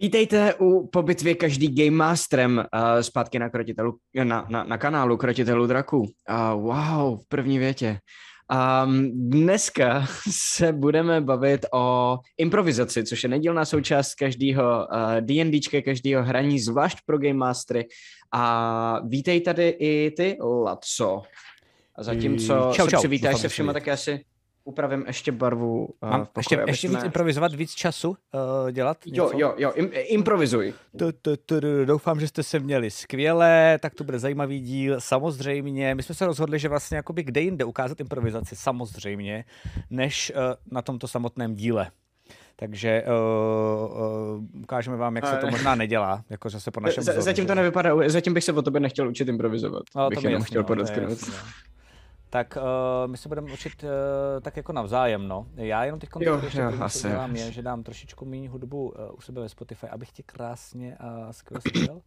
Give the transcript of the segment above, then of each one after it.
Vítejte u po bitvě každý Game Masterem uh, zpátky na, krotitelu, na, na, na kanálu Krotitelu Draku. Uh, wow, v první větě. Um, dneska se budeme bavit o improvizaci, což je nedílná součást každého uh, D&Dčka, každého hraní, zvlášť pro Game Mastery. A vítej tady i ty, Laco. A zatímco čau, se čau, přivítáš se všema, tak já si upravím ještě barvu. Uh, Mám pokoji, ještě, ještě víc improvizovat, víc času uh, dělat? Něco? Jo, jo, jo, im, improvizuj. Tu, tu, tu, doufám, že jste se měli skvěle, tak to bude zajímavý díl, samozřejmě. My jsme se rozhodli, že vlastně jakoby kde jinde ukázat improvizaci, samozřejmě, než uh, na tomto samotném díle. Takže uh, uh, ukážeme vám, jak se to možná nedělá, jako zase po našem Z, Zatím to nevypadá, zatím bych se o tobě nechtěl učit improvizovat. No, bych to jenom jasný, chtěl no, podotknout tak uh, my se budeme učit uh, tak jako navzájem, no. Já jenom teď jo, ještě jo, asi, co udělám je, že dám trošičku méně hudbu uh, u sebe ve Spotify, abych tě krásně a uh, skvěle slyšel.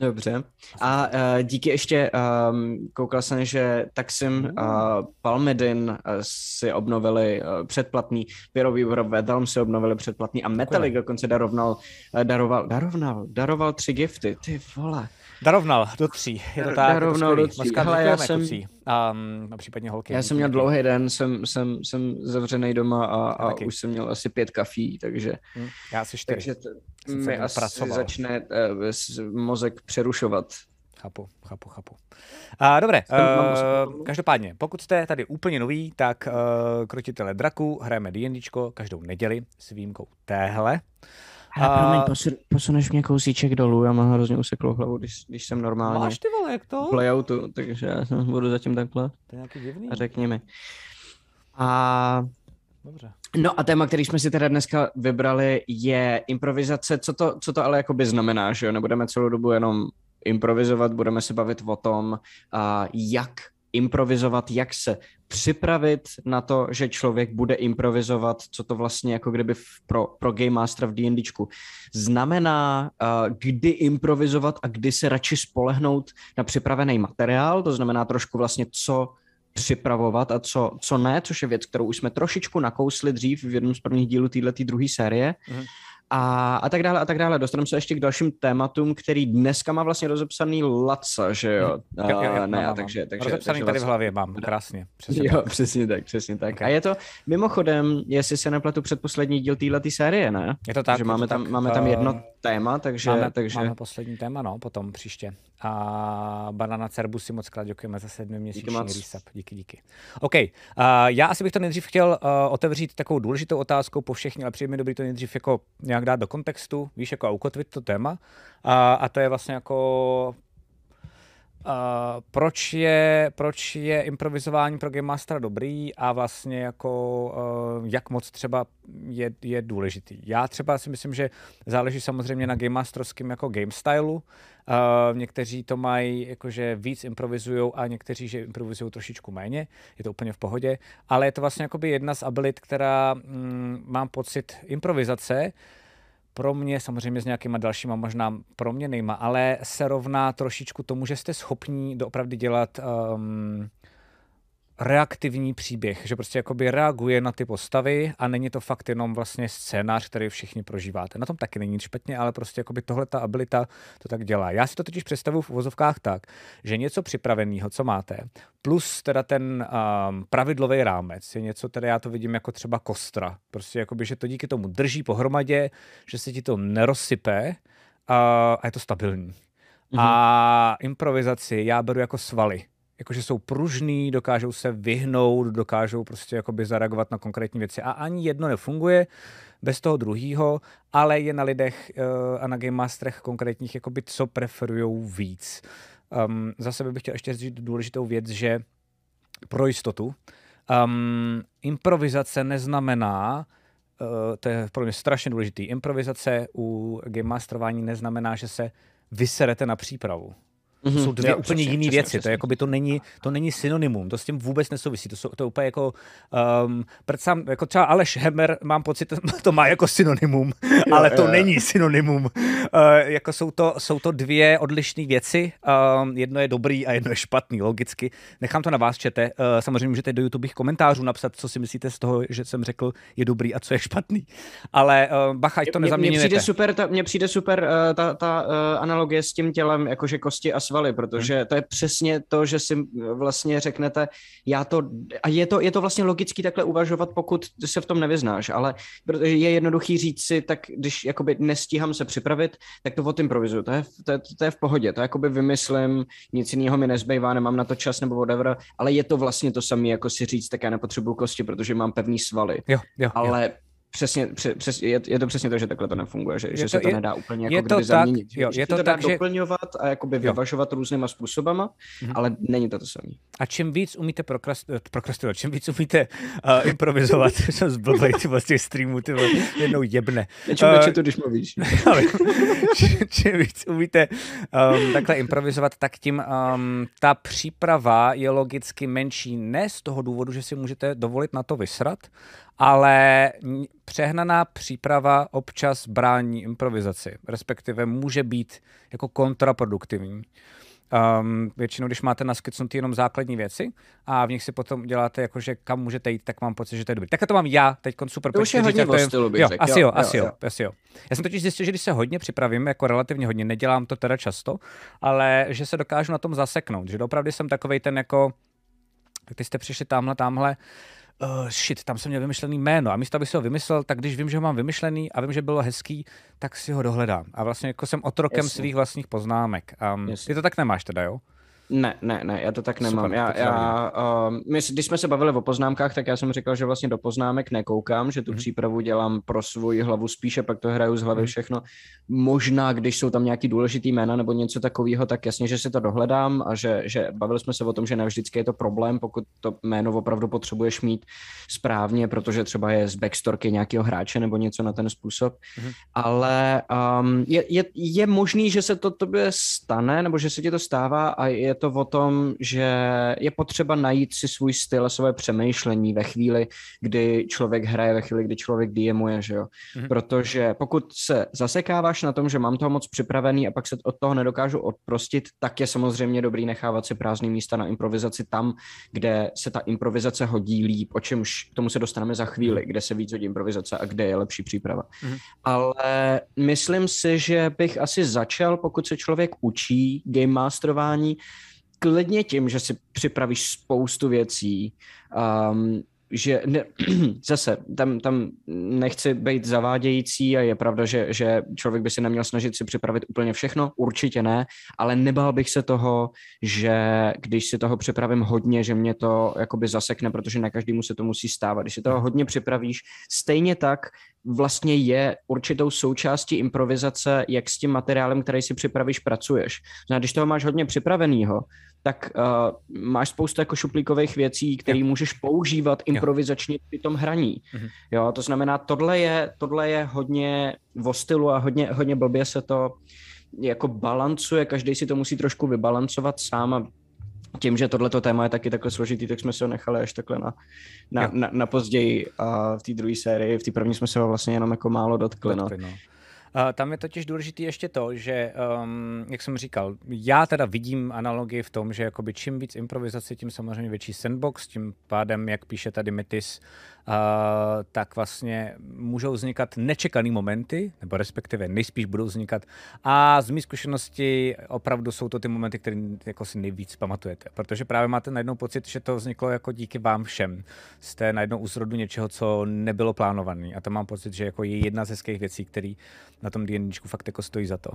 Dobře. A uh, díky ještě, um, koukal jsem, že Taxim uh, Palmedin uh, si obnovili uh, předplatný, Pyrový Vedalm si obnovili předplatný a Metallic dokonce daroval, uh, daroval, daroval, daroval tři gifty, ty vole. Darovnal do tří, je to tak. Darovnal do tří. Hele, já jsem, a, a případně holky. Já jsem měl dlouhý den, jsem, jsem, jsem zavřený doma a, a už jsem měl asi pět kafí, takže... Hmm, já asi čtyři. Takže to, mi asi pracoval. začne uh, mozek přerušovat. Chápu, chápu, chápu. A, dobré, uh, každopádně, pokud jste tady úplně nový, tak uh, Krotitele draku hrajeme D&Dčko každou neděli s výjimkou téhle. Hele, a... promiň, posun, posuneš mě kousíček dolů, já mám hrozně useklou hlavu, když, když jsem normálně Máš ty vole, jak to? v layoutu, takže já jsem budu zatím takhle. To je nějaký divný. A řekni mi. A... Dobře. No a téma, který jsme si teda dneska vybrali, je improvizace. Co to, co to ale jakoby znamená, že jo? Nebudeme celou dobu jenom improvizovat, budeme se bavit o tom, jak improvizovat, jak se připravit na to, že člověk bude improvizovat, co to vlastně jako kdyby pro, pro Game Master v D&Dčku znamená, uh, kdy improvizovat a kdy se radši spolehnout na připravený materiál, to znamená trošku vlastně co připravovat a co, co ne, což je věc, kterou už jsme trošičku nakousli dřív v jednom z prvních dílů této druhé série. Mm-hmm a, a tak dále a tak dále. Dostaneme se ještě k dalším tématům, který dneska má vlastně rozepsaný Laca, že jo? Hmm. jo, jo, jo ne, mám, takže, takže, rozepsaný takže tady v hlavě mám, krásně. Přesně jo, tak. přesně tak, přesně tak. Okay. A je to mimochodem, jestli se nepletu předposlední díl této série, ne? Je to tak. Že máme, tam, tak, máme tam jedno uh, téma, takže... Máme, takže... máme poslední téma, no, potom příště. A Banana Cerbu si moc krát děkujeme za sedmiměsíční resub. Díky, díky. OK, uh, já asi bych to nejdřív chtěl uh, otevřít takovou důležitou otázkou po všechny, ale přijde mi dobrý to nejdřív jako nějak dát do kontextu, víš, jako a ukotvit to téma. Uh, a to je vlastně jako Uh, proč, je, proč je improvizování pro Game Mastera dobrý a vlastně jako uh, jak moc třeba je, je důležitý. Já třeba si myslím, že záleží samozřejmě na Game Masterovském jako game stylu. Uh, někteří to mají jakože víc improvizují a někteří, že improvizují trošičku méně. Je to úplně v pohodě. Ale je to vlastně jedna z abilit, která mm, mám pocit improvizace, pro mě, samozřejmě s nějakýma dalšíma možná proměnejma, ale se rovná trošičku tomu, že jste schopní doopravdy dělat um, reaktivní příběh, že prostě jakoby reaguje na ty postavy a není to fakt jenom vlastně scénář, který všichni prožíváte. Na tom taky není nic špatně, ale prostě jakoby tohle ta abilita to tak dělá. Já si to totiž představuji v uvozovkách tak, že něco připraveného, co máte, plus teda ten um, pravidlový rámec je něco, teda já to vidím jako třeba kostra. Prostě jakoby, že to díky tomu drží pohromadě, že se ti to nerozsype a, a je to stabilní. Mm-hmm. A improvizaci já beru jako svaly jakože jsou pružný, dokážou se vyhnout, dokážou prostě jakoby zareagovat na konkrétní věci a ani jedno nefunguje bez toho druhého, ale je na lidech uh, a na Game Masterech konkrétních, jakoby, co preferují víc. Um, za sebe bych chtěl ještě říct důležitou věc, že pro jistotu, um, improvizace neznamená, uh, to je pro mě strašně důležitý, improvizace u game masterování neznamená, že se vyserete na přípravu. To mm-hmm. jsou dvě jo, úplně jiné věci. Přesně. To, je, jakoby, to, není, to není synonymum, to s tím vůbec nesouvisí. To, jsou, to je úplně jako, um, sám, jako třeba Aleš Hemer, mám pocit, to má jako synonymum, jo, ale to jo. není synonymum. Uh, jako jsou to, jsou to dvě odlišné věci. Um, jedno je dobrý a jedno je špatný, logicky. Nechám to na vás, čete. Uh, samozřejmě můžete do YouTube komentářů napsat, co si myslíte z toho, že jsem řekl, je dobrý a co je špatný. Ale uh, bacha, ať to nezaměňujete. Mně přijde super, ta, mně přijde super uh, ta, ta uh, analogie s tím tělem, jakože kosti a svaly, protože hmm. to je přesně to, že si vlastně řeknete, já to, a je to, je to vlastně logický takhle uvažovat, pokud se v tom nevyznáš, ale protože je jednoduchý říct si, tak když jakoby nestíhám se připravit, tak to odimprovizuju, to je, to, je, to je v pohodě, to jakoby vymyslím, nic jiného mi nezbývá, nemám na to čas nebo whatever, ale je to vlastně to samé, jako si říct, tak já nepotřebuju kosti, protože mám pevný svaly. Jo, jo, ale jo Přesně, přes, je, je to přesně to, že takhle to nefunguje, že, je že to, se to je, nedá úplně jako je to tak, zaměnit. Jo, je to, to tak, dá že... doplňovat a jakoby jo. vyvažovat různýma způsobama, mm-hmm. ale není to to samé. A čím víc umíte eh, prokrastinovat, čím víc umíte uh, improvizovat, jsem zblblej ty vlastně streamu, ty jednou jebne. Čím uh, to, když mluvíš. čím víc umíte um, takhle improvizovat, tak tím um, ta příprava je logicky menší ne z toho důvodu, že si můžete dovolit na to vysrat, ale přehnaná příprava občas brání improvizaci, respektive může být jako kontraproduktivní. Um, většinou, když máte naskicnutý jenom základní věci a v nich si potom děláte, jakože kam můžete jít, tak mám pocit, že to je dobrý. Tak to mám já teď super. To už je hodně stylu, jo, řek, asi jo, asi jo, jo, asi jo. Já jsem totiž zjistil, že když se hodně připravím, jako relativně hodně, nedělám to teda často, ale že se dokážu na tom zaseknout, že opravdu jsem takovej ten jako, ty jste přišli tamhle, tamhle, uh, shit, tam jsem měl vymyšlený jméno a místo, abych si ho vymyslel, tak když vím, že ho mám vymyšlený a vím, že bylo hezký, tak si ho dohledám. A vlastně jako jsem otrokem Jasně. svých vlastních poznámek. Um, ty to tak nemáš teda, jo? Ne, ne, ne, já to tak nemám. Super, já, já, uh, my, když jsme se bavili o poznámkách, tak já jsem říkal, že vlastně do poznámek nekoukám, že tu mm-hmm. přípravu dělám pro svoji hlavu spíše, pak to hraju z hlavy mm-hmm. všechno. Možná, když jsou tam nějaký důležitý jména nebo něco takového, tak jasně, že si to dohledám a že, že bavili jsme se o tom, že ne vždycky je to problém, pokud to jméno opravdu potřebuješ mít správně, protože třeba je z backstorky nějakého hráče nebo něco na ten způsob. Mm-hmm. Ale um, je, je, je možný, že se to tobě stane, nebo že se ti to stává a je to o tom, že je potřeba najít si svůj styl a své přemýšlení ve chvíli, kdy člověk hraje, ve chvíli, kdy člověk DMuje, že jo. Mm-hmm. Protože pokud se zasekáváš na tom, že mám toho moc připravený a pak se od toho nedokážu odprostit, tak je samozřejmě dobrý nechávat si prázdné místa na improvizaci tam, kde se ta improvizace hodí líp, o čemž k tomu se dostaneme za chvíli, kde se víc hodí improvizace a kde je lepší příprava. Mm-hmm. Ale myslím si, že bych asi začal, pokud se člověk učí game masterování, klidně tím, že si připravíš spoustu věcí, um, že ne, zase tam, tam nechci být zavádějící a je pravda, že, že člověk by si neměl snažit si připravit úplně všechno, určitě ne, ale nebál bych se toho, že když si toho připravím hodně, že mě to jakoby zasekne, protože na každému se to musí stávat. Když si toho hodně připravíš, stejně tak vlastně je určitou součástí improvizace, jak s tím materiálem, který si připravíš, pracuješ. Znamená, když toho máš hodně připravenýho, tak uh, máš spoustu jako šuplíkových věcí, které můžeš používat improvizačně při tom hraní. Mm-hmm. Jo, to znamená, tohle je, tohle je hodně vo stylu a hodně, hodně blbě se to jako balancuje, každý si to musí trošku vybalancovat sám a tím, že tohleto téma je taky takhle složitý, tak jsme se ho nechali až takhle na, na, na, na později a v té druhé sérii. V té první jsme se ho vlastně jenom jako málo dotkli. No. dotkli no. Uh, tam je totiž důležité ještě to, že, um, jak jsem říkal, já teda vidím analogii v tom, že jakoby čím víc improvizace, tím samozřejmě větší sandbox, tím pádem, jak píše tady Metis, tak vlastně můžou vznikat nečekané momenty, nebo respektive nejspíš budou vznikat. A z mých zkušenosti opravdu jsou to ty momenty, které jako si nejvíc pamatujete, protože právě máte najednou pocit, že to vzniklo jako díky vám všem. Jste najednou u zrodu něčeho, co nebylo plánované. A to mám pocit, že jako je jedna ze hezkých věcí, které na tom D&D fakt jako stojí za to.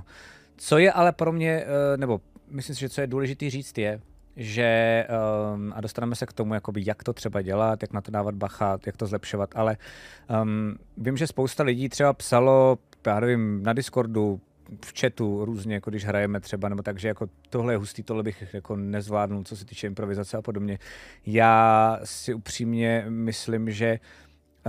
Co je ale pro mě, eh, nebo myslím si, že co je důležité říct je, že, um, a dostaneme se k tomu, jakoby, jak to třeba dělat, jak na to dávat bacha, jak to zlepšovat, ale um, vím, že spousta lidí třeba psalo, já nevím, na Discordu, v chatu různě, jako když hrajeme třeba, nebo takže jako tohle je hustý, tohle bych jako nezvládnul, co se týče improvizace a podobně. Já si upřímně myslím, že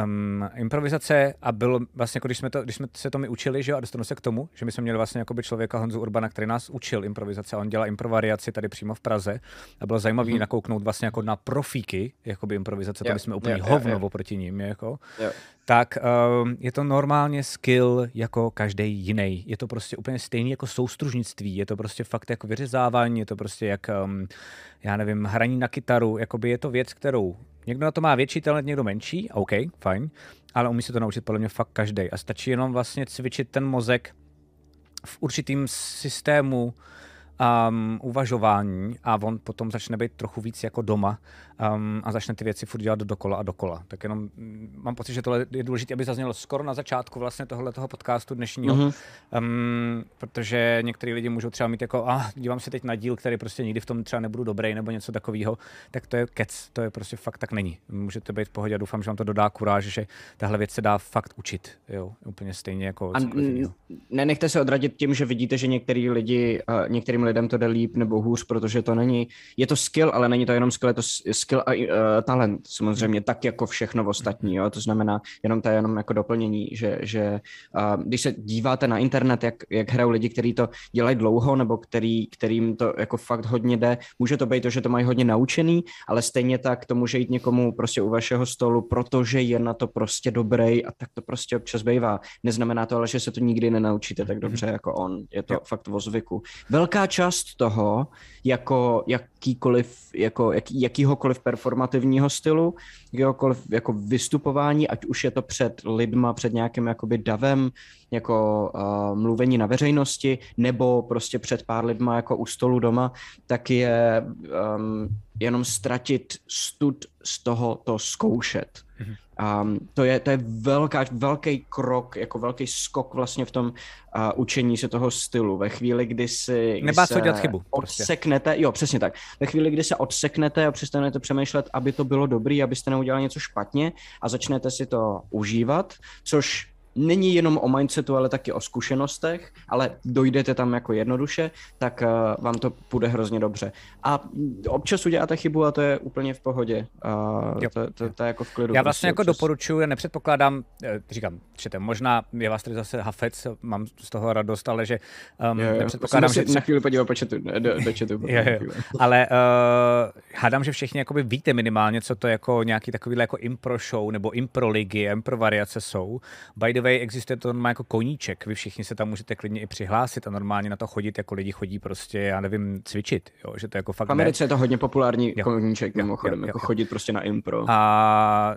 um, improvizace a bylo vlastně, jako když jsme, to, když jsme se to my učili, že jo, a dostanu se k tomu, že my jsme měli vlastně jakoby člověka Honzu Urbana, který nás učil improvizace a on dělá improvariaci tady přímo v Praze a bylo zajímavé mm-hmm. nakouknout vlastně jako na profíky jakoby improvizace, to my jsme úplně hovno jo, jo. proti ním, jako. Jo. Tak um, je to normálně skill jako každý jiný. Je to prostě úplně stejný jako soustružnictví, je to prostě fakt jako vyřezávání, je to prostě jak, um, já nevím, hraní na kytaru, jakoby je to věc, kterou Někdo na to má větší talent, někdo menší, OK, fajn, ale umí se to naučit podle mě fakt každý. A stačí jenom vlastně cvičit ten mozek v určitým systému um, uvažování a on potom začne být trochu víc jako doma um, a začne ty věci furt dělat dokola a dokola. Tak jenom mm, mám pocit, že tohle je důležité, aby zaznělo skoro na začátku vlastně tohle toho podcastu dnešního, mm-hmm. um, protože některý lidi můžou třeba mít jako, a ah, dívám se teď na díl, který prostě nikdy v tom třeba nebudu dobrý nebo něco takového, tak to je kec, to je prostě fakt tak není. Můžete být v pohodě a doufám, že vám to dodá kuráž, že tahle věc se dá fakt učit, jo, úplně stejně jako a nenechte se odradit tím, že vidíte, že některý lidi, uh, některým lidem to jde líp nebo hůř, protože to není, je to skill, ale není to jenom skill, je to skill a uh, talent, samozřejmě, tak jako všechno ostatní, jo? to znamená, jenom to je jenom jako doplnění, že, že uh, když se díváte na internet, jak, jak hrajou lidi, kteří to dělají dlouho, nebo který, kterým to jako fakt hodně jde, může to být to, že to mají hodně naučený, ale stejně tak to může jít někomu prostě u vašeho stolu, protože je na to prostě dobrý a tak to prostě občas bývá. Neznamená to ale, že se to nikdy nenaučíte tak dobře jako on. Je to fakt o zvyku. Velká část toho, jako jakýkoliv, jako jak, jakýhokoliv performativního stylu, jakýkoliv jako vystupování, ať už je to před lidma, před nějakým jakoby davem, jako uh, mluvení na veřejnosti, nebo prostě před pár lidma jako u stolu doma, tak je um, jenom ztratit stud z toho to zkoušet. Mm-hmm. Um, to, je, to je velká, velký krok, jako velký skok vlastně v tom uh, učení se toho stylu. Ve chvíli, kdy si Nebá se dělat chybu. Prostě. Odseknete, jo, přesně tak. Ve chvíli, kdy se odseknete a přestanete přemýšlet, aby to bylo dobrý, abyste neudělali něco špatně a začnete si to užívat, což není jenom o mindsetu, ale taky o zkušenostech, ale dojdete tam jako jednoduše, tak uh, vám to půjde hrozně dobře. A občas uděláte chybu a to je úplně v pohodě. Uh, to, to, to, je jako v klidu. Já vlastně prostě jako občas... doporučuji, já nepředpokládám, eh, říkám, čete, možná je vás tady zase hafec, mám z toho radost, ale že um, jo, jo. nepředpokládám, že... na chvíli podívat po chatu, do, do chatu. jo, jo. Ale uh, hádám, že všichni jakoby víte minimálně, co to jako nějaký takový jako impro show nebo impro ligy, impro variace jsou. By the way, existuje to normálně jako koníček. Vy všichni se tam můžete klidně i přihlásit a normálně na to chodit, jako lidi chodí prostě, já nevím, cvičit. Jo? Že to jako fakt v Americe je to hodně populární jo. koníček, mimochodem, jo, jo, jako jo. chodit prostě na impro. A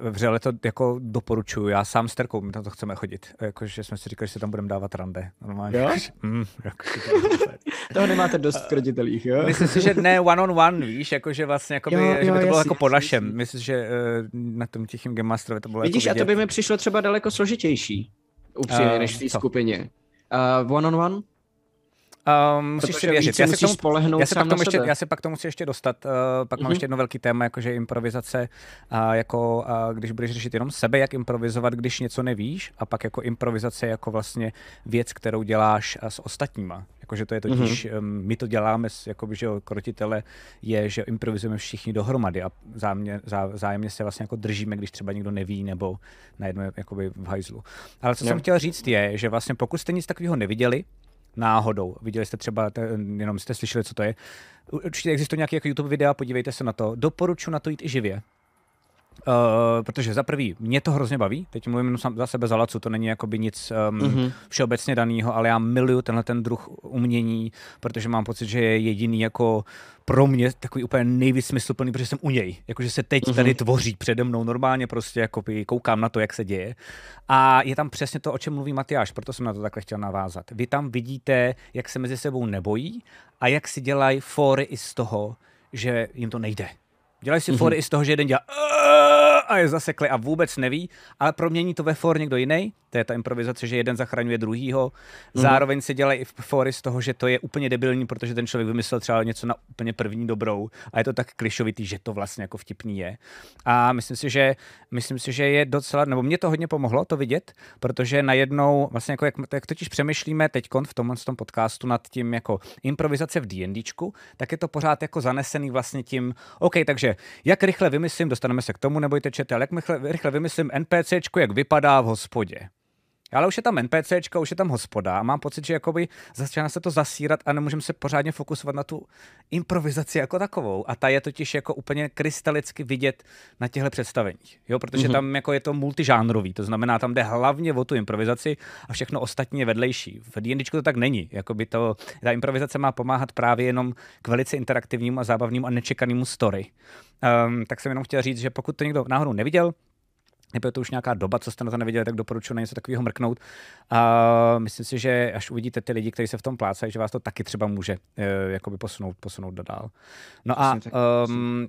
vřele to jako doporučuju. Já sám s Terkou, my na to chceme chodit. Jakože jsme si říkali, že se tam budeme dávat rande. Normálně. Jo? mm, jako, Toho nemáte dost v kreditelích, jo? Myslím si, že ne one on one, víš, jakože vlastně jako by, jo, jo, že by to bylo jasný, jako po našem. Myslím, že uh, na tom tichém Game Masterovi to bylo Vidíš, jako a to by mi přišlo třeba daleko složitější, upřímně, uh, než v té skupině. Uh, one on one? Um, musíš si věřit. Já se, tomu, spolehnout já, se pak tomu ještě, já se pak tomu musím ještě dostat. Uh, pak mm-hmm. mám mhm. ještě jedno velký téma, jakože improvizace. Uh, jako, uh, když budeš řešit jenom sebe, jak improvizovat, když něco nevíš, a pak jako improvizace jako vlastně věc, kterou děláš uh, s ostatníma. Jakože to je totiž, mm-hmm. um, my to děláme, jakoby, že krotitele je, že improvizujeme všichni dohromady a zájemně, zá, zájemně se vlastně jako držíme, když třeba někdo neví nebo najednou jakoby v hajzlu. Ale co yeah. jsem chtěl říct je, že vlastně pokud jste nic takového neviděli, náhodou. Viděli jste třeba, jenom jste slyšeli, co to je. Určitě existuje nějaký jako YouTube videa, podívejte se na to. Doporučuji na to jít i živě. Uh, protože za prvý, mě to hrozně baví, teď mluvím jenom za sebe za Lacu, to není jakoby nic um, mm-hmm. všeobecně daného, ale já miluju tenhle ten druh umění, protože mám pocit, že je jediný jako pro mě takový úplně nejvíc smysluplný, protože jsem u něj. Jakože se teď mm-hmm. tady tvoří přede mnou normálně prostě jakoby koukám na to, jak se děje. A je tam přesně to, o čem mluví Matyáš, proto jsem na to takhle chtěl navázat. Vy tam vidíte, jak se mezi sebou nebojí a jak si dělají fóry i z toho, že jim to nejde. Dělají si mm-hmm. fory i z toho, že jeden dělá a je zasekli a vůbec neví, ale promění to ve for někdo jiný. To je ta improvizace, že jeden zachraňuje druhýho. Mhm. Zároveň se dělají i fory z toho, že to je úplně debilní, protože ten člověk vymyslel třeba něco na úplně první dobrou a je to tak klišovitý, že to vlastně jako vtipný je. A myslím si, že, myslím si, že je docela, nebo mě to hodně pomohlo to vidět, protože najednou, vlastně jako jak, jak totiž přemýšlíme teď v tomhle tom podcastu nad tím jako improvizace v D&Dčku, tak je to pořád jako zanesený vlastně tím, OK, takže jak rychle vymyslím, dostaneme se k tomu, nebojte čete, jak rychle, rychle vymyslím NPCčku, jak vypadá v hospodě. Ale už je tam NPC, už je tam hospoda a mám pocit, že jakoby začíná se to zasírat a nemůžeme se pořádně fokusovat na tu improvizaci jako takovou. A ta je totiž jako úplně krystalicky vidět na těchto představeních. Jo, protože mm-hmm. tam jako je to multižánrový, to znamená, tam jde hlavně o tu improvizaci a všechno ostatní je vedlejší. V D&D to tak není. Jakoby to, ta improvizace má pomáhat právě jenom k velice interaktivnímu a zábavnému a nečekanému story. Um, tak jsem jenom chtěl říct, že pokud to někdo náhodou neviděl, nebo je to už nějaká doba, co jste na to neviděli, tak doporučuji na něco takového mrknout. A myslím si, že až uvidíte ty lidi, kteří se v tom plácají, že vás to taky třeba může uh, jakoby posunout, posunout dál. No a um,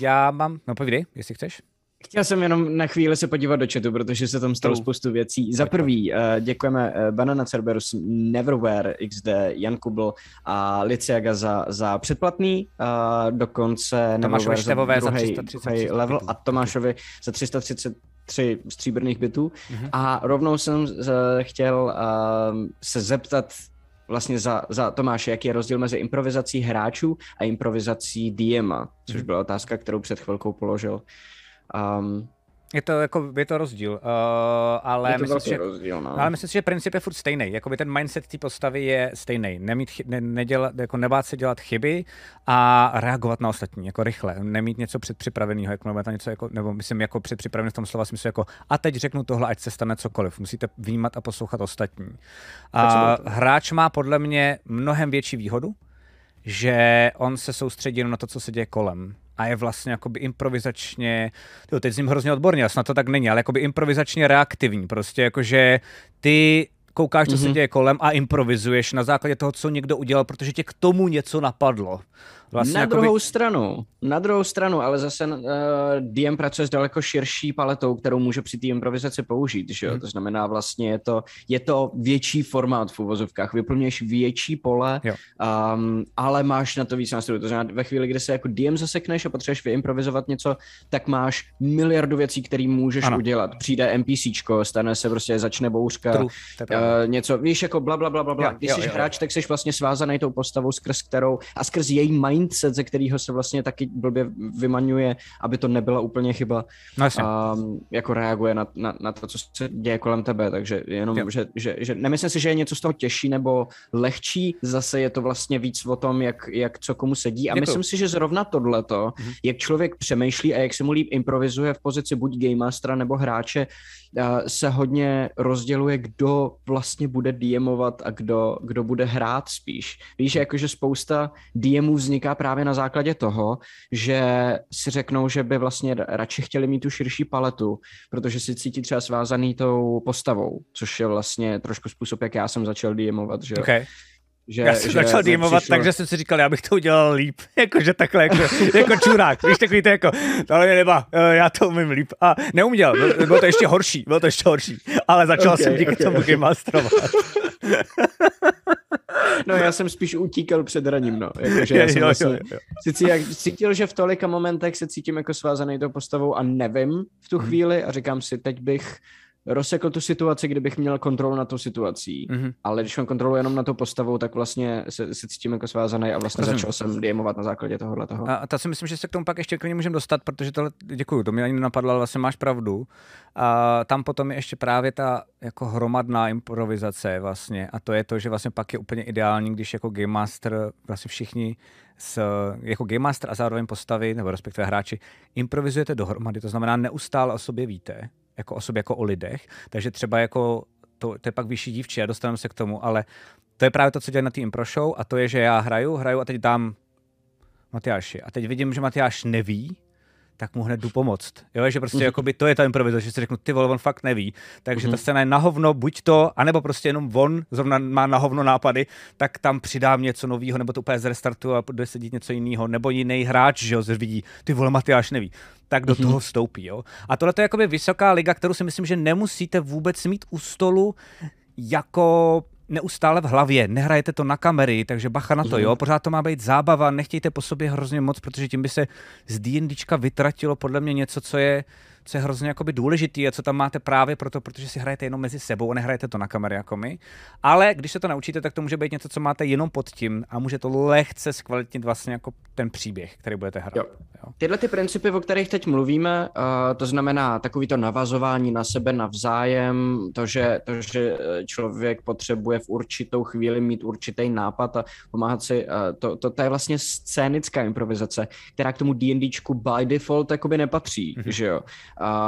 já mám, no povídej, jestli chceš. Chtěl jsem jenom na chvíli se podívat do chatu, protože se tam stalo spoustu věcí. Za prvý uh, děkujeme uh, Banana Cerberus, Neverwhere, XD, Jan Kubl a Liciaga za, za předplatný, uh, dokonce Tomášovi Števové za 330 level a Tomášovi za 333 stříbrných bitů. Mm-hmm. A rovnou jsem uh, chtěl uh, se zeptat vlastně za, za Tomáše, jaký je rozdíl mezi improvizací hráčů a improvizací DM, což mhm. byla otázka, kterou před chvilkou položil. Um, je to, jako, je to rozdíl, uh, ale, je to myslím, že, rozdíl no. ale myslím si, že princip je furt stejný. Jakoby ten mindset té postavy je stejný. Nemít, ne, nedělat, jako nebát se dělat chyby a reagovat na ostatní, jako rychle. Nemít něco předpřipraveného, jako, nebo, něco jako, nebo myslím, jako předpřipravený v tom slova smyslu, jako a teď řeknu tohle, ať se stane cokoliv. Musíte vnímat a poslouchat ostatní. A hráč má podle mě mnohem větší výhodu, že on se soustředí na to, co se děje kolem a je vlastně jakoby improvizačně, jo, teď zním hrozně odborně, snad to tak není, ale jakoby improvizačně reaktivní, prostě jakože ty koukáš, co mm-hmm. se mhm. děje kolem a improvizuješ na základě toho, co někdo udělal, protože tě k tomu něco napadlo. Vlastně na jakoby... druhou stranu, na druhou stranu, ale zase uh, eh, DM pracuje s daleko širší paletou, kterou může při té improvizaci použít, že jo? Hmm. To znamená vlastně je to, je to větší formát v uvozovkách, vyplňuješ větší pole, um, ale máš na to víc nástrojů. To znamená, ve chvíli, kdy se jako DM zasekneš a potřebuješ vyimprovizovat něco, tak máš miliardu věcí, které můžeš ano. udělat. Přijde NPCčko, stane se prostě, začne bouřka, True, uh, něco, víš, jako bla, bla, bla, bla, bla. Když jsi hráč, tak jsi vlastně svázaný tou postavou, skrz kterou a skrz její mind mindset, ze kterého se vlastně taky blbě vymaňuje, aby to nebyla úplně chyba. No a jako reaguje na, na, na to, co se děje kolem tebe, takže jenom, že, že, že, nemyslím si, že je něco z toho těžší nebo lehčí, zase je to vlastně víc o tom, jak, jak co komu sedí a Děkuju. myslím si, že zrovna tohleto, mm-hmm. jak člověk přemýšlí a jak se mu líp improvizuje v pozici buď game mastera nebo hráče, se hodně rozděluje, kdo vlastně bude DMovat a kdo, kdo bude hrát spíš. Víš, jakože spousta DMů vzniká právě na základě toho, že si řeknou, že by vlastně radši chtěli mít tu širší paletu, protože si cítí třeba svázaný tou postavou, což je vlastně trošku způsob, jak já jsem začal DMovat, že okay. Že, já jsem že začal dýmovat, přišlo... takže jsem si říkal, já bych to udělal líp, jakože takhle, jako, jako čurák, víš, takový to jako, tohle mě neba, já to umím líp. A neuměl, bylo to ještě horší, bylo to ještě horší, ale začal okay, jsem díky okay, tomu okay. masterovat. No já jsem spíš utíkal před raním, no. Jakože já jsem vlastně, jo, jo, jo. jak, cítil, že v tolika momentech se cítím jako svázaný tou postavou a nevím v tu hmm. chvíli a říkám si, teď bych rozsekl tu situaci, kdybych měl kontrolu na tu situací, mm-hmm. ale když mám kontrolu jenom na tu postavou, tak vlastně se, se cítím jako svázaný a vlastně Rozumím. začal jsem DMovat na základě tohohle toho. A, a to si myslím, že se k tomu pak ještě klidně můžeme dostat, protože tohle, děkuju, to mi ani nenapadlo, ale vlastně máš pravdu. A tam potom je ještě právě ta jako hromadná improvizace vlastně a to je to, že vlastně pak je úplně ideální, když jako Game Master vlastně všichni s, jako Game Master a zároveň postavy, nebo respektive hráči, improvizujete dohromady, to znamená neustále o sobě víte, jako o sobě, jako o lidech. Takže třeba jako to, to je pak vyšší dívči a dostaneme se k tomu, ale to je právě to, co dělá na té impro show a to je, že já hraju, hraju a teď dám Matyáši. A teď vidím, že Matyáš neví, tak mu hned jdu pomoct. Jo, že prostě mm. jakoby to je ta improvizace, že si řeknu, ty vole, on fakt neví. Takže mm. ta scéna je na hovno, buď to, anebo prostě jenom on zrovna má na hovno nápady, tak tam přidám něco nového, nebo to úplně zrestartuju a bude se dít něco jiného, nebo jiný hráč, že jo, vidí, ty vole, Matyáš neví tak do mm-hmm. toho vstoupí. Jo? A tohle je jakoby vysoká liga, kterou si myslím, že nemusíte vůbec mít u stolu jako neustále v hlavě, nehrajete to na kamery, takže bacha na to, jo, pořád to má být zábava, nechtějte po sobě hrozně moc, protože tím by se z D&Dčka vytratilo podle mě něco, co je co je hrozně jakoby důležitý a co tam máte právě proto, protože si hrajete jenom mezi sebou a nehrajete to na kamery jako my. Ale když se to naučíte, tak to může být něco, co máte jenom pod tím a může to lehce zkvalitnit vlastně jako ten příběh, který budete hrát. Jo. Jo. Tyhle ty principy, o kterých teď mluvíme, uh, to znamená takový to navazování na sebe navzájem, to že, to, že člověk potřebuje v určitou chvíli mít určitý nápad a pomáhat si, uh, to, to, to je vlastně scénická improvizace, která k tomu D&Dčku by default jakoby nepatří, mm-hmm. že jo.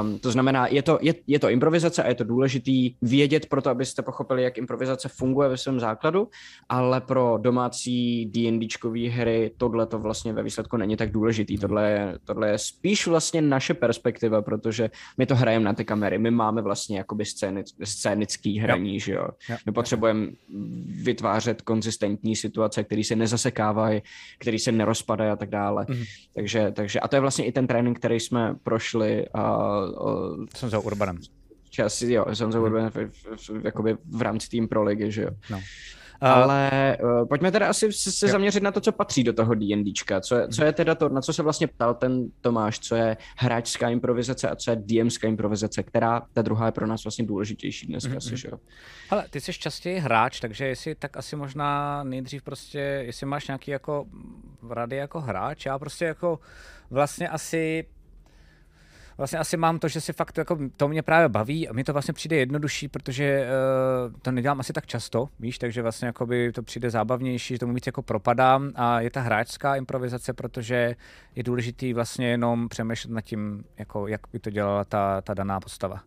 Um, to znamená, je to, je, je to improvizace a je to důležitý vědět pro to, abyste pochopili, jak improvizace funguje ve svém základu, ale pro domácí D&Dčkové hry tohle to vlastně ve výsledku není tak důležitý. Tohle je, tohle je spíš vlastně naše perspektiva, protože my to hrajeme na ty kamery, my máme vlastně jakoby scénic, scénický hraní, jo. že jo. jo. My potřebujeme vytvářet konzistentní situace, které se nezasekávají, které se nerozpadají a tak dále. Mm. Takže, takže, a to je vlastně i ten trénink, který jsme prošli a uh, jsem za Urbanem. Časy, jo, jsem za hmm. Urbanem v, v, v, jakoby v rámci tým pro ligy, že jo. No. Ale uh, pojďme teda asi se, se zaměřit na to, co patří do toho D&Dčka. Co je, co je teda to, na co se vlastně ptal ten Tomáš, co je hráčská improvizace a co je DMská improvizace, která ta druhá je pro nás vlastně důležitější dneska, mm-hmm. asi, že jo? Ale ty jsi častěji hráč, takže jestli tak asi možná nejdřív prostě, jestli máš nějaký jako rady jako hráč, já prostě jako vlastně asi vlastně asi mám to, že si fakt jako, to mě právě baví a mi to vlastně přijde jednodušší, protože uh, to nedělám asi tak často, víš, takže vlastně jakoby to přijde zábavnější, že tomu víc jako propadám a je ta hráčská improvizace, protože je důležitý vlastně jenom přemýšlet nad tím, jako jak by to dělala ta, ta daná postava.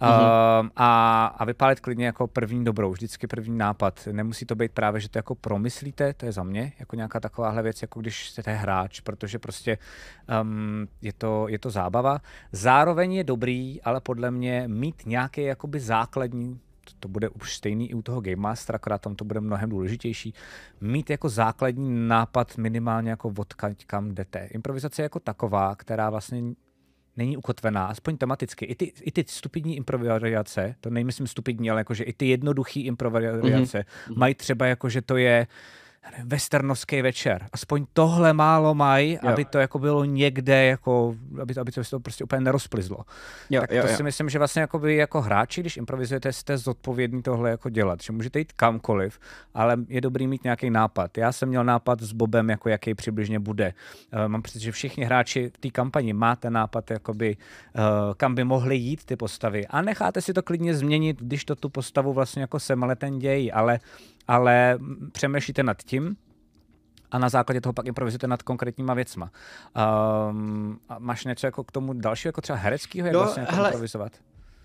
Mm-hmm. Uh, a, a vypálit klidně jako první dobrou, vždycky první nápad. Nemusí to být právě, že to jako promyslíte, to je za mě jako nějaká takováhle věc, jako když jste hráč, protože prostě um, je, to, je to zábava. Zároveň je dobrý, ale podle mě mít nějaký jakoby základní to bude už stejný i u toho Game Master, akorát tam to bude mnohem důležitější, mít jako základní nápad minimálně jako odkaď kam jdete. Improvizace jako taková, která vlastně není ukotvená, aspoň tematicky. I ty, i ty stupidní improvizace, to nejmyslím stupidní, ale jakože i ty jednoduché improvizace mm-hmm. mají třeba jako, že to je westernovský večer. Aspoň tohle málo mají, aby to jako bylo někde, jako, aby, to, aby to, to prostě úplně nerozplizlo. Jo, tak jo, to jo. si myslím, že vlastně jako vy jako hráči, když improvizujete, jste zodpovědní tohle jako dělat. Že můžete jít kamkoliv, ale je dobrý mít nějaký nápad. Já jsem měl nápad s Bobem, jako jaký přibližně bude. Uh, mám pocit, že všichni hráči v té kampani máte nápad, jakoby, uh, kam by mohly jít ty postavy. A necháte si to klidně změnit, když to tu postavu vlastně jako semele ten děj, ale ale přemýšlíte nad tím a na základě toho pak improvizujete nad konkrétníma věcma. Um, a máš něco jako k tomu dalšího, jako třeba hereckého, jak no, vlastně jako hele, improvizovat?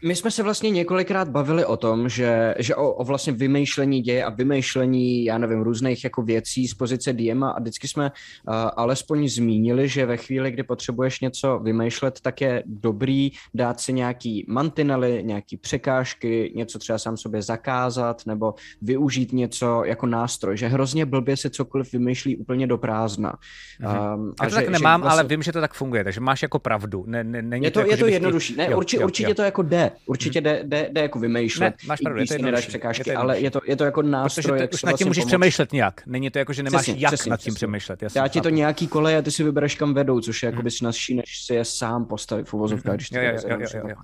My jsme se vlastně několikrát bavili o tom, že, že o, o vlastně vymýšlení děje a vymýšlení, já nevím, různých jako věcí z pozice DM a vždycky jsme uh, alespoň zmínili, že ve chvíli, kdy potřebuješ něco vymýšlet, tak je dobrý dát si nějaký mantinely, nějaký překážky, něco třeba sám sobě zakázat nebo využít něco jako nástroj, že hrozně blbě se cokoliv vymýšlí úplně do prázdna. Mm-hmm. Um, a Já to že, tak nemám, že vlastně... ale vím, že to tak funguje, takže máš jako pravdu. Ne, ne, není je to, to, jako, je to jednodušší. Ne, jo, urči, jo, určitě jo. to jako jde určitě jde, jde, jde jako vymýšlet. Ne, máš pravdu, je to nedáš překážky, je to ale je to, je to jako nástroj, Protože ty už nad tím vlastně můžeš pomoct. přemýšlet nějak. Není to jako, že nemáš přesně, jak přesně, nad tím přesně. přemýšlet. Já ti to nějaký koleje a ty si vybereš kam vedou, což je jako by snazší, než si je sám postavit v uvozovkách, když to jo, jo, jo, jo.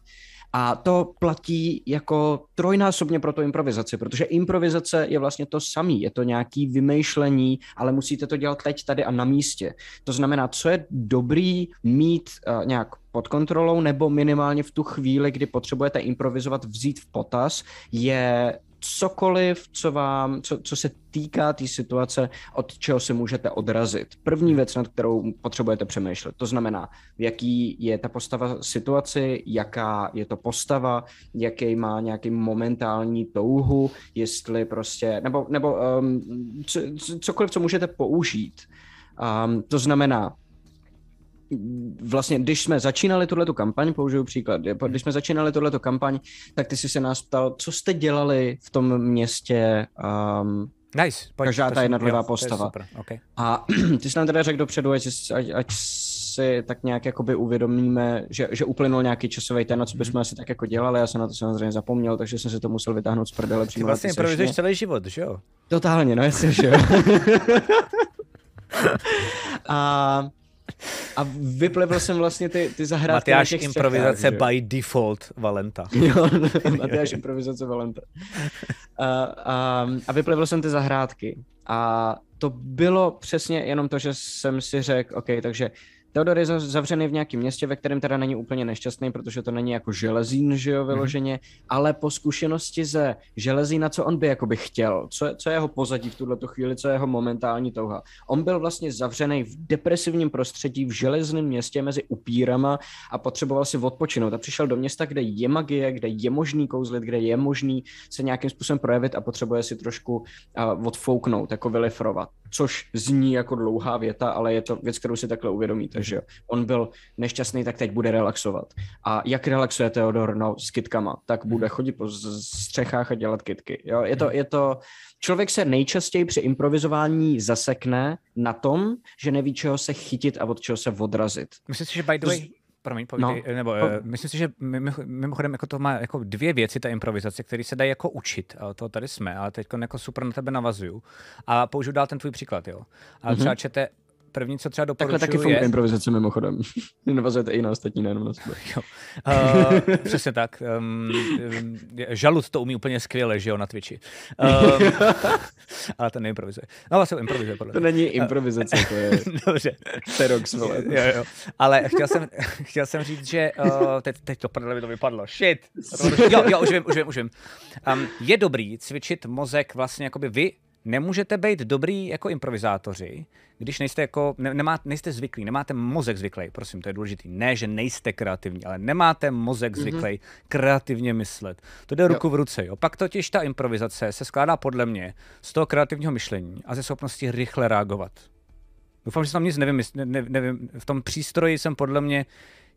A to platí jako trojnásobně pro tu improvizaci, protože improvizace je vlastně to samý, je to nějaký vymýšlení, ale musíte to dělat teď, tady a na místě. To znamená, co je dobrý mít uh, nějak pod kontrolou, nebo minimálně v tu chvíli, kdy potřebujete improvizovat, vzít v potaz, je cokoliv, co vám, co, co se týká té tý situace, od čeho se můžete odrazit. První věc, nad kterou potřebujete přemýšlet, to znamená, jaký je ta postava situaci, jaká je to postava, jaký má nějaký momentální touhu, jestli prostě, nebo, nebo um, co, cokoliv, co můžete použít. Um, to znamená, vlastně, když jsme začínali tuhle kampaň, použiju příklad, když jsme začínali tuhle kampaň, tak ty jsi se nás ptal, co jste dělali v tom městě um, Nice. Pojď, každá ta jednotlivá postava. Okay. A ty jsi nám teda řekl dopředu, ať, ať, ať si tak nějak jakoby uvědomíme, že, že uplynul nějaký časový ten, co bychom mm. asi tak jako dělali, já jsem na to samozřejmě zapomněl, takže jsem si to musel vytáhnout z prdele přímo. Ty vlastně improvizuješ celý život, že jo? Totálně, no jasně, že jo. a a vyplevil jsem vlastně ty, ty zahrádky Matyáš improvizace střechách, by default Valenta. jo, Matyáš improvizace Valenta. A, a, a vyplevil jsem ty zahrádky. A to bylo přesně jenom to, že jsem si řekl, OK, takže Teodor je zavřený v nějakém městě, ve kterém teda není úplně nešťastný, protože to není jako železín, že jo, mhm. vyloženě, mm-hmm. ale po zkušenosti ze železína, co on by jakoby chtěl, co, co je jeho pozadí v tuhle chvíli, co je jeho momentální touha. On byl vlastně zavřený v depresivním prostředí v železném městě mezi upírama a potřeboval si odpočinout a přišel do města, kde je magie, kde je možný kouzlit, kde je možný se nějakým způsobem projevit a potřebuje si trošku uh, odfouknout, jako vylifrovat což zní jako dlouhá věta, ale je to věc, kterou si takhle uvědomíte, že on byl nešťastný, tak teď bude relaxovat. A jak relaxuje Theodor no, s kytkama, tak bude hmm. chodit po střechách a dělat kytky. Jo? Je, to, hmm. je to, člověk se nejčastěji při improvizování zasekne na tom, že neví, čeho se chytit a od čeho se odrazit. Myslím si, že by the way, Promiň, povídej, no. nebo no. myslím si, že mimochodem jako to má jako dvě věci, ta improvizace, které se dají jako učit, a to tady jsme, ale teď jako super na tebe navazuju. A použiju dál ten tvůj příklad, jo. A mm-hmm. třeba čete První, co třeba doporučuji Takhle taky funguje je... improvizace mimochodem. Navazujete i na ostatní, nejenom na sebe. Jo. Uh, přesně tak. Um, žalud to umí úplně skvěle, že jo, na Twitchi. Um, ale to neimprovizuje. No vlastně improvizuje, podle To není improvizace, to je Dobře. Terox, jo, jo. Ale chtěl jsem, chtěl jsem říct, že uh, teď, teď to prdele to vypadlo. Shit. Jo, jo, už vím, už vím, už vím. Um, je dobrý cvičit mozek vlastně jakoby vy nemůžete být dobrý jako improvizátoři, když nejste jako, ne, nemá, nejste zvyklí, nemáte mozek zvyklý, prosím, to je důležitý. Ne, že nejste kreativní, ale nemáte mozek mhm. zvyklý mm-hmm. kreativně myslet. To jde ruku jo. v ruce, jo. Pak totiž ta improvizace se skládá podle mě z toho kreativního myšlení a ze schopnosti rychle reagovat. Doufám, že jsem tam nic nevím, ne, nevím. V tom přístroji jsem podle mě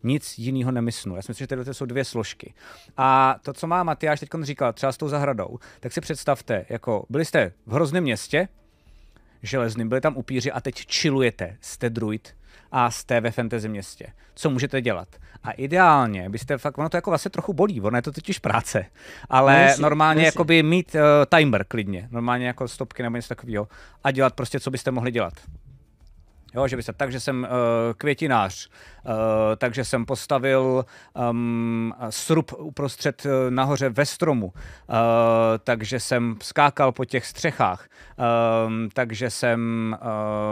nic jiného nemyslu. Já si myslím, že tyhle jsou dvě složky. A to, co má Matyáš teď říkal, třeba s tou zahradou, tak si představte, jako byli jste v hrozném městě, železným, byli tam upíři a teď chillujete, jste druid a jste ve fantasy městě. Co můžete dělat? A ideálně byste fakt, ono to jako vlastně trochu bolí, ono je to totiž práce, ale no, normálně jako by mít uh, timer klidně, normálně jako stopky nebo něco takového a dělat prostě, co byste mohli dělat. Jo, že by se, takže jsem uh, květinář, uh, takže jsem postavil um, srub uprostřed uh, nahoře ve stromu, uh, takže jsem skákal po těch střechách, um, takže jsem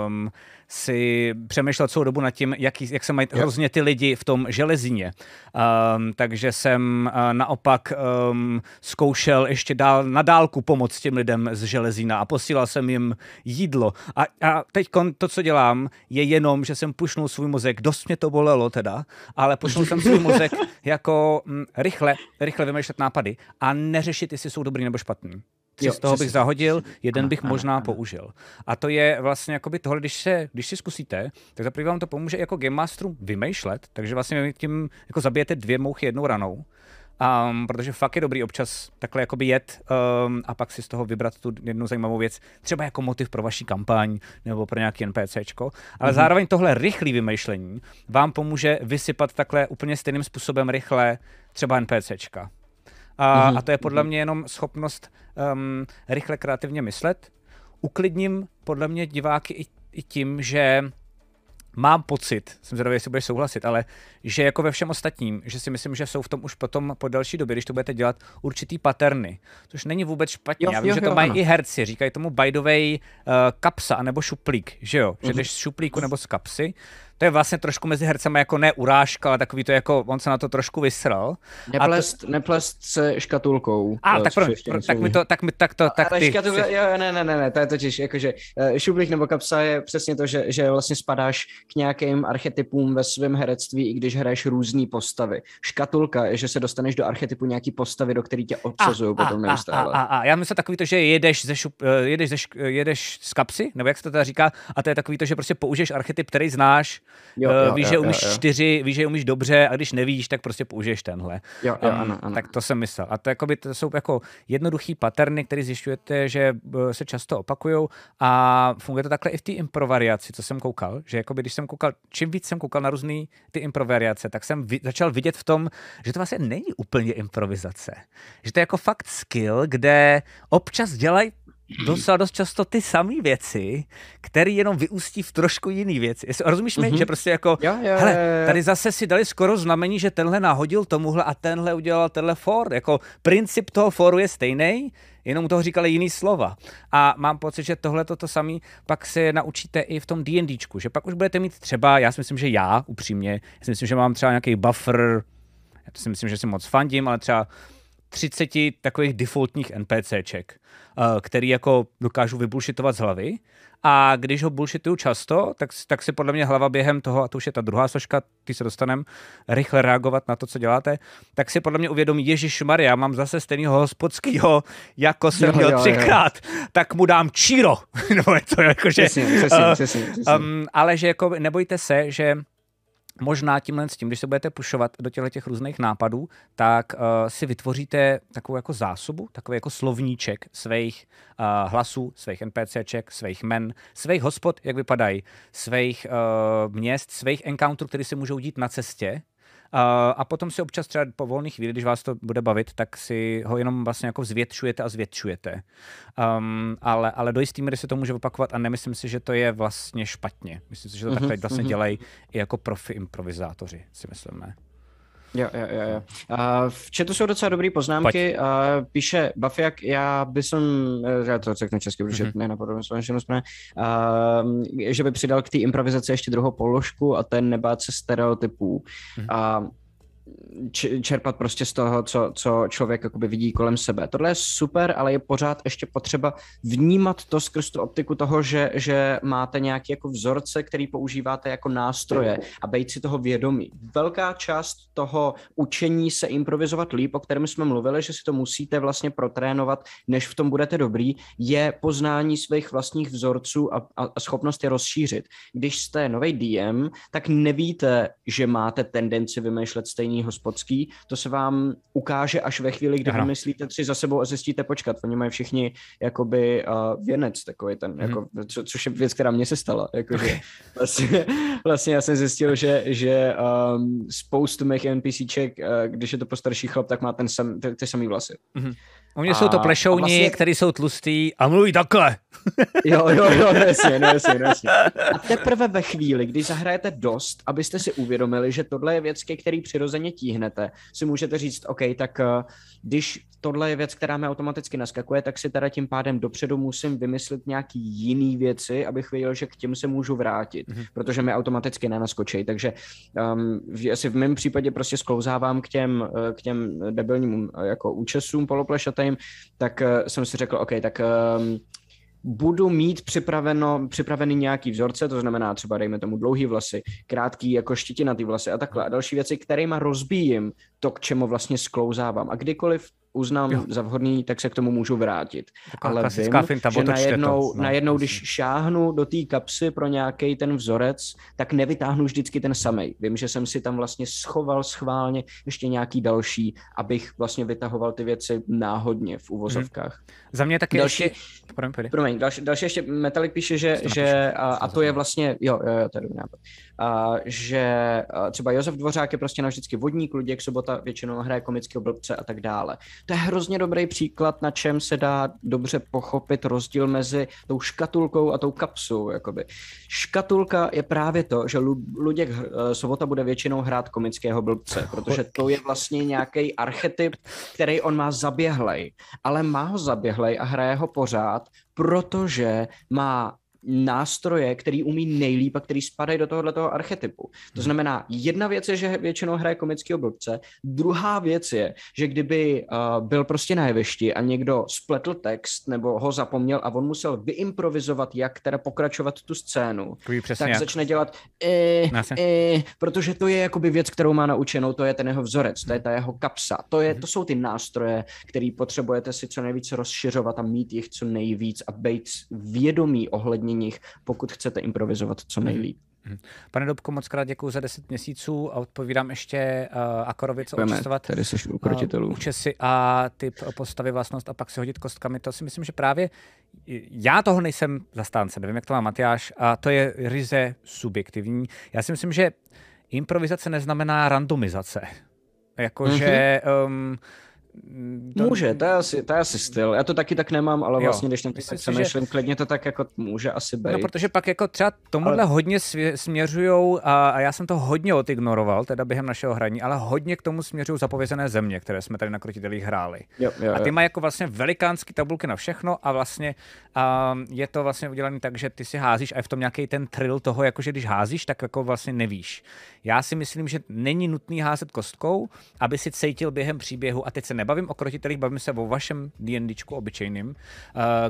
um, si přemýšlel celou dobu nad tím, jak, jak se mají hrozně ty lidi v tom železině. Um, takže jsem uh, naopak um, zkoušel ještě dál na dálku pomoct těm lidem z železína a posílal jsem jim jídlo. A, a teď to, co dělám, je jenom, že jsem pušnul svůj mozek, dost mě to bolelo teda, ale pušnul jsem svůj mozek jako m, mm, rychle, rychle vymýšlet nápady a neřešit, jestli jsou dobrý nebo špatný. Tři jo, z toho bych zahodil, jeden ano, bych ano, možná ano. použil. A to je vlastně jakoby tohle, když, se, když si zkusíte, tak za vám to pomůže jako Game Masteru vymýšlet, takže vlastně tím jako zabijete dvě mouchy jednou ranou. Um, protože fakt je dobrý občas takhle jakoby jet um, a pak si z toho vybrat tu jednu zajímavou věc, třeba jako motiv pro vaši kampaň nebo pro nějaký NPCčko. Ale mm-hmm. zároveň tohle rychlé vymýšlení vám pomůže vysypat takhle úplně stejným způsobem rychle třeba NPCčka. A, mm-hmm. a to je podle mhm. mě jenom schopnost um, rychle kreativně myslet. Uklidním podle mě diváky i, i tím, že mám pocit, jsem zvědavý, jestli budeš souhlasit, ale že jako ve všem ostatním, že si myslím, že jsou v tom už potom po delší době, když to budete dělat, určitý paterny, což není vůbec špatně. Jo, Já vím, jo, že to jo, mají ano. i herci, říkají tomu bajdovej uh, kapsa nebo šuplík, že jo, že mm-hmm. jdeš z šuplíku nebo z kapsy to je vlastně trošku mezi hercemi jako ne urážka, ale takový to jako, on se na to trošku vysral. Neplest, to... neplest se škatulkou. A, tak, pro, pro, tak mi to, tak mi tak to, tak ale ty. Škatulka, jo, ne, ne, ne, ne, to je totiž, jakože uh, šuplík nebo kapsa je přesně to, že, že vlastně spadáš k nějakým archetypům ve svém herectví, i když hraješ různé postavy. Škatulka je, že se dostaneš do archetypu nějaký postavy, do který tě obsazují potom a, neustále. A, a, a, já myslím takový to, že jedeš ze, šup, eh, jedeš, ze, jedeš z kapsy, nebo jak se to teda říká, a to je takový to, že prostě použiješ archetyp, který znáš, Jo, jo, víš, jo, že umíš jo, jo. čtyři, víš, že umíš dobře a když nevíš, tak prostě použiješ tenhle. Jo, jo, um, ano, ano. Tak to jsem myslel. A to, jakoby, to jsou jako jednoduchý paterny, které zjišťujete, že eh, se často opakují a funguje to takhle i v té improvariaci, co jsem koukal, že jakoby, když jsem koukal, čím víc jsem koukal na různé ty improvariace, tak jsem vi- začal vidět v tom, že to vlastně není úplně improvizace. Že to je jako fakt skill, kde občas dělají docela dost často ty samé věci, které jenom vyústí v trošku jiný věci. Rozumíš mi, mm-hmm. že prostě jako, jo, jo, hele, tady zase si dali skoro znamení, že tenhle nahodil tomuhle a tenhle udělal tenhle for. Jako princip toho foru je stejný, jenom u toho říkali jiný slova. A mám pocit, že tohle to samé pak se naučíte i v tom D&Dčku, že pak už budete mít třeba, já si myslím, že já upřímně, já si myslím, že mám třeba nějaký buffer, já si myslím, že si moc fandím, ale třeba 30 takových defaultních NPCček, eh, který jako dokážu vybulšitovat z hlavy. A když ho bullshituju často, tak, tak si podle mě hlava během toho, a to už je ta druhá složka, ty se dostanem, rychle reagovat na to, co děláte, tak si podle mě uvědomí, Ježíš Maria, mám zase stejného hospodského, jako jsem jo, měl jo, třikrát, jo. tak mu dám číro. Nebo je to jako, že, přesně, přesně, uh, přesně, přesně. Um, ale že jako nebojte se, že možná tímhle s tím, když se budete pušovat do těchto těch různých nápadů, tak uh, si vytvoříte takovou jako zásobu, takový jako slovníček svých uh, hlasů, svých NPCček, svých men, svých hospod, jak vypadají, svých uh, měst, svých encounterů, které se můžou dít na cestě, a potom si občas třeba po volných chvíli, když vás to bude bavit, tak si ho jenom vlastně jako zvětšujete a zvětšujete. Um, ale, ale do jistý míry se to může opakovat a nemyslím si, že to je vlastně špatně. Myslím si, že to mm-hmm, takhle vlastně mm-hmm. dělají i jako profi improvizátoři, si myslíme. Jo, jo, jo. jo. Uh, v chatu jsou docela dobré poznámky. Uh, píše Bafiak, já by som, eh, já to řeknu česky, protože mm-hmm. nenapadlo slovenštinu správně, uh, že by přidal k té improvizaci ještě druhou položku a ten nebát se stereotypů. Mm-hmm. Uh, čerpat prostě z toho, co, co člověk jakoby vidí kolem sebe. Tohle je super, ale je pořád ještě potřeba vnímat to skrz tu optiku toho, že, že máte nějaké jako vzorce, který používáte jako nástroje a být si toho vědomí. Velká část toho učení se improvizovat líp, o kterém jsme mluvili, že si to musíte vlastně protrénovat, než v tom budete dobrý, je poznání svých vlastních vzorců a, a, a schopnost je rozšířit. Když jste nový DM, tak nevíte, že máte tendenci vymýšlet stejný hospodský, to se vám ukáže až ve chvíli, kdy vymyslíte tři za sebou a zjistíte počkat. Oni mají všichni jakoby uh, věnec takový ten, mm-hmm. jako, co, což je věc, která mně se stala. Jako, okay. že vlastně, vlastně já jsem zjistil, že, že um, spoustu mých NPCček, uh, když je to postarší chlap, tak má ten sam, ty, ty samý vlasy. Mm-hmm. U mě a, jsou to plešouni, vlastně... který jsou tlustý a mluví takhle. jo, jo, jo, no jasně, no jasně, no jasně. A teprve ve chvíli, kdy zahrajete dost, abyste si uvědomili, že tohle je věc, ke který přirozeně tíhnete, si můžete říct, OK, tak uh, když tohle je věc, která mi automaticky naskakuje, tak si teda tím pádem dopředu musím vymyslet nějaký jiný věci, abych věděl, že k těm se můžu vrátit, mm-hmm. protože mi automaticky nenaskočí. Takže um, asi v mém případě prostě sklouzávám k těm, eh, k těm debilním eh, jako účesům poloplešatým, tak uh, jsem si řekl, OK, tak um, budu mít připraveno, připravený nějaký vzorce, to znamená třeba dejme tomu dlouhý vlasy, krátký jako štětinatý vlasy a takhle a další věci, kterými rozbíjím to, k čemu vlastně sklouzávám. A kdykoliv uznám jo. za vhodný, tak se k tomu můžu vrátit. Taková Ale vím, finta, že najednou, no, najednou když šáhnu do té kapsy pro nějaký ten vzorec, tak nevytáhnu vždycky ten samý. Vím, že jsem si tam vlastně schoval schválně ještě nějaký další, abych vlastně vytahoval ty věci náhodně v uvozovkách. Hmm. Za mě taky další, ještě... Promiň, promiň, další, další ještě Metalik píše, že, že a, a to je vlastně, jo, jo, jo to je dobrý nápad, že třeba Josef Dvořák je prostě navždycky vodník, Luděk Sobota většinou hraje komického blbce a tak dále. To je hrozně dobrý příklad, na čem se dá dobře pochopit rozdíl mezi tou škatulkou a tou kapsou. Jakoby. Škatulka je právě to, že Luděk eh, Sobota bude většinou hrát komického blbce, protože to je vlastně nějaký archetyp, který on má zaběhlej, ale má ho zaběhlej a hraje ho pořád, protože má nástroje, který umí nejlíp a který spadají do tohoto archetypu. To hmm. znamená, jedna věc je, že většinou hraje komický blbce, druhá věc je, že kdyby uh, byl prostě na jevišti a někdo spletl text nebo ho zapomněl a on musel vyimprovizovat, jak teda pokračovat tu scénu, tak jak. začne dělat eh, eh, protože to je jakoby věc, kterou má naučenou, to je ten jeho vzorec, to je ta jeho kapsa, to, je, hmm. to jsou ty nástroje, který potřebujete si co nejvíce rozšiřovat a mít jich co nejvíc a být vědomí ohledně nich, pokud chcete improvizovat co mhm. nejlíp. Mhm. Pane Dobko, moc krát děkuji za 10 měsíců a odpovídám ještě uh, Akorovi, co očistovat. Tady jsi u krotitelů. Uh, účesy a typ postavy vlastnost a pak si hodit kostkami. To si myslím, že právě já toho nejsem zastánce, nevím, jak to má Matyáš, a to je ryze subjektivní. Já si myslím, že improvizace neznamená randomizace. Jakože mm-hmm. um, to... Může, to je, asi, to je asi styl. Já to taky tak nemám, ale jo, vlastně, když tam tak přemýšlím, že... klidně to tak jako může asi být. No, protože pak jako třeba tomuhle ale... hodně směřují a, a, já jsem to hodně odignoroval, teda během našeho hraní, ale hodně k tomu směřují zapovězené země, které jsme tady na krotitelích hráli. Jo, jo, a ty mají jako vlastně velikánský tabulky na všechno a vlastně a je to vlastně udělané tak, že ty si házíš a je v tom nějaký ten thrill toho, jako že když házíš, tak jako vlastně nevíš. Já si myslím, že není nutný házet kostkou, aby si cítil během příběhu a teď se nebavím o krotitelích, bavím se o vašem D&Dčku obyčejným, uh,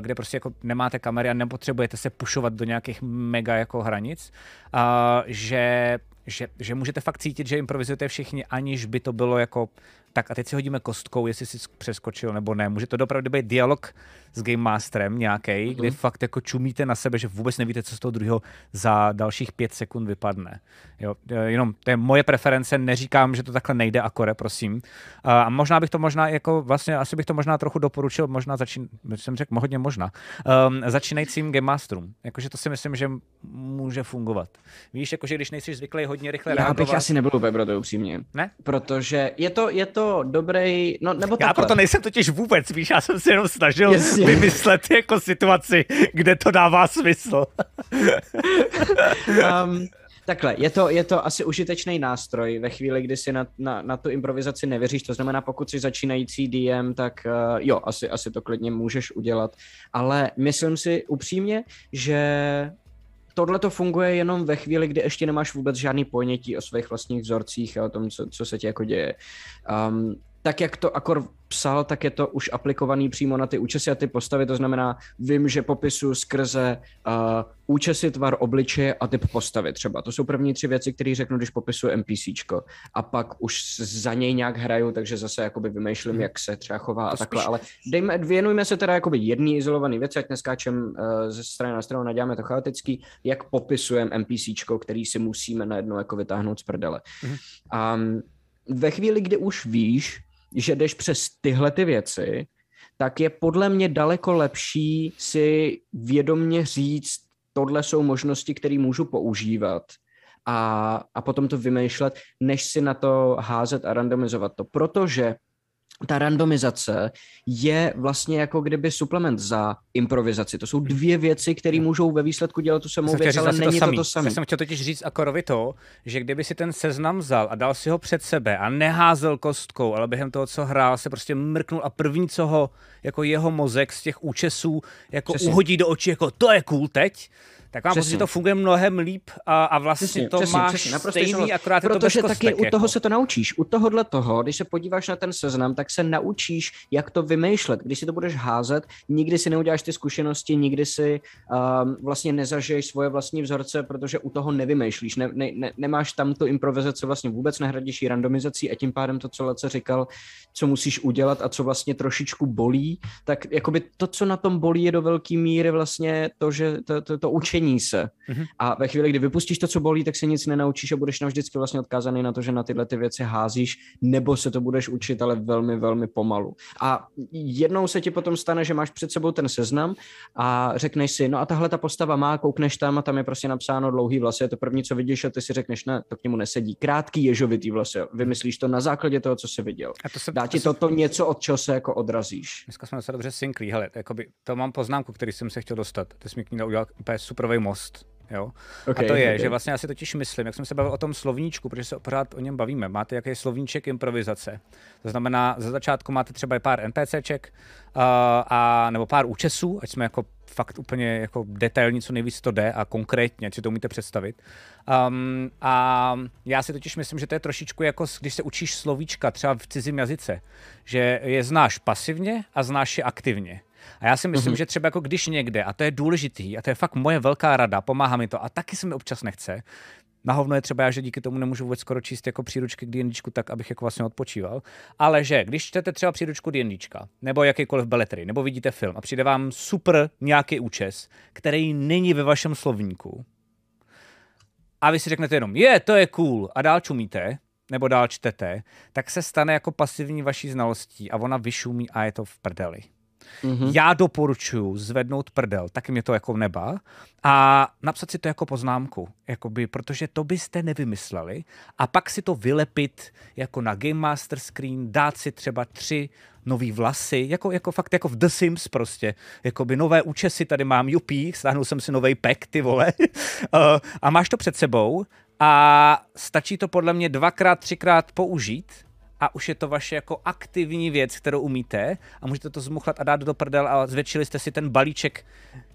kde prostě jako nemáte kamery a nepotřebujete se pušovat do nějakých mega jako hranic, uh, že že, že můžete fakt cítit, že improvizujete všichni, aniž by to bylo jako tak a teď si hodíme kostkou, jestli jsi přeskočil nebo ne. Může to opravdu být dialog s Game Masterem nějaký, mm-hmm. kdy fakt jako čumíte na sebe, že vůbec nevíte, co z toho druhého za dalších pět sekund vypadne. Jo, jenom to je moje preference, neříkám, že to takhle nejde akore, prosím. A možná bych to možná, jako vlastně asi bych to možná trochu doporučil, možná začín, jsem řekl hodně možná, um, začínajícím Game Masterům. Jakože to si myslím, že může fungovat. Víš, jakože když nejsi zvyklý hodně rychle Já reagovat. bych asi nebyl úplně pro to upřímně. Ne? Protože je to, je to dobrý, no nebo Já takhle. proto nejsem totiž vůbec, víš, já jsem si jenom snažil Jasně. vymyslet jako situaci, kde to dává smysl. um, Takhle, je to, je to asi užitečný nástroj ve chvíli, kdy si na, na, na tu improvizaci nevěříš, to znamená, pokud jsi začínající DM, tak uh, jo, asi, asi to klidně můžeš udělat, ale myslím si upřímně, že tohle to funguje jenom ve chvíli, kdy ještě nemáš vůbec žádný ponětí o svých vlastních vzorcích a o tom, co, co se ti jako děje. Um, tak jak to Akor psal, tak je to už aplikovaný přímo na ty účesy a ty postavy, to znamená, vím, že popisu skrze uh, účesy, tvar obličeje a typ postavy třeba. To jsou první tři věci, které řeknu, když popisuju NPCčko. A pak už za něj nějak hraju, takže zase jakoby vymýšlím, hmm. jak se třeba chová to a takhle. Spíš... Ale dejme, věnujme se teda jakoby jedný izolovaný věci, ať neskáčem uh, ze strany na stranu, naděláme to chaotický, jak popisujeme NPCčko, který si musíme najednou jako vytáhnout z prdele. Hmm. Um, ve chvíli, kdy už víš, že jdeš přes tyhle ty věci, tak je podle mě daleko lepší si vědomně říct, tohle jsou možnosti, které můžu používat a, a potom to vymýšlet, než si na to házet a randomizovat to. Protože ta randomizace je vlastně jako kdyby suplement za improvizaci. To jsou dvě věci, které můžou ve výsledku dělat tu samou věc, ale není to, to, to samé. Já jsem chtěl totiž říct Akorovi to, že kdyby si ten seznam vzal a dal si ho před sebe a neházel kostkou, ale během toho, co hrál, se prostě mrknul a první, co ho jako jeho mozek z těch účesů jako Přesně. uhodí do očí, jako to je cool teď, tak mám pocit, že to funguje mnohem líp a, a vlastně přesně, to přesně, máš přesně, stejný, souhlas. akorát Protože to taky u toho jako. se to naučíš. U tohohle toho, když se podíváš na ten seznam, tak se naučíš, jak to vymýšlet. Když si to budeš házet, nikdy si neuděláš ty zkušenosti, nikdy si um, vlastně nezažiješ svoje vlastní vzorce, protože u toho nevymýšlíš. Ne, ne, ne, nemáš tam tu improvizaci, vlastně vůbec nehradíš ji randomizací a tím pádem to, co Lece říkal, co musíš udělat a co vlastně trošičku bolí, tak jakoby to, co na tom bolí, je do velké míry vlastně to, že to, to, to učení učení se. Mm-hmm. A ve chvíli, kdy vypustíš to, co bolí, tak se nic nenaučíš a budeš navždycky vlastně odkázaný na to, že na tyhle ty věci házíš, nebo se to budeš učit, ale velmi, velmi pomalu. A jednou se ti potom stane, že máš před sebou ten seznam a řekneš si, no a tahle ta postava má, koukneš tam a tam je prostě napsáno dlouhý vlasy, je to první, co vidíš a ty si řekneš, ne, to k němu nesedí. Krátký ježovitý vlasy, vymyslíš to na základě toho, co jsi viděl. A to se, Dá ti to, to něco, od čeho se jako odrazíš. Dneska jsme se dobře synklí, hele, jakoby, to mám poznámku, který jsem se chtěl dostat. Ty jsi mi k ní udělal úplně superový most. Jo? Okay, a to je, okay. že vlastně já si totiž myslím, jak jsem se bavil o tom slovníčku, protože se pořád o něm bavíme. Máte jaký slovníček improvizace. To znamená, za začátku máte třeba pár NPCček uh, a, nebo pár účesů, ať jsme jako fakt úplně jako detailní, co nejvíc to jde a konkrétně, ať si to umíte představit. Um, a já si totiž myslím, že to je trošičku jako, když se učíš slovíčka třeba v cizím jazyce, že je znáš pasivně a znáš je aktivně. A já si myslím, mm-hmm. že třeba jako když někde, a to je důležitý, a to je fakt moje velká rada, pomáhá mi to, a taky se mi občas nechce, na hovno je třeba já, že díky tomu nemůžu vůbec skoro číst jako příručky k D&Dčku tak, abych jako vlastně odpočíval. Ale že, když čtete třeba příručku D&Dčka, nebo jakýkoliv beletry, nebo vidíte film a přijde vám super nějaký účes, který není ve vašem slovníku, a vy si řeknete jenom, je, to je cool, a dál čumíte, nebo dál čtete, tak se stane jako pasivní vaší znalostí a ona vyšumí a je to v prdeli. Mm-hmm. Já doporučuji zvednout prdel, taky mě to jako neba, a napsat si to jako poznámku, jakoby, protože to byste nevymysleli a pak si to vylepit jako na Game Master screen, dát si třeba tři nový vlasy, jako, jako fakt jako v The Sims prostě, jakoby nové účesy tady mám, jupí, stáhnul jsem si nový pek, ty vole, a máš to před sebou a stačí to podle mě dvakrát, třikrát použít a už je to vaše jako aktivní věc, kterou umíte a můžete to zmuchlat a dát do prdel a zvětšili jste si ten balíček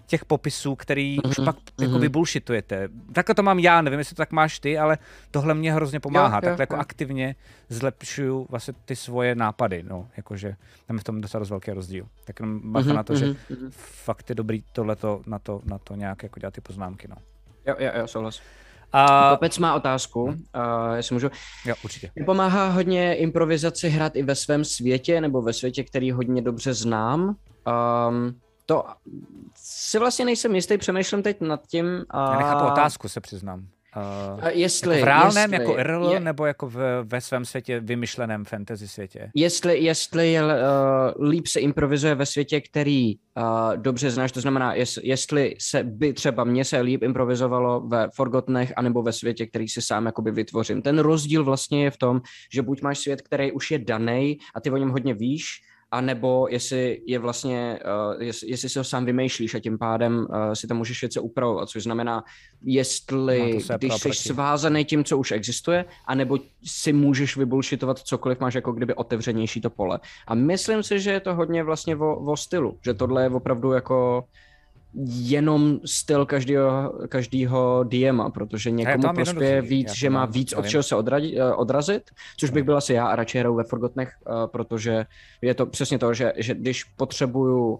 těch popisů, který mm-hmm. už mhm, pak mm-hmm. jakoby bullshitujete. Takhle to mám já, nevím, jestli to tak máš ty, ale tohle mě hrozně pomáhá. Jo, jo, Takhle jako jo. aktivně zlepšuju vlastně ty svoje nápady, no, jakože tam je v tom docela dost velký rozdíl. Tak jenom bacha mm-hmm, na to, mm-hmm. že mhm. fakt je dobrý tohleto, na to, na to nějak jako dělat ty poznámky, no. Jo, jo, jo, souhlas. Uh, Kopec má otázku, uh, jestli můžu. Jo, určitě. Pomáhá hodně improvizaci hrát i ve svém světě, nebo ve světě, který hodně dobře znám. Um, to si vlastně nejsem jistý, přemýšlím teď nad tím. Uh, Já nechápu otázku, se přiznám. Uh, jestli, jako v reálném, jestli, jako IRL, je, nebo jako v, ve svém světě, vymyšleném fantasy světě? Jestli, jestli je, uh, líp se improvizuje ve světě, který uh, dobře znáš, to znamená, jest, jestli se by třeba mně se líp improvizovalo ve Forgotnech, anebo ve světě, který si sám jakoby vytvořím. Ten rozdíl vlastně je v tom, že buď máš svět, který už je daný a ty o něm hodně víš, a nebo jestli je vlastně, uh, jestli, jestli si ho sám vymýšlíš a tím pádem uh, si tam můžeš něco upravovat, což znamená, jestli, no, když jsi svázaný tím, co už existuje, anebo si můžeš vybulšitovat cokoliv, máš jako kdyby otevřenější to pole. A myslím si, že je to hodně vlastně o, o stylu, že tohle je opravdu jako jenom styl každého, každého DMa, protože někomu prospěje víc, že má víc od čeho se odradit, eh, odrazit, což bych byl asi já a radši hraju ve Forgotnech, eh, protože je to přesně to, že, že když potřebuju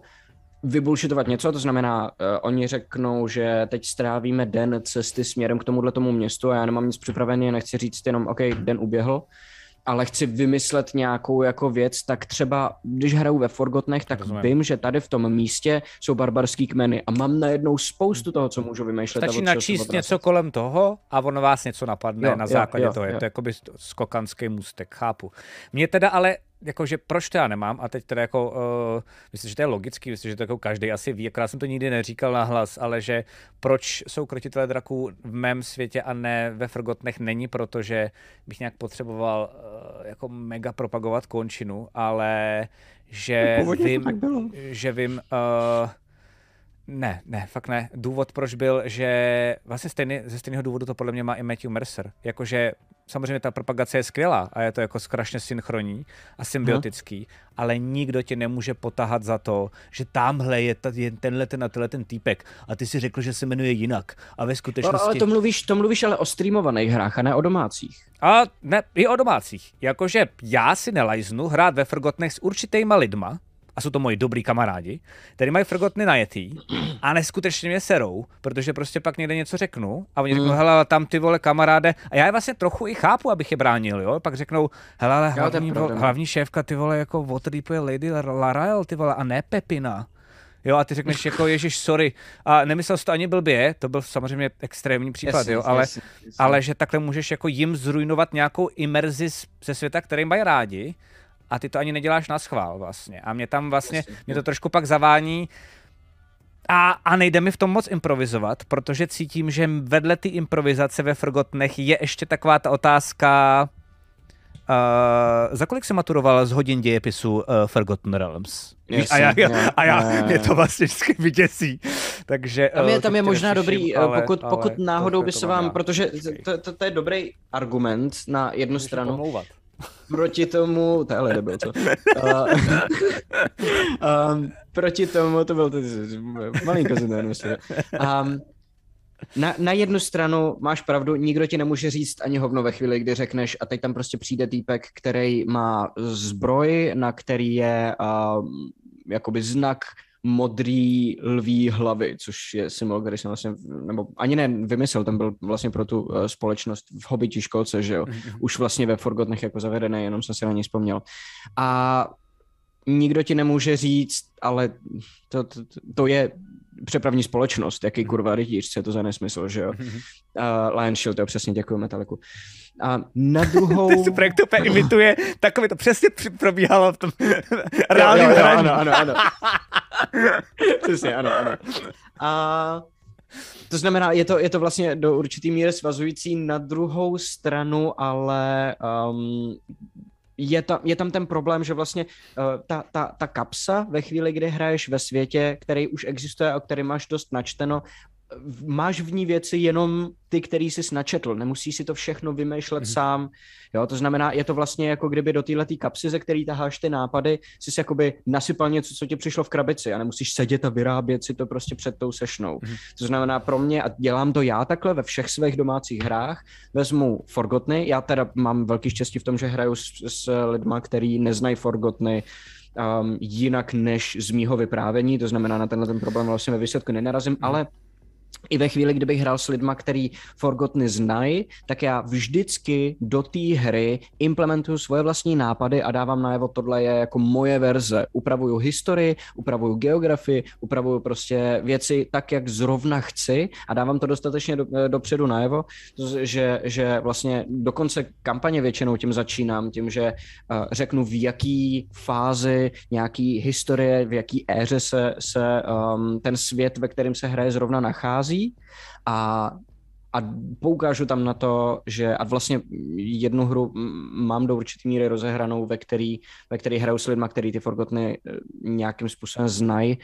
vybulšitovat něco, to znamená, uh, oni řeknou, že teď strávíme den cesty směrem k tomuhle tomu městu a já nemám nic připravené, nechci říct jenom, OK, den uběhl, ale chci vymyslet nějakou jako věc, tak třeba, když hraju ve Forgotnech, tak Rozumím. vím, že tady v tom místě jsou barbarský kmeny a mám najednou spoustu toho, co můžu vymýšlet. Stačí načíst něco kolem toho a ono vás něco napadne jo, na základě jo, jo, toho. Je jo. to jakoby skokanský můstek, chápu. Mě teda ale jakože proč to já nemám a teď teda jako, uh, myslím, že to je logický, myslím, že to jako každý asi ví, akorát jsem to nikdy neříkal na hlas, ale že proč jsou krotitelé draků v mém světě a ne ve Frgotnech není, protože bych nějak potřeboval uh, jako mega propagovat končinu, ale že Původně vím, že vím, uh, ne, ne, fakt ne. Důvod, proč byl, že vlastně stejný, ze stejného důvodu to podle mě má i Matthew Mercer. Jakože samozřejmě ta propagace je skvělá a je to jako strašně synchronní a symbiotický, hmm. ale nikdo tě nemůže potahat za to, že tamhle je, ta, je tenhle ten a tenhle ten týpek a ty si řekl, že se jmenuje jinak a ve skutečnosti... No, ale to mluvíš, to mluvíš ale o streamovaných hrách a ne o domácích. A ne, i o domácích. Jakože já si nelajznu hrát ve Forgotnech s určitýma lidma, a jsou to moji dobrý kamarádi, který mají frgotny najetý a neskutečně mě serou, protože prostě pak někde něco řeknu a oni řeknou, mm. hele, tam ty vole kamaráde, a já je vlastně trochu i chápu, abych je bránil, jo, pak řeknou, hele, ale hlavní, vo, hlavní šéfka, ty vole, jako waterdeepuje Lady Larael, ty vole, a ne Pepina. Jo, a ty řekneš jako, ježiš, sorry. A nemyslel jsi to ani blbě, to byl samozřejmě extrémní případ, yes, jo, ale, yes, yes, ale že takhle můžeš jako jim zrujnovat nějakou imerzi ze světa, který mají rádi a ty to ani neděláš na schvál vlastně. A mě tam vlastně, mě to trošku pak zavání a, a nejde mi v tom moc improvizovat, protože cítím, že vedle ty improvizace ve Forgotnech je ještě taková ta otázka, Uh, za kolik se maturoval z hodin dějepisu uh, Forgotten Realms? Yes, a já, já, a já ne. mě to vlastně vždycky vyděsí. Takže, tam je, tam je možná dobrý, ale, pokud, ale, pokud náhodou by se vám, protože to, to, to je dobrý argument na jednu Můžu stranu. Pomlouvat proti tomu, tohle nebyl co? Uh, um, proti tomu, to byl to, malinko jsem um, na, na jednu stranu máš pravdu, nikdo ti nemůže říct ani hovno ve chvíli, kdy řekneš a teď tam prostě přijde týpek, který má zbroj, na který je uh, jakoby znak modrý lví hlavy, což je symbol, který jsem vlastně, nebo ani ne vymyslel, ten byl vlastně pro tu uh, společnost v hobbytí školce, že jo, mm-hmm. už vlastně ve Forgotnech jako zavedené, jenom jsem si na ní vzpomněl. A nikdo ti nemůže říct, ale to, to, to je přepravní společnost, jaký mhm. kurva rytíř, co je to za nesmysl, že jo. Uh, Lion Shield, jo, přesně, děkuji Metaliku. A na druhou... to super, jak to úplně imituje, takové to přesně probíhalo v tom reálném Ano, ano, ano. přesně, ano, ano. A to znamená, je to, je to vlastně do určitý míry svazující na druhou stranu, ale um, je, tam, je tam ten problém, že vlastně uh, ta, ta, ta kapsa ve chvíli, kdy hraješ ve světě, který už existuje a který máš dost načteno, máš v ní věci jenom ty, který jsi načetl, nemusíš si to všechno vymýšlet mm-hmm. sám, jo, to znamená, je to vlastně jako kdyby do této kapsy, ze který taháš ty nápady, jsi si jakoby nasypal něco, co ti přišlo v krabici a nemusíš sedět a vyrábět si to prostě před tou sešnou. Mm-hmm. To znamená pro mě, a dělám to já takhle ve všech svých domácích hrách, vezmu Forgotny, já teda mám velký štěstí v tom, že hraju s, s lidma, který neznají Forgotny, um, jinak než z mýho vyprávění, to znamená na tenhle ten problém vlastně ve výsledku nenarazím, mm. ale i ve chvíli, kdybych hrál s lidma, který Forgotny znají, tak já vždycky do té hry implementuju svoje vlastní nápady a dávám najevo, tohle je jako moje verze. Upravuju historii, upravuju geografii, upravuju prostě věci tak, jak zrovna chci a dávám to dostatečně do, eh, dopředu najevo, že, že vlastně do konce kampaně většinou tím začínám, tím, že uh, řeknu v jaký fázi nějaký historie, v jaký éře se, se um, ten svět, ve kterém se hraje, zrovna nachází schází a a poukážu tam na to, že a vlastně jednu hru mám do určitý míry rozehranou, ve který, ve který hraju s lidma, který ty Forgotny eh, nějakým způsobem znají.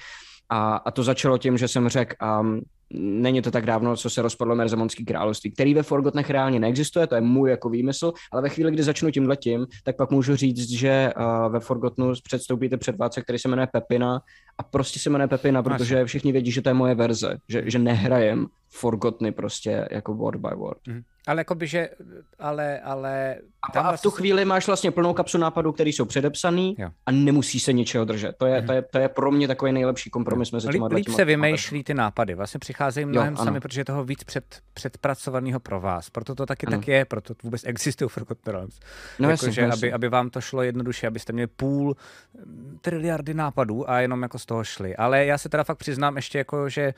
A, a to začalo tím, že jsem řekl, um, není to tak dávno, co se rozpadlo Merzemonský království, který ve Forgotnech reálně neexistuje, to je můj jako výmysl, ale ve chvíli, kdy začnu tím letím, tak pak můžu říct, že uh, ve Forgotnu předstoupíte před válce, který se jmenuje Pepina a prostě se jmenuje Pepina, protože všichni vědí, že to je moje verze, že, že nehrajem Forgotny prostě jako word by word. Mm. Ale jakoby, že, ale, ale... A, a v vlastně tu chvíli máš vlastně plnou kapsu nápadů, které jsou předepsaný jo. a nemusí se ničeho držet. To je, mm. to je, to je pro mě takový nejlepší kompromis jo. mezi těma Líp se vymýšlí ty nápady, vlastně přicházejí mnohem jo, sami, protože je toho víc před, předpracovaného pro vás. Proto to taky ano. tak je, proto vůbec existují Forgotten Realms. No, jako, jasně, že jasně. Aby, aby vám to šlo jednoduše, abyste měli půl mm, triliardy nápadů a jenom jako z toho šli. Ale já se teda fakt přiznám ještě jako, že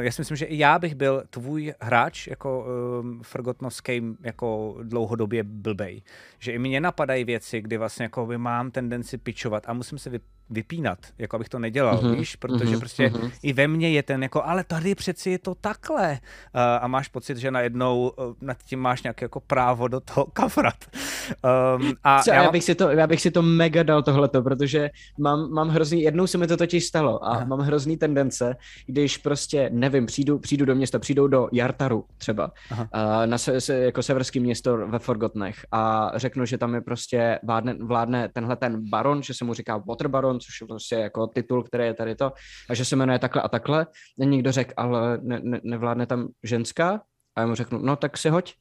já si myslím, že i já bych byl tvůj hráč jako um, Forgotnovský jako dlouhodobě blbej. Že i mě napadají věci, kdy vlastně jako mám tendenci pičovat a musím se vypínat, jako abych to nedělal, uh-huh, víš, protože uh-huh, prostě uh-huh. i ve mně je ten jako, ale tady přeci je to takhle uh, a máš pocit, že najednou uh, nad tím máš nějaké jako právo do toho kafrat. Um, a Co, já, já, bych si to, já bych si to mega dal tohleto, protože mám, mám hrozný, jednou se mi to totiž stalo a Aha. mám hrozný tendence, když prostě, nevím, přijdu, přijdu do města, přijdou do Jartaru třeba, uh, na se, se, jako severský město ve Forgotnech a řeknu, že tam je prostě vládne, vládne tenhle ten baron, že se mu říká Water Baron, což je prostě jako titul, který je tady to, a že se jmenuje takhle a takhle. A někdo řekl, ale ne, ne, nevládne tam ženská? A já mu řeknu, no tak si hoď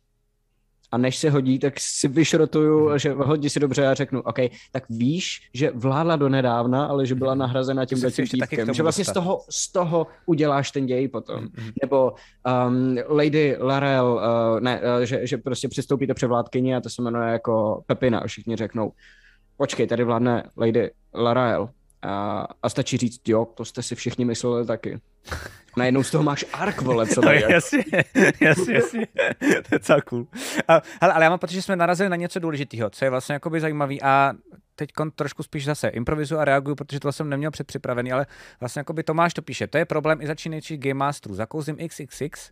a než se hodí, tak si vyšrotuju, hmm. že hodí si dobře a řeknu, OK, tak víš, že vládla do nedávna, ale že byla mhm. nahrazena tím tím týpkem, že vlastně z toho, z toho uděláš ten děj potom. Mm-hmm. Nebo um, Lady Larel, uh, ne, uh, že, že prostě přistoupíte převládkyni a to se jmenuje jako Pepina a všichni řeknou, počkej, tady vládne Lady Larael. A, a stačí říct, jo, to jste si všichni mysleli taky. Najednou z toho máš ark, vole, co no, jasně, jasně, jasně, to je celá cool. A, hele, ale já mám pocit, že jsme narazili na něco důležitého, co je vlastně jakoby zajímavý a teď trošku spíš zase improvizuju a reaguju, protože to jsem neměl předpřipravený, ale vlastně jakoby Tomáš to píše, to je problém i začínajících Game Masterů. Zakouzím XXX,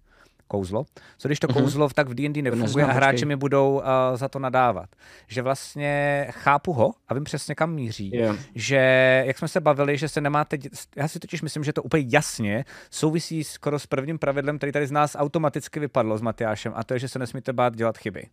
kouzlo. Co když to mm-hmm. kouzlo tak v D&D nefunguje a hráči mi budou uh, za to nadávat. Že vlastně chápu ho a vím přesně kam míří. Yeah. Že jak jsme se bavili, že se nemáte, já si totiž myslím, že to úplně jasně souvisí skoro s prvním pravidlem, který tady z nás automaticky vypadlo s Matyášem a to je, že se nesmíte bát dělat chyby.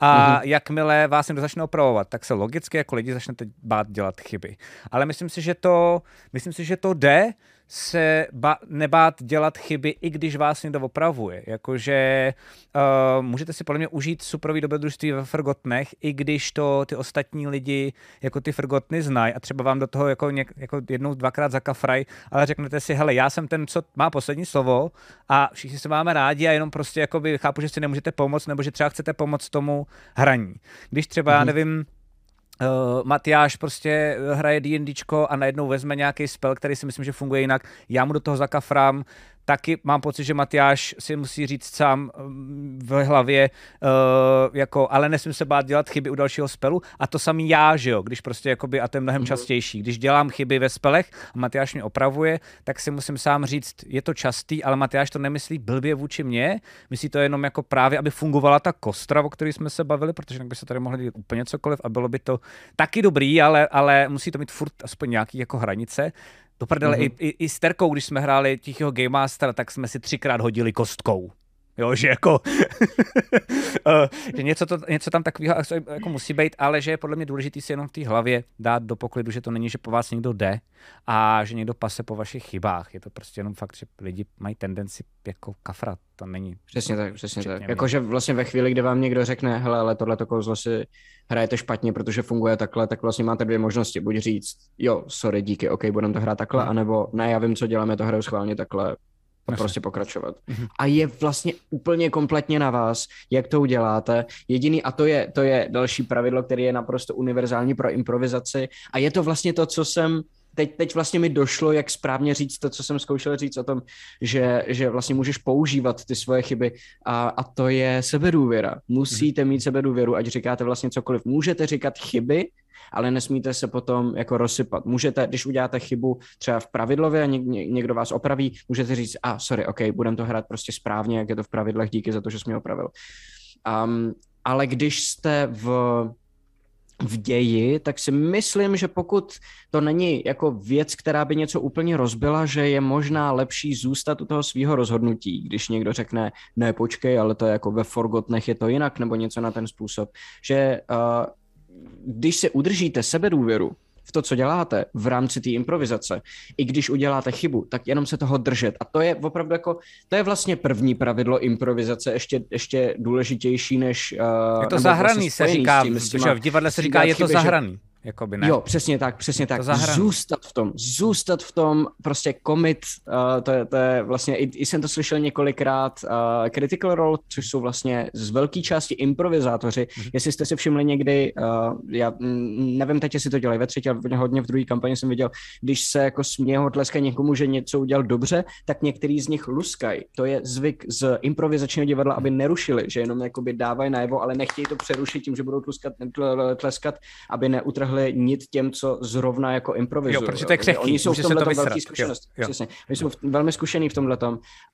A mm-hmm. jakmile vás někdo začne opravovat, tak se logicky jako lidi začnete bát dělat chyby. Ale myslím si, že to, myslím si, že to jde se ba- nebát dělat chyby, i když vás někdo opravuje. Jakože uh, můžete si podle mě užít superový dobrodružství ve Forgotnech, i když to ty ostatní lidi jako ty Forgotny znají a třeba vám do toho jako, něk, jako jednou, dvakrát zakafraj, ale řeknete si, hele, já jsem ten, co má poslední slovo a všichni se máme rádi a jenom prostě jakoby chápu, že si nemůžete pomoct nebo že třeba chcete pomoct tomu hraní. Když třeba, mm-hmm. nevím, Uh, Matyáš prostě hraje D&Dčko a najednou vezme nějaký spell, který si myslím, že funguje jinak. Já mu do toho zakafrám, taky mám pocit, že Matyáš si musí říct sám mm, v hlavě, uh, jako, ale nesmím se bát dělat chyby u dalšího spelu. A to samý já, že jo, když prostě, jakoby, a to je mnohem mm-hmm. častější. Když dělám chyby ve spelech a Matyáš mě opravuje, tak si musím sám říct, je to častý, ale Matyáš to nemyslí blbě vůči mně, myslí to jenom jako právě, aby fungovala ta kostra, o které jsme se bavili, protože by se tady mohli dělat úplně cokoliv a bylo by to taky dobrý, ale, ale musí to mít furt aspoň nějaký jako hranice. Do prdele, mm-hmm. i, i, i s Terkou, když jsme hráli Tichého Game Master, tak jsme si třikrát hodili kostkou. Jo, že jako, eh, že něco, to, něco tam takového jako musí být, ale že je podle mě důležité si jenom v té hlavě dát do poklidu, že to není, že po vás někdo jde a že někdo pase po vašich chybách. Je to prostě jenom fakt, že lidi mají tendenci jako kafrat, to není. Přesně tak, přesně tak. Jakože vlastně ve chvíli, kdy vám někdo řekne, hele, ale tohle kouzlo si hrajete špatně, protože funguje takhle, tak vlastně máte dvě možnosti. Buď říct, jo, sorry, díky, ok, budeme to hrát takhle, hmm. anebo ne, já vím, co děláme, to hraju schválně takhle, a prostě pokračovat. Mm-hmm. A je vlastně úplně kompletně na vás, jak to uděláte. Jediný, a to je, to je další pravidlo, které je naprosto univerzální pro improvizaci a je to vlastně to, co jsem teď, teď vlastně mi došlo, jak správně říct to, co jsem zkoušel říct o tom, že, že vlastně můžeš používat ty svoje chyby a, a to je sebedůvěra. Musíte mít sebedůvěru, ať říkáte vlastně cokoliv. Můžete říkat chyby, ale nesmíte se potom jako rozsypat. Můžete, když uděláte chybu třeba v pravidlově a někdo vás opraví, můžete říct, a sorry, ok, budem to hrát prostě správně, jak je to v pravidlech, díky za to, že jsi mě opravil. Um, ale když jste v v ději, tak si myslím, že pokud to není jako věc, která by něco úplně rozbila, že je možná lepší zůstat u toho svého rozhodnutí, když někdo řekne, ne, počkej, ale to je jako ve Forgotnech je to jinak, nebo něco na ten způsob, že uh, když se udržíte sebedůvěru v to, co děláte v rámci té improvizace, i když uděláte chybu, tak jenom se toho držet. A to je opravdu jako, to je vlastně první pravidlo improvizace, ještě, ještě důležitější než... Uh, je to zahraný, vlastně se říká, tím, těma, v divadle se říká, je to zahraný. Že, Jakoby ne. Jo, přesně tak, přesně tak. Zůstat v tom, zůstat v tom, prostě komit, uh, to, je, to je vlastně, i, i jsem to slyšel několikrát, uh, Critical Role, což jsou vlastně z velké části improvizátoři. Mm-hmm. Jestli jste si všimli někdy, uh, já mm, nevím teď, jestli to dělají ve třetí, ale hodně v druhé kampani jsem viděl, když se jako směho tleskají někomu, že něco udělal dobře, tak některý z nich luskají. To je zvyk z improvizačního divadla, aby nerušili, že jenom jakoby dávají najevo, ale nechtějí to přerušit tím, že budou tleskat, tleskat aby neutrhli nenatrhli nit těm, co zrovna jako improvizují. Jo, protože to je křehký, Oni jsou v tomhle velký zkušenost. Jo, jo. Přesně. Oni jsou velmi zkušený v tomhle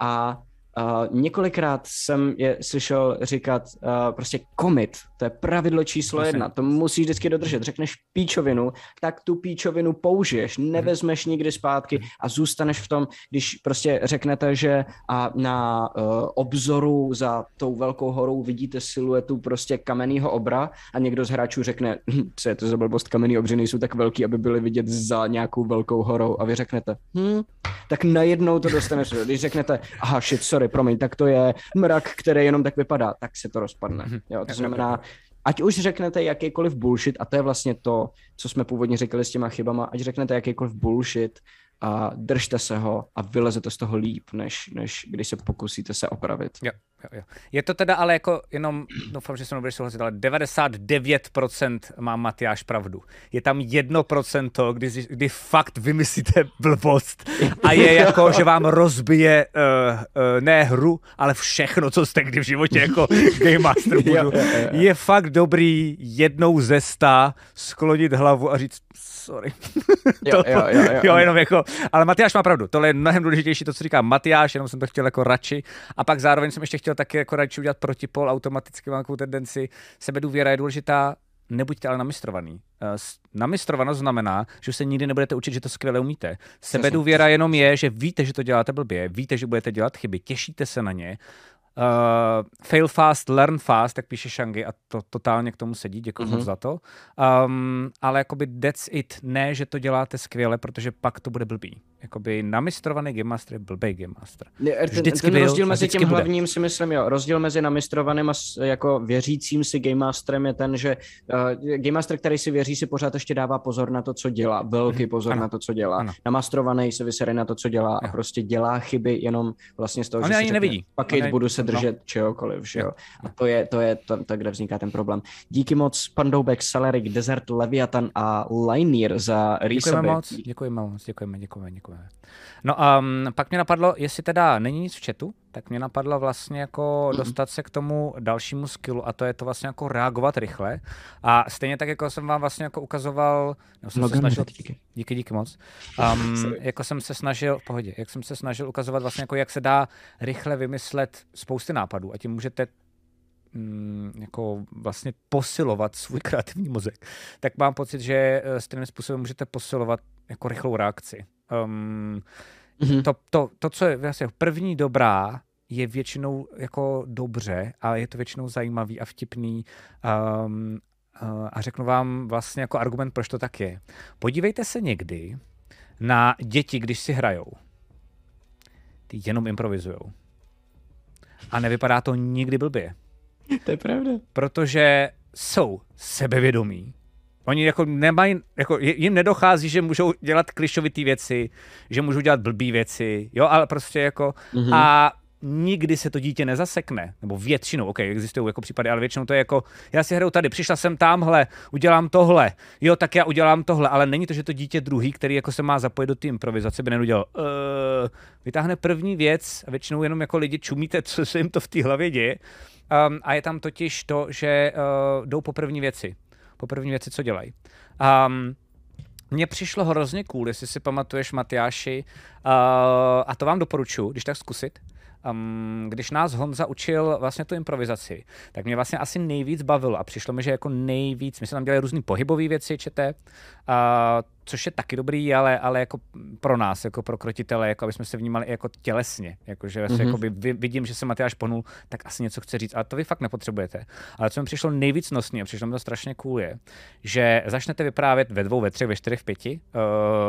a Uh, několikrát jsem je slyšel říkat uh, prostě komit, to je pravidlo číslo Myslím. jedna, to musíš vždycky dodržet. Řekneš píčovinu, tak tu píčovinu použiješ, mhm. nevezmeš nikdy zpátky mhm. a zůstaneš v tom, když prostě řeknete, že a na uh, obzoru za tou velkou horou vidíte siluetu prostě kamenného obra a někdo z hráčů řekne, hm, co je to za blbost, kamenný obři nejsou tak velký, aby byly vidět za nějakou velkou horou a vy řeknete, hm, tak najednou to dostaneš. Když řeknete, aha, shit, sorry, promiň, tak to je mrak, který jenom tak vypadá, tak se to rozpadne. Mhm. Jo, to znamená, ať už řeknete jakýkoliv bullshit, a to je vlastně to, co jsme původně říkali s těma chybama, ať řeknete jakýkoliv bullshit, a držte se ho a vylezete z toho líp, než, než když se pokusíte se opravit. Jo, jo, jo. Je to teda ale jako jenom, doufám, že se mnou souhlasit, ale 99% má Matyáš pravdu. Je tam 1%, kdy, kdy fakt vymyslíte blbost a je jako, že vám rozbije uh, uh, ne hru, ale všechno, co jste kdy v životě jako Game Master budu. Jo, jo, jo. Je fakt dobrý jednou ze sta sklonit hlavu a říct, sorry. Jo, jo, jo, jo, jo, jenom jako, ale Matyáš má pravdu, tohle je mnohem důležitější, to, co říká Matyáš, jenom jsem to chtěl jako radši. A pak zároveň jsem ještě chtěl taky jako radši udělat protipol, automaticky mám takovou tendenci. Sebedůvěra je důležitá, nebuďte ale namistrovaný. Eh, namistrovanost znamená, že se nikdy nebudete učit, že to skvěle umíte. Sebedůvěra jenom je, že víte, že to děláte blbě, víte, že budete dělat chyby, těšíte se na ně Uh, fail fast, learn fast, tak píše Shangy a to totálně k tomu sedí, děkuji mm-hmm. moc za to. Um, ale jakoby that's it, ne, že to děláte skvěle, protože pak to bude blbý. Jakoby namistrovaný Game Master je blbý Game Master. Vždycky ten, ten byl, rozdíl mezi tím bude. hlavním si myslím, jo, rozdíl mezi namistrovaným a jako věřícím si Game Masterem je ten, že uh, Game Master, který si věří, si pořád ještě dává pozor na to, co dělá, velký mhm. pozor ano. na to, co dělá. Ano. Namastrovaný se vysere na to, co dělá jo. a prostě dělá chyby jenom vlastně z toho, On že si nevidí. Pak budu se no. držet no. čehokoliv, že jo. A to je, to je to, to, kde vzniká ten problém. Díky moc Pandoubek, Salerik, Desert, Leviathan a Linear za Děkujeme moc, děkujeme moc, děkujeme, děkujeme, děkujeme. No um, pak mě napadlo, jestli teda není nic v chatu, tak mě napadlo vlastně jako mm-hmm. dostat se k tomu dalšímu skillu a to je to vlastně jako reagovat rychle. A stejně tak, jako jsem vám vlastně jako ukazoval, no, jsem se snažil, díky. díky, díky moc, um, jako jsem se snažil, v pohodě, jak jsem se snažil ukazovat vlastně jako jak se dá rychle vymyslet spousty nápadů a tím můžete mm, jako vlastně posilovat svůj kreativní mozek, tak mám pocit, že eh, stejným způsobem můžete posilovat jako rychlou reakci. Um, mm-hmm. to, to, to, co je vlastně první dobrá, je většinou jako dobře a je to většinou zajímavý a vtipný. Um, uh, a řeknu vám vlastně jako argument, proč to tak je. Podívejte se někdy na děti, když si hrajou. Ty jenom improvizujou. A nevypadá to nikdy blbě. To je pravda. Protože jsou sebevědomí, Oni jako nemají, jako jim nedochází, že můžou dělat klišovité věci, že můžou dělat blbý věci, jo, ale prostě jako mm-hmm. a nikdy se to dítě nezasekne, nebo většinou, ok, existují jako případy, ale většinou to je jako, já si hraju tady, přišla jsem tamhle, udělám tohle, jo, tak já udělám tohle, ale není to, že to dítě druhý, který jako se má zapojit do té improvizace, by neudělal, uh, vytáhne první věc a většinou jenom jako lidi čumíte, co se jim to v té hlavě děje. Um, a je tam totiž to, že uh, jdou po první věci po první věci, co dělají. Um, mně přišlo hrozně cool, jestli si pamatuješ, Matyáši, uh, a to vám doporučuji, když tak zkusit. Um, když nás Honza učil vlastně tu improvizaci, tak mě vlastně asi nejvíc bavilo a přišlo mi, že jako nejvíc, my jsme tam dělali různé pohybové věci, čete, uh, což je taky dobrý, ale, ale jako pro nás, jako pro krotitele, jako aby jsme se vnímali jako tělesně, jako že mm-hmm. jakoby vidím, že se Matyáš ponul, tak asi něco chce říct, ale to vy fakt nepotřebujete. Ale co mi přišlo nejvíc nosný a přišlo mi to strašně cool je, že začnete vyprávět ve dvou, ve třech, ve čtyřech, v pěti,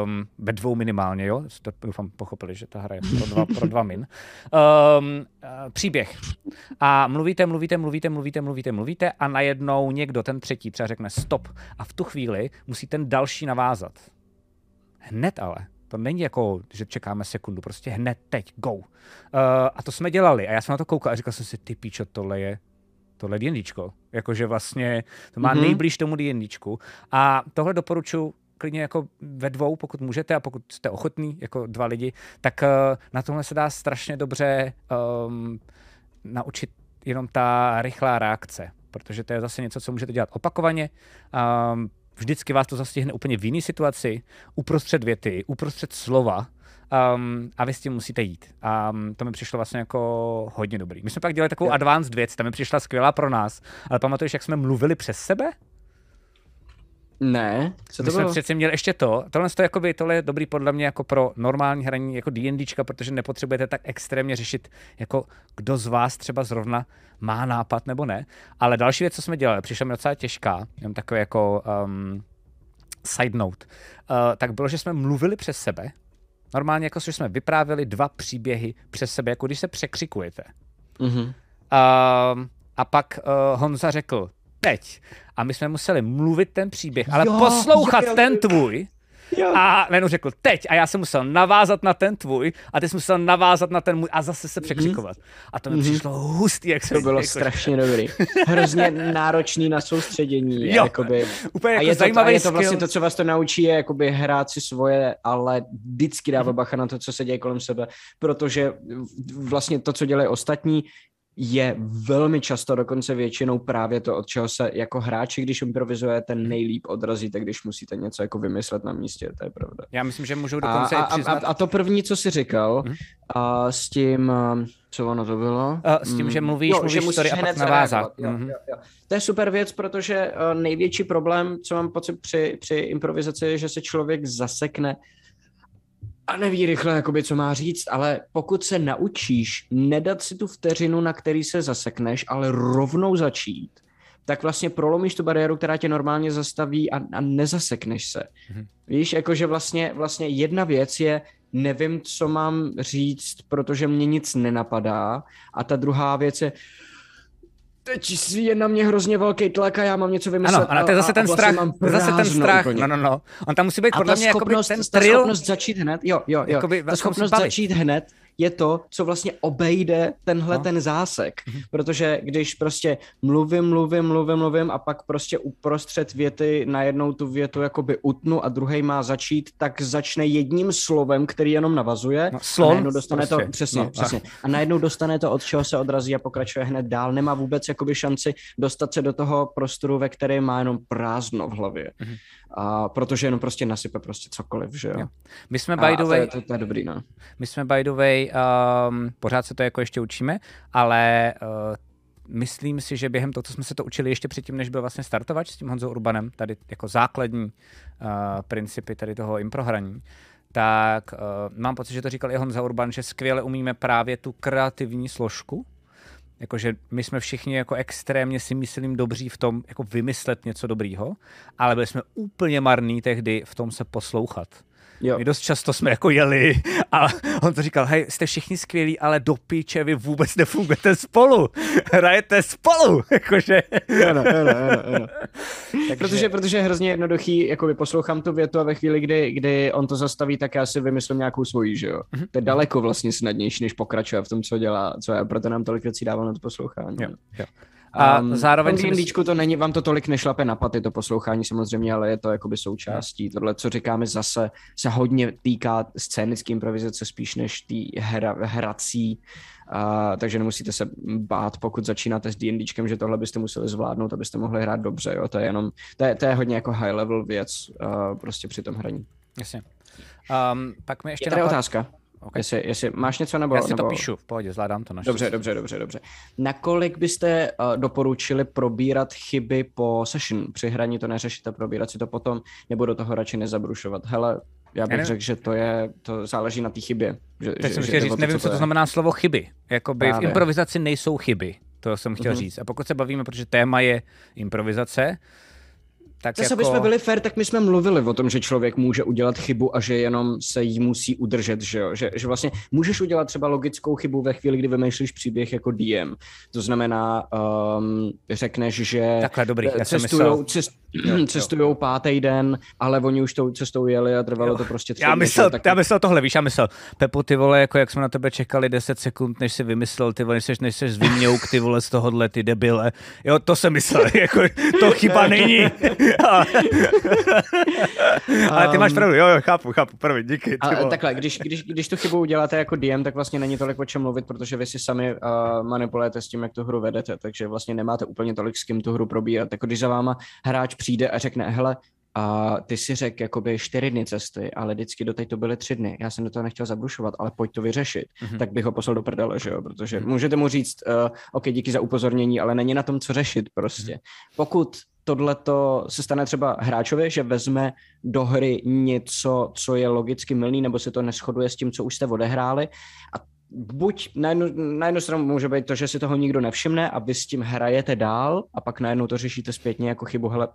um, ve dvou minimálně, jo, to doufám pochopili, že ta hra je pro dva, pro dva min, um, příběh. A mluvíte, mluvíte, mluvíte, mluvíte, mluvíte, mluvíte a najednou někdo, ten třetí, třeba řekne stop a v tu chvíli musí ten další navázat. Hned ale. To není jako, že čekáme sekundu, prostě hned, teď, go. Uh, a to jsme dělali a já jsem na to koukal a říkal jsem si, ty píčo, tohle je tohle D&Dčko. Jakože vlastně to má mm-hmm. nejblíž tomu D&Dčku. A tohle doporučuji klidně jako ve dvou, pokud můžete a pokud jste ochotní, jako dva lidi, tak uh, na tomhle se dá strašně dobře um, naučit jenom ta rychlá reakce, protože to je zase něco, co můžete dělat opakovaně. Um, vždycky vás to zastihne úplně v jiné situaci, uprostřed věty, uprostřed slova, um, a vy s tím musíte jít. A um, to mi přišlo vlastně jako hodně dobrý. My jsme pak dělali takovou yeah. advanced věc, tam mi přišla skvělá pro nás, ale pamatuješ, jak jsme mluvili přes sebe? Ne, co to My bylo? jsme přeci měli ještě to. Tohle, to jakoby, tohle je dobrý podle mě jako pro normální hraní jako D&Dčka, protože nepotřebujete tak extrémně řešit, jako kdo z vás třeba zrovna má nápad nebo ne. Ale další věc, co jsme dělali, přišla mi docela těžká, jenom takové jako um, side note, uh, tak bylo, že jsme mluvili přes sebe, normálně jako, že jsme vyprávěli dva příběhy přes sebe, jako když se překřikujete. Mm-hmm. Uh, a pak uh, Honza řekl, teď. A my jsme museli mluvit ten příběh, ale jo, poslouchat jo, ten tvůj. Jo. A Lenu řekl teď a já jsem musel navázat na ten tvůj a ty jsi musel navázat na ten můj a zase se překřikovat. A to mi mm-hmm. přišlo hustý, jak se To bylo jako... strašně dobrý. Hrozně náročný na soustředění. Jo, jakoby. úplně jako a je to, a je to vlastně to, co vás to naučí, je jakoby hrát si svoje, ale vždycky dává mhm. bacha na to, co se děje kolem sebe, protože vlastně to, co dělají ostatní, je velmi často, dokonce většinou právě to, od čeho se jako hráči, když improvizujete, nejlíp odrazíte, když musíte něco jako vymyslet na místě, to je pravda. Já myslím, že můžou dokonce a, a, přiznat... a, a to první, co jsi říkal, mm-hmm. a s tím, co ono to bylo? A s tím, že mm. mluvíš, jo, mluvíš že musíš story a pak navázat. Jo, mm-hmm. jo, jo. To je super věc, protože největší problém, co mám pocit při, při improvizaci, je, že se člověk zasekne a neví rychle, jakoby, co má říct, ale pokud se naučíš nedat si tu vteřinu, na který se zasekneš, ale rovnou začít, tak vlastně prolomíš tu bariéru, která tě normálně zastaví a, a nezasekneš se. Mm-hmm. Víš, jakože vlastně, vlastně jedna věc je nevím, co mám říct, protože mě nic nenapadá. A ta druhá věc je, teď je na mě hrozně velký tlak a já mám něco vymyslet. Ano, ano to je zase ten strach, je zase ten strach, úplně. no, no, no. On tam musí být podle mě schopnost, ten Ta schopnost začít hned, jo, jo, jo. Jakoby, ta schopnost začít hned je to, co vlastně obejde tenhle no. ten zásek. Mm-hmm. Protože když prostě mluvím, mluvím, mluvím, mluvím a pak prostě uprostřed věty najednou tu větu jakoby utnu a druhý má začít, tak začne jedním slovem, který jenom navazuje. No, slon, a najednou dostane prostě. to, přesně, no, přesně. A najednou dostane to, od čeho se odrazí a pokračuje hned dál. Nemá vůbec jakoby šanci dostat se do toho prostoru, ve kterém má jenom prázdno v hlavě. Mm-hmm. A protože jenom prostě nasype prostě cokoliv, že jo. jo. My jsme by the way... To, je, to, to je dobrý, no. My jsme by the way, um, pořád se to jako ještě učíme, ale uh, myslím si, že během toho, co jsme se to učili ještě předtím, než byl vlastně startovač s tím Honzou Urbanem, tady jako základní uh, principy tady toho improhraní, tak uh, mám pocit, že to říkal i Honza Urban, že skvěle umíme právě tu kreativní složku, Jakože my jsme všichni jako extrémně si myslím dobří v tom jako vymyslet něco dobrýho, ale byli jsme úplně marní tehdy v tom se poslouchat. Jo. My dost často jsme jako jeli a on to říkal, hej, jste všichni skvělí, ale do píče vy vůbec nefungujete spolu. Hrajete spolu. Jakože. Ano, ano, ano, ano. Takže... Protože, protože je hrozně jednoduchý, jako poslouchám tu větu a ve chvíli, kdy, kdy on to zastaví, tak já si vymyslím nějakou svoji, že jo. Mm-hmm. To je daleko vlastně snadnější, než pokračuje v tom, co dělá, co je, proto nám tolik věcí dával na to poslouchání. Jo, jo. A um, zároveň... V tom to není, vám to tolik nešlape na paty, to poslouchání samozřejmě, ale je to jakoby součástí. Tohle, co říkáme zase, se hodně týká scénické improvizace spíš než té hra, hrací. Uh, takže nemusíte se bát, pokud začínáte s D&Dčkem, že tohle byste museli zvládnout, abyste mohli hrát dobře. Jo? To je jenom, to je, to je hodně jako high level věc uh, prostě při tom hraní. Jasně. Um, pak mi ještě je tady napad... otázka. Okay. Jestli, jestli máš něco nebo... Já si nebo... to píšu, v pohodě, zvládám to. Naštěstí. Dobře, dobře, dobře, dobře. Nakolik byste uh, doporučili probírat chyby po session? Při hraní to neřešit a probírat si to potom, nebo do toho radši nezabrušovat? Hele, já bych řekl, že to je, to záleží na té chybě. Že, tak že, jsem chtěl říct, to, nevím, co to, to znamená slovo chyby. Jakoby Právě. v improvizaci nejsou chyby, to jsem chtěl mm-hmm. říct. A pokud se bavíme, protože téma je improvizace, tak Zase, jako... aby jsme byli fair, tak my jsme mluvili o tom, že člověk může udělat chybu a že jenom se jí musí udržet, že jo? Že, že vlastně můžeš udělat třeba logickou chybu ve chvíli, kdy vymýšlíš příběh jako DM. To znamená, um, řekneš, že Takhle, dobrý, já cestujou, cest, cestujou pátý den, ale oni už tou cestou jeli a trvalo jo. to prostě tři já myslel, tak... já myslel tohle, víš, já myslel, Pepo, ty vole, jako jak jsme na tebe čekali 10 sekund, než si vymyslel, ty vole, než jsi, než jsi zvimňouk, ty vole, z tohohle, ty debile. Jo, to jsem myslel, jako, to chyba není. Ale ty máš pravdu, jo, jo, chápu, chápu, první, díky. A, takhle, když, když, když tu chybu uděláte jako DM, tak vlastně není tolik o čem mluvit, protože vy si sami uh, manipulujete s tím, jak tu hru vedete, takže vlastně nemáte úplně tolik s kým tu hru probírat. Jako když za váma hráč přijde a řekne, hele, a ty si řekl jakoby čtyři dny cesty, ale vždycky doteď to byly tři dny. Já jsem do toho nechtěl zabrušovat, ale pojď to vyřešit. Mm-hmm. Tak bych ho poslal do prdele, že jo? Protože mm-hmm. můžete mu říct, uh, OK, díky za upozornění, ale není na tom, co řešit prostě. Mm-hmm. Pokud tohleto se stane třeba hráčovi, že vezme do hry něco, co je logicky milný, nebo se to neschoduje s tím, co už jste odehráli a buď na jednu, na jednu stranu může být to, že si toho nikdo nevšimne a vy s tím hrajete dál a pak najednou to řešíte zpětně jako chybu, hele,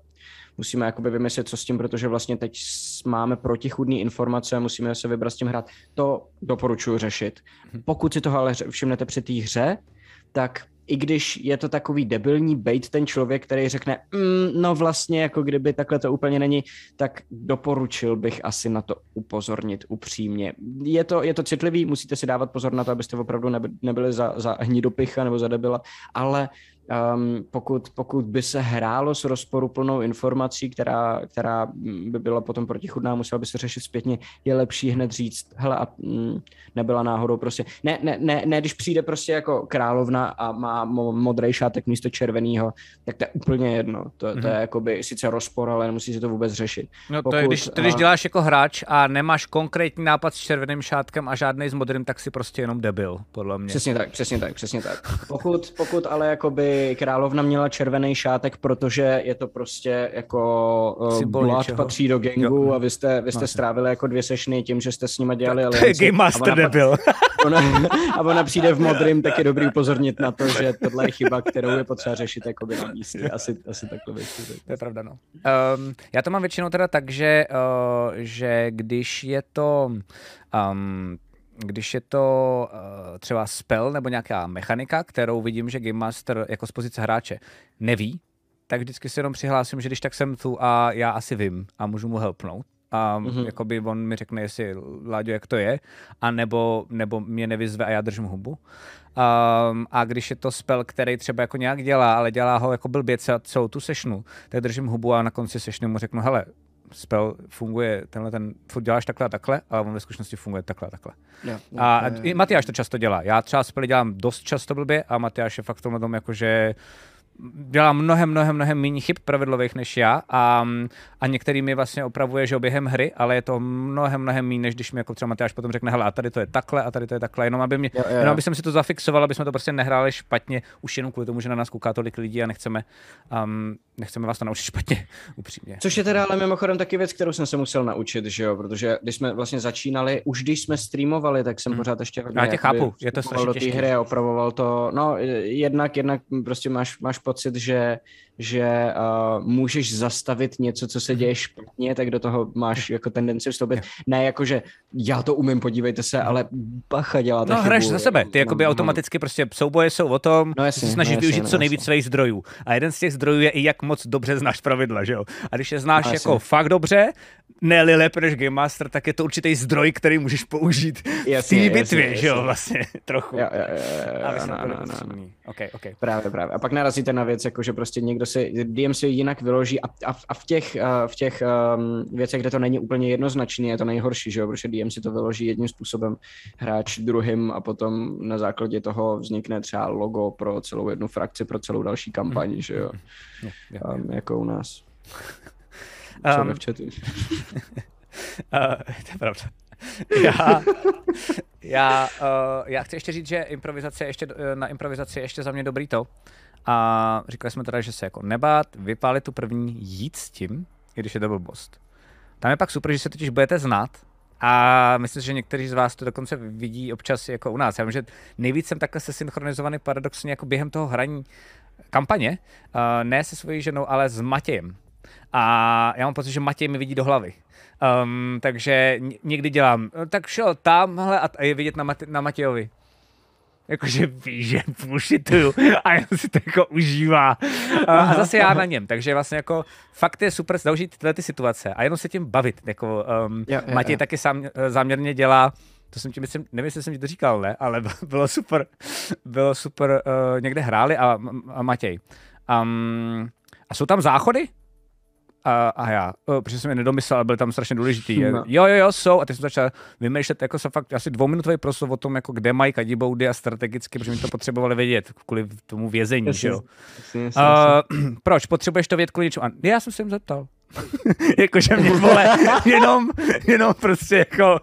musíme jakoby vymyslet, co s tím, protože vlastně teď máme protichudné informace a musíme se vybrat s tím hrát. To doporučuji řešit. Mhm. Pokud si toho ale všimnete při té hře, tak i když je to takový debilní bait ten člověk, který řekne, mm, no vlastně jako kdyby takhle to úplně není, tak doporučil bych asi na to upozornit upřímně. Je to, je to citlivý, musíte si dávat pozor na to, abyste opravdu nebyli za, za hnidopicha nebo za debila, ale um, pokud, pokud by se hrálo s rozporuplnou informací, která, která by byla potom protichudná, musela by se řešit zpětně, je lepší hned říct, hele, a, mm, nebyla náhodou prostě, ne, ne, ne, ne, když přijde prostě jako královna a má modrý šátek místo červeného, tak to je úplně jedno. To, mm-hmm. to je jakoby sice rozpor, ale nemusí se to vůbec řešit. No to pokud, je, když, to, když děláš jako hráč a nemáš konkrétní nápad s červeným šátkem a žádný s modrým, tak si prostě jenom debil, podle mě. Přesně tak, přesně tak, přesně tak. Pokud, pokud ale jakoby královna měla červený šátek, protože je to prostě jako Blood něčeho. patří do gangu jo. a vy jste, vy jste strávili jako dvě sešny tím, že jste s nimi dělali To, to je Game Master nebyl. Ona, a ona přijde v modrým, tak je dobrý upozornit na to, že tohle je chyba, kterou je potřeba řešit jako na místě. Asi, asi takhle věci. To je pravda, no. Um, já to mám většinou teda tak, že, uh, že když je to um, když je to uh, třeba spell nebo nějaká mechanika, kterou vidím, že Game Master jako z pozice hráče neví, tak vždycky se jenom přihlásím, že když tak jsem tu a já asi vím a můžu mu helpnout. A mm-hmm. jakoby on mi řekne, jestli Láďo, jak to je, a nebo, nebo mě nevyzve a já držím hubu. Um, a když je to spell, který třeba jako nějak dělá, ale dělá ho jako blbě celou tu sešnu, tak držím hubu a na konci sešny mu řeknu, hele, spell funguje, tenhle ten, furt děláš takhle a takhle, ale on ve skutečnosti funguje takhle a takhle. Jo, jo, a, i Matyáš to často dělá. Já třeba spely dělám dost často blbě a Matyáš je fakt v tomhle tom jako, že dělá mnohem, mnohem, mnohem méně chyb pravidlových než já a, a některý mi vlastně opravuje, že během hry, ale je to mnohem, mnohem méně, než když mi jako třeba Matyáš potom řekne, hele, a tady to je takhle, a tady to je takhle, jenom aby, mě, jo, jo. jenom aby jsem si to zafixoval, aby jsme to prostě nehráli špatně, už jenom kvůli tomu, že na nás kouká tolik lidí a nechceme, um, nechceme vás to naučit špatně, upřímně. Což je teda ale mimochodem taky věc, kterou jsem se musel naučit, že jo, protože když jsme vlastně začínali, už když jsme streamovali, tak jsem hmm. pořád ještě hodně, Já tě chápu, je to strašně do té hry a opravoval to, no jednak, jednak prostě máš, máš pocit, že že uh, můžeš zastavit něco, co se děje špatně, tak do toho máš jako tendenci vstoupit. Ne jako, že já to umím, podívejte se, ale bacha dělá No, hraješ za sebe. Ty jakoby no, automaticky prostě souboje jsou o tom, no, jasně, že se snažíš no, využít no, co nejvíc svých zdrojů. A jeden z těch zdrojů je i jak moc dobře znáš pravidla, že jo? A když je znáš no, jako jasně. fakt dobře, ne lépe než Game Master, tak je to určitý zdroj, který můžeš použít jasně, v té bitvě, jasně, že jo, vlastně, trochu. Jo, jo, jo, jo, no, no, no, no. Okay, okay. Právě, právě. A pak narazíte na věc, jako že prostě někdo si, DM si jinak vyloží a, a, a v těch, v těch um, věcech, kde to není úplně jednoznačný, je to nejhorší, že jo, protože DM si to vyloží jedním způsobem, hráč druhým a potom na základě toho vznikne třeba logo pro celou jednu frakci, pro celou další kampaň, mm. že jo, um, jako u nás. Um, v chatu. uh, to je pravda. já, já, uh, já chci ještě říct, že improvizace ještě, na improvizaci je ještě za mě dobrý to, a říkali jsme teda, že se jako nebát, vypálit tu první, jít s tím, i když je to blbost. Tam je pak super, že se totiž budete znát a myslím, že někteří z vás to dokonce vidí občas jako u nás. Já vím, že nejvíc jsem takhle se synchronizovaný paradoxně jako během toho hraní kampaně, uh, ne se svojí ženou, ale s Matějem. A já mám pocit, že Matěj mi vidí do hlavy. Um, takže někdy dělám, tak šel tamhle a je vidět na, Mate- na Matějovi jakože ví, že bullshituju a jen si to jako užívá. A zase já na něm, takže vlastně jako fakt je super zaužít tyhle ty situace a jenom se tím bavit. Jako, um, jo, jo, Matěj jo. taky sám eh, záměrně dělá to jsem ti myslím, nevím, jestli jsem ti to říkal, ne, ale bylo super, bylo super, uh, někde hráli a, a Matěj. Um, a jsou tam záchody? A, a já, o, protože jsem je nedomyslel, ale byl tam strašně důležitý. No. Jo, jo, jo, jsou. A teď jsem začal vymýšlet jako se fakt asi dvouminutový proslov o tom, jako kde mají kadiboudy a strategicky, protože mi to potřebovali vědět kvůli tomu vězení, jasně, že jo. Jasně, jasně, uh, proč? Potřebuješ to vědět kvůli něčemu? A já jsem se jim zeptal. Jakože mě vole, jenom, jenom prostě jako...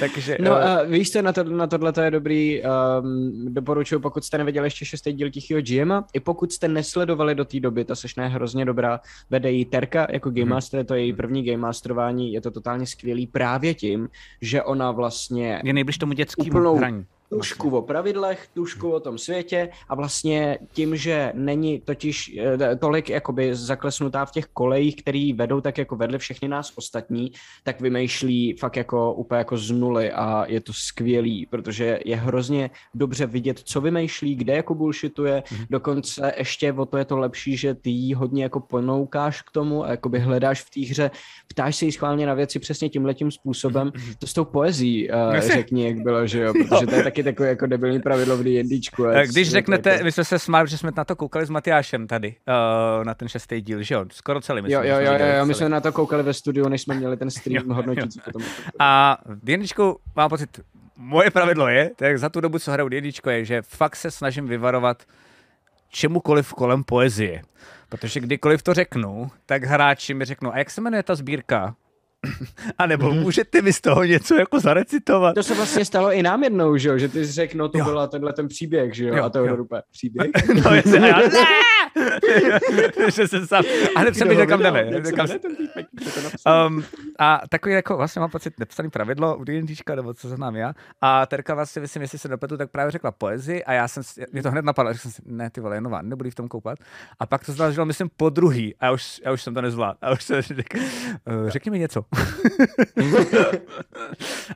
Takže... No uh, víš co, na, to, na tohle to je dobrý, um, doporučuji, pokud jste neviděli ještě šestý díl Tichýho GM, i pokud jste nesledovali do té doby, ta sešná je hrozně dobrá, vede jí Terka jako Game mhm. Master, to je její první Game Masterování, je to totálně skvělý právě tím, že ona vlastně... Je nejbliž tomu dětskému úplnou, hraní tušku o pravidlech, tušku o tom světě a vlastně tím, že není totiž eh, tolik jakoby zaklesnutá v těch kolejích, který vedou tak jako vedli všechny nás ostatní, tak vymýšlí fakt jako úplně jako z nuly a je to skvělý, protože je hrozně dobře vidět, co vymýšlí, kde jako bullshituje, mm-hmm. dokonce ještě o to je to lepší, že ty jí hodně jako ponoukáš k tomu a jakoby hledáš v té hře, ptáš se jí schválně na věci přesně tímhletím způsobem, mm-hmm. to s tou poezí uh, řekni, jak bylo, že jo, protože to je taky takové jako debilní pravidlo v D&Dčku. Když řeknete, jako... my jsme se smáli, že jsme na to koukali s Matyášem tady, uh, na ten šestý díl, že jo? Skoro celý, myslím. Jo, jo, jo, jo, jo my jsme na to koukali ve studiu, než jsme měli ten stream hodnotící. Potom. A v D&Dčku mám pocit, moje pravidlo je, tak za tu dobu, co hraju D&Dčko, je, že fakt se snažím vyvarovat čemukoliv kolem poezie. Protože kdykoliv to řeknu, tak hráči mi řeknou, a jak se jmenuje ta sbírka? A nebo můžete mi z toho něco jako zarecitovat? To se vlastně stalo i nám jednou, že jo? Že ty jsi řekl, no to jo. byla tenhle ten příběh, že jo? jo a to je úplně příběh. no jestli, a já, ne! že jsem sám, a hned jsem viděl, kam jdeme. Um, a takový jako vlastně mám pocit nepsaný pravidlo u D&Dčka, nebo co znám já. A Terka vlastně, myslím, jestli se dopletu, tak právě řekla poezii a já jsem, mě to hned napadlo, řekl jsem si, ne, ty vole, jenom nebudu v tom koupat. A pak to založilo, myslím, po druhý a už, já už jsem to nezvládl. A už jsem řekl, uh, řekni mi něco.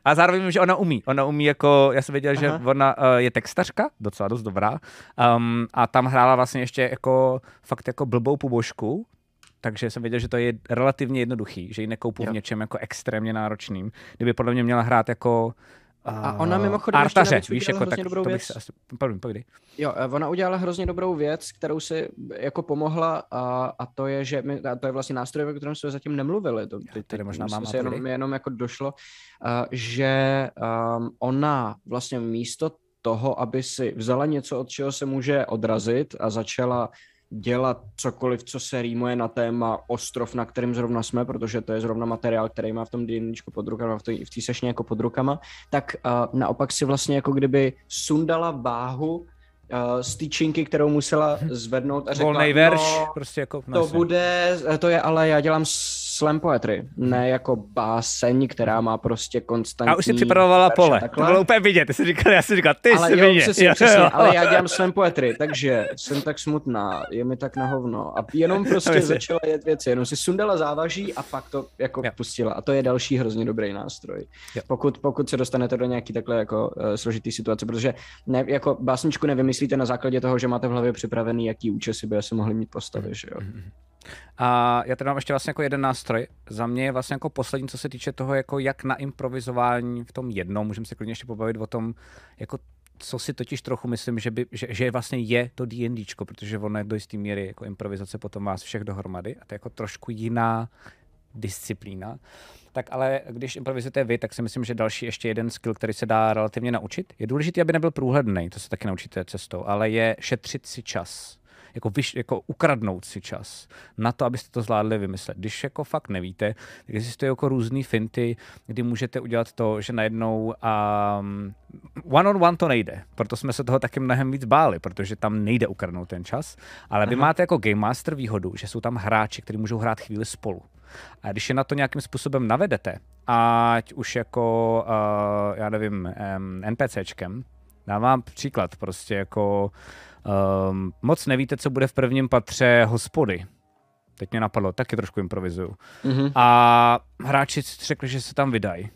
A zároveň vím, že ona umí. Ona umí jako, já jsem věděl, Aha. že ona uh, je textařka, docela dost dobrá. Um, a tam hrála vlastně ještě jako fakt jako blbou pubošku, takže jsem věděl, že to je relativně jednoduchý, že ji nekoupu jo. v něčem jako extrémně náročným. Kdyby podle mě měla hrát jako a ona mimochodem Artaře, ještě víš, jako tak, dobrou to bych se asi, pardon, pojď. Jo, ona udělala hrozně dobrou věc, kterou si jako pomohla a, a to je, že my, a to je vlastně nástroj, o kterém jsme zatím nemluvili. To, ty, ty, možná mám se jenom, jenom jako došlo, uh, že um, ona vlastně místo toho, aby si vzala něco, od čeho se může odrazit a začala dělat cokoliv, co se rýmuje na téma ostrov, na kterým zrovna jsme, protože to je zrovna materiál, který má v tom DNDčku pod rukama, v té sešně jako pod rukama, tak uh, naopak si vlastně jako kdyby sundala váhu uh, z týčinky, kterou musela zvednout a řekla, Volnej verš, no, prostě jako to bude, to je, ale já dělám slam poetry, ne jako báseň, která má prostě konstantní... A už si připravovala pole, takhle. to bylo úplně vidět, ty jsi říkal, já si říkal, ty ale jsi jo, vidět. Přesně, jo, přesně, jo. ale já dělám slam poetry, takže jsem tak smutná, je mi tak na hovno a jenom prostě začala jet věci, jenom si sundala závaží a pak to jako jo. pustila a to je další hrozně dobrý nástroj. Pokud, pokud se dostanete do nějaký takhle jako uh, složitý situace, protože ne, jako básničku nevymyslíte na základě toho, že máte v hlavě připravený, jaký účesy by se mohli mít postavy, že jo. Mm-hmm. A já tady mám ještě vlastně jako jeden nástroj. Za mě je vlastně jako poslední, co se týče toho, jako jak na improvizování v tom jednom, můžeme se klidně ještě pobavit o tom, jako co si totiž trochu myslím, že, by, že, že vlastně je to D&Dčko, protože ono je do jisté míry jako improvizace potom vás všech dohromady a to je jako trošku jiná disciplína. Tak ale když improvizujete vy, tak si myslím, že další ještě jeden skill, který se dá relativně naučit. Je důležité, aby nebyl průhledný, to se taky naučíte cestou, ale je šetřit si čas jako, vyš, jako ukradnout si čas na to, abyste to zvládli vymyslet. Když jako fakt nevíte, tak existují jako různé finty, kdy můžete udělat to, že najednou um, one on one to nejde, proto jsme se toho taky mnohem víc báli, protože tam nejde ukradnout ten čas, ale vy Aha. máte jako Game Master výhodu, že jsou tam hráči, kteří můžou hrát chvíli spolu. A když je na to nějakým způsobem navedete, ať už jako, uh, já nevím, um, NPCčkem, dávám příklad, prostě jako Um, moc nevíte, co bude v prvním patře hospody. Teď mě napadlo, taky trošku improvizuju. Mm-hmm. A hráči řekli, že se tam vydají.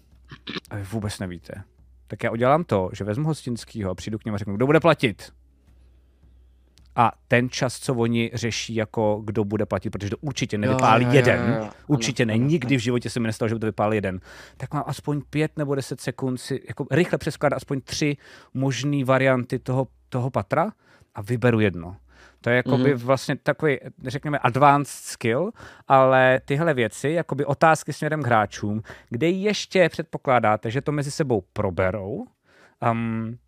A vy vůbec nevíte. Tak já udělám to, že vezmu hostinskýho a přijdu k němu a řeknu, kdo bude platit. A ten čas, co oni řeší, jako kdo bude platit, protože to určitě nevypálí jo, jo, jeden. Jo, jo, jo. Určitě ano, ne, nikdy ano. v životě se mi nestalo, že by to vypálil jeden. Tak mám aspoň pět nebo deset sekund si jako rychle přeskládat aspoň tři možné varianty toho, toho patra a vyberu jedno. To je jakoby mm-hmm. vlastně takový, řekněme, advanced skill, ale tyhle věci, jakoby otázky směrem k hráčům, kde ještě předpokládáte, že to mezi sebou proberou, um,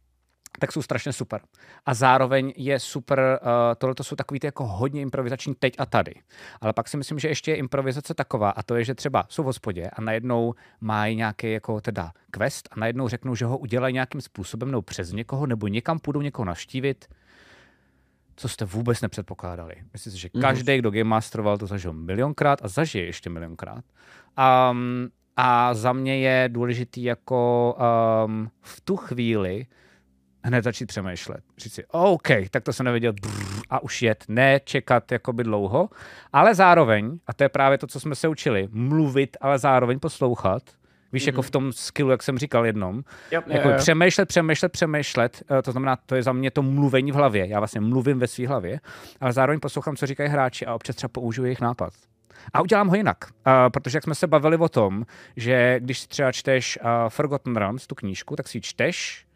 tak jsou strašně super. A zároveň je super, uh, tohle jsou takový ty jako hodně improvizační teď a tady. Ale pak si myslím, že ještě je improvizace taková, a to je, že třeba jsou v hospodě a najednou mají nějaký jako teda quest a najednou řeknou, že ho udělají nějakým způsobem nebo přes někoho, nebo někam půjdou někoho navštívit co jste vůbec nepředpokládali. Myslím si, že mhm. každý, kdo Game Masteroval, to zažil milionkrát a zažije ještě milionkrát. Um, a za mě je důležitý jako um, v tu chvíli hned začít přemýšlet. Říct si, OK, tak to jsem nevěděl brrr, a už jet, ne čekat jakoby dlouho, ale zároveň, a to je právě to, co jsme se učili, mluvit, ale zároveň poslouchat, Víš, mm-hmm. jako v tom skillu, jak jsem říkal jednom. Yep, jako yeah, přemýšlet, přemýšlet, přemýšlet, eh, to znamená, to je za mě to mluvení v hlavě. Já vlastně mluvím ve své hlavě, ale zároveň poslouchám, co říkají hráči a občas třeba použiju jejich nápad. A udělám ho jinak, uh, protože jak jsme se bavili o tom, že když si třeba čteš uh, Forgotten Realms, tu knížku, tak si ji čteš,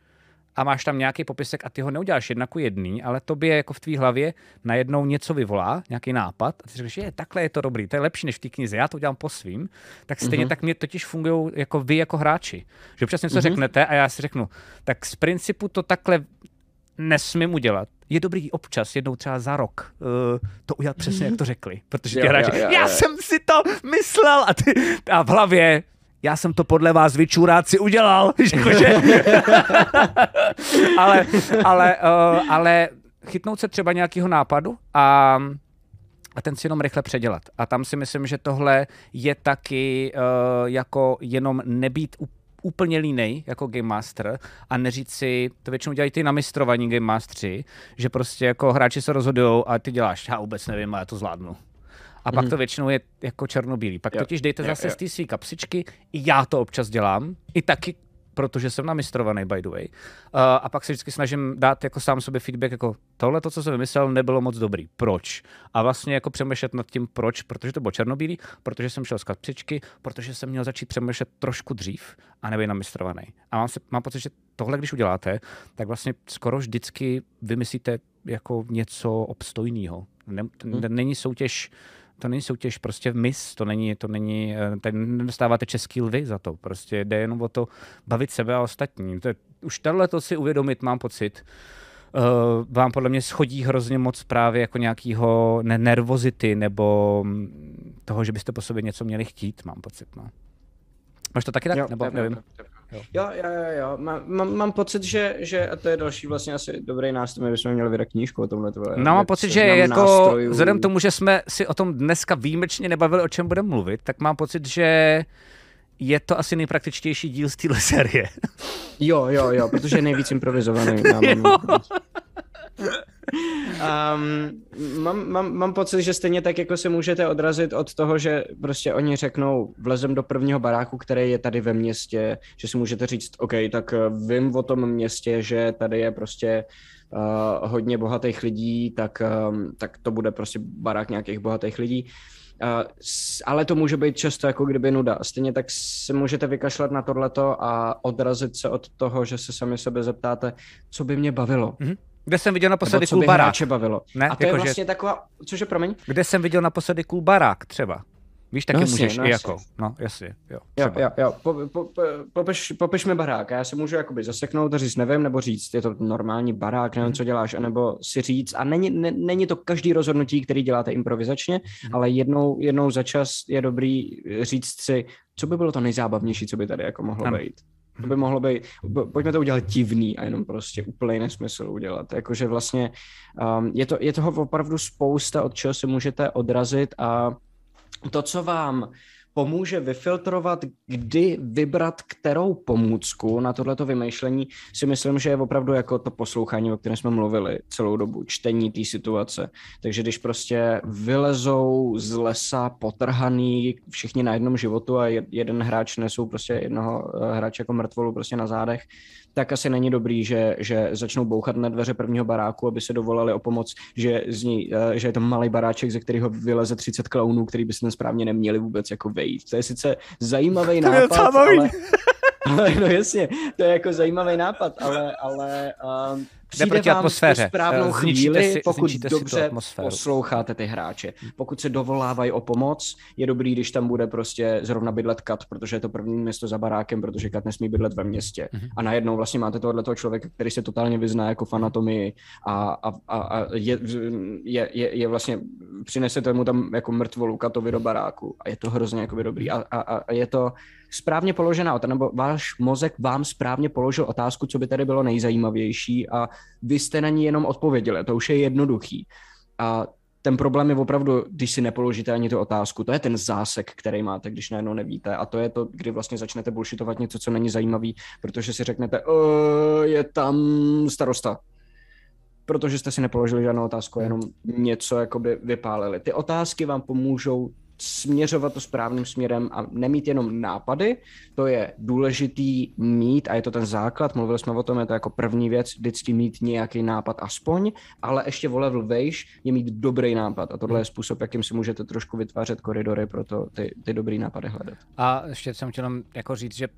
a máš tam nějaký popisek a ty ho neuděláš jedna ku jedný, ale tobě jako v tvý hlavě najednou něco vyvolá, nějaký nápad a ty řekneš, že takhle je to dobrý, to je lepší než v té knize, já to udělám po svým, tak stejně mm-hmm. tak mě totiž fungují jako vy jako hráči. Že občas něco mm-hmm. řeknete a já si řeknu, tak z principu to takhle nesmím udělat. je dobrý občas, jednou třeba za rok, uh, to udělat přesně, jak to řekli. Protože ty hráči, já jsem si to myslel a, ty, a v hlavě, já jsem to podle vás vyčůráci udělal. ale, ale, uh, ale chytnout se třeba nějakého nápadu a a ten si jenom rychle předělat. A tam si myslím, že tohle je taky uh, jako jenom nebýt úplně línej jako Game Master a neříct si, to většinou dělají ty namistrovaní Game Mastery, že prostě jako hráči se rozhodují a ty děláš, já vůbec nevím, a já to zvládnu. A pak mm. to většinou je jako černobílý. Pak jo. totiž dejte jo, zase jo. z té své kapsičky, i já to občas dělám, i taky protože jsem namistrovaný, by the way. Uh, a pak se vždycky snažím dát jako sám sobě feedback, jako tohle, to, co jsem vymyslel, nebylo moc dobrý. Proč? A vlastně jako přemýšlet nad tím, proč, protože to bylo černobílý, protože jsem šel z kapsičky, protože jsem měl začít přemýšlet trošku dřív a nebyl namistrovaný. A mám, se, mám pocit, že tohle, když uděláte, tak vlastně skoro vždycky vymyslíte jako něco obstojného. Ne, hmm. Není soutěž to není soutěž prostě mis, to není, to není, eh, tady nedostáváte český lvy za to, prostě jde jenom o to bavit sebe a ostatní. To je, už tohle to si uvědomit, mám pocit, uh, vám podle mě schodí hrozně moc právě jako nějakýho ne, nervozity nebo mm, toho, že byste po sobě něco měli chtít, mám pocit. No. Máš to taky tak? Jo, nebo nevím? Jo, jo, jo, jo. Mám, mám, mám pocit, že, že, a to je další vlastně asi dobrý nástroj, bychom měli vydat knížku o tomhle. Tohle, no, mám pocit, že jako nástrojů. vzhledem k tomu, že jsme si o tom dneska výjimečně nebavili, o čem budeme mluvit, tak mám pocit, že je to asi nejpraktičtější díl z téhle série. Jo, jo, jo, protože je nejvíc improvizovaný. Um, mám, mám, mám pocit, že stejně tak jako se můžete odrazit od toho, že prostě oni řeknou, vlezem do prvního baráku, který je tady ve městě, že si můžete říct, OK, tak eh, vím o tom městě, že tady je prostě uh, hodně bohatých lidí, tak, um, tak to bude prostě barák nějakých bohatých lidí. Uh, ale to může být často jako kdyby nuda. Stejně tak se můžete vykašlat na tohleto a odrazit se od toho, že se sami sebe zeptáte, co by mě bavilo. Mm-hmm. Kde jsem viděl naposledy cool barák. bavilo. Ne? A to jako je vlastně že... taková, cože, promiň? Kde jsem viděl naposledy cool barák třeba. Víš, taky no, jasně, můžeš no, i jako, no jasně, jo. Jo, jo, jo. Po, po, po, popiš, popiš mi barák, já se můžu jakoby zaseknout a říct, nevím, nebo říct, je to normální barák, nevím, co děláš, anebo si říct, a není, ne, není to každý rozhodnutí, který děláte improvizačně, hmm. ale jednou, jednou za čas je dobrý říct si, co by bylo to nejzábavnější, co by tady jako mohlo ano. být. To by mohlo být, pojďme to udělat divný a jenom prostě úplný nesmysl udělat. Jakože vlastně um, je, to, je toho opravdu spousta, od čeho se můžete odrazit a to, co vám pomůže vyfiltrovat, kdy vybrat kterou pomůcku na tohleto vymýšlení, si myslím, že je opravdu jako to poslouchání, o kterém jsme mluvili celou dobu, čtení té situace. Takže když prostě vylezou z lesa potrhaný všichni na jednom životu a jeden hráč nesou prostě jednoho eh, hráče jako mrtvolu prostě na zádech, tak asi není dobrý, že, že začnou bouchat na dveře prvního baráku, aby se dovolali o pomoc, že, z ní, eh, že je to malý baráček, ze kterého vyleze 30 klaunů, který by se správně neměli vůbec jako vejít. To je sice zajímavý nápad, ale... ale... no jasně, to je jako zajímavý nápad, ale, ale um, přijde proti vám atmosféře. správnou eh, chvíli, si, pokud dobře posloucháte ty hráče. Pokud se dovolávají o pomoc, je dobrý, když tam bude prostě zrovna bydlet kat, protože je to první město za barákem, protože kat nesmí bydlet ve městě. Mm-hmm. A najednou vlastně máte tohoto člověka, který se totálně vyzná jako fanatomii a, a, a, a je, je, je, je, vlastně, přinesete mu tam jako mrtvolu katovi do baráku a je to hrozně jako dobrý. A, a, a je to správně položená otázka, nebo váš mozek vám správně položil otázku, co by tady bylo nejzajímavější a vy jste na ní jenom odpověděli. To už je jednoduchý. A ten problém je opravdu, když si nepoložíte ani tu otázku. To je ten zásek, který máte, když najednou nevíte. A to je to, kdy vlastně začnete bullshitovat něco, co není zajímavý, protože si řeknete, je tam starosta. Protože jste si nepoložili žádnou otázku, jenom něco jakoby vypálili. Ty otázky vám pomůžou směřovat to správným směrem a nemít jenom nápady, to je důležitý mít a je to ten základ, mluvili jsme o tom, je to jako první věc, vždycky mít nějaký nápad aspoň, ale ještě o level vejš je mít dobrý nápad a tohle je způsob, jakým si můžete trošku vytvářet koridory pro to ty, ty dobrý nápady hledat. A ještě jsem chtěl jako říct, že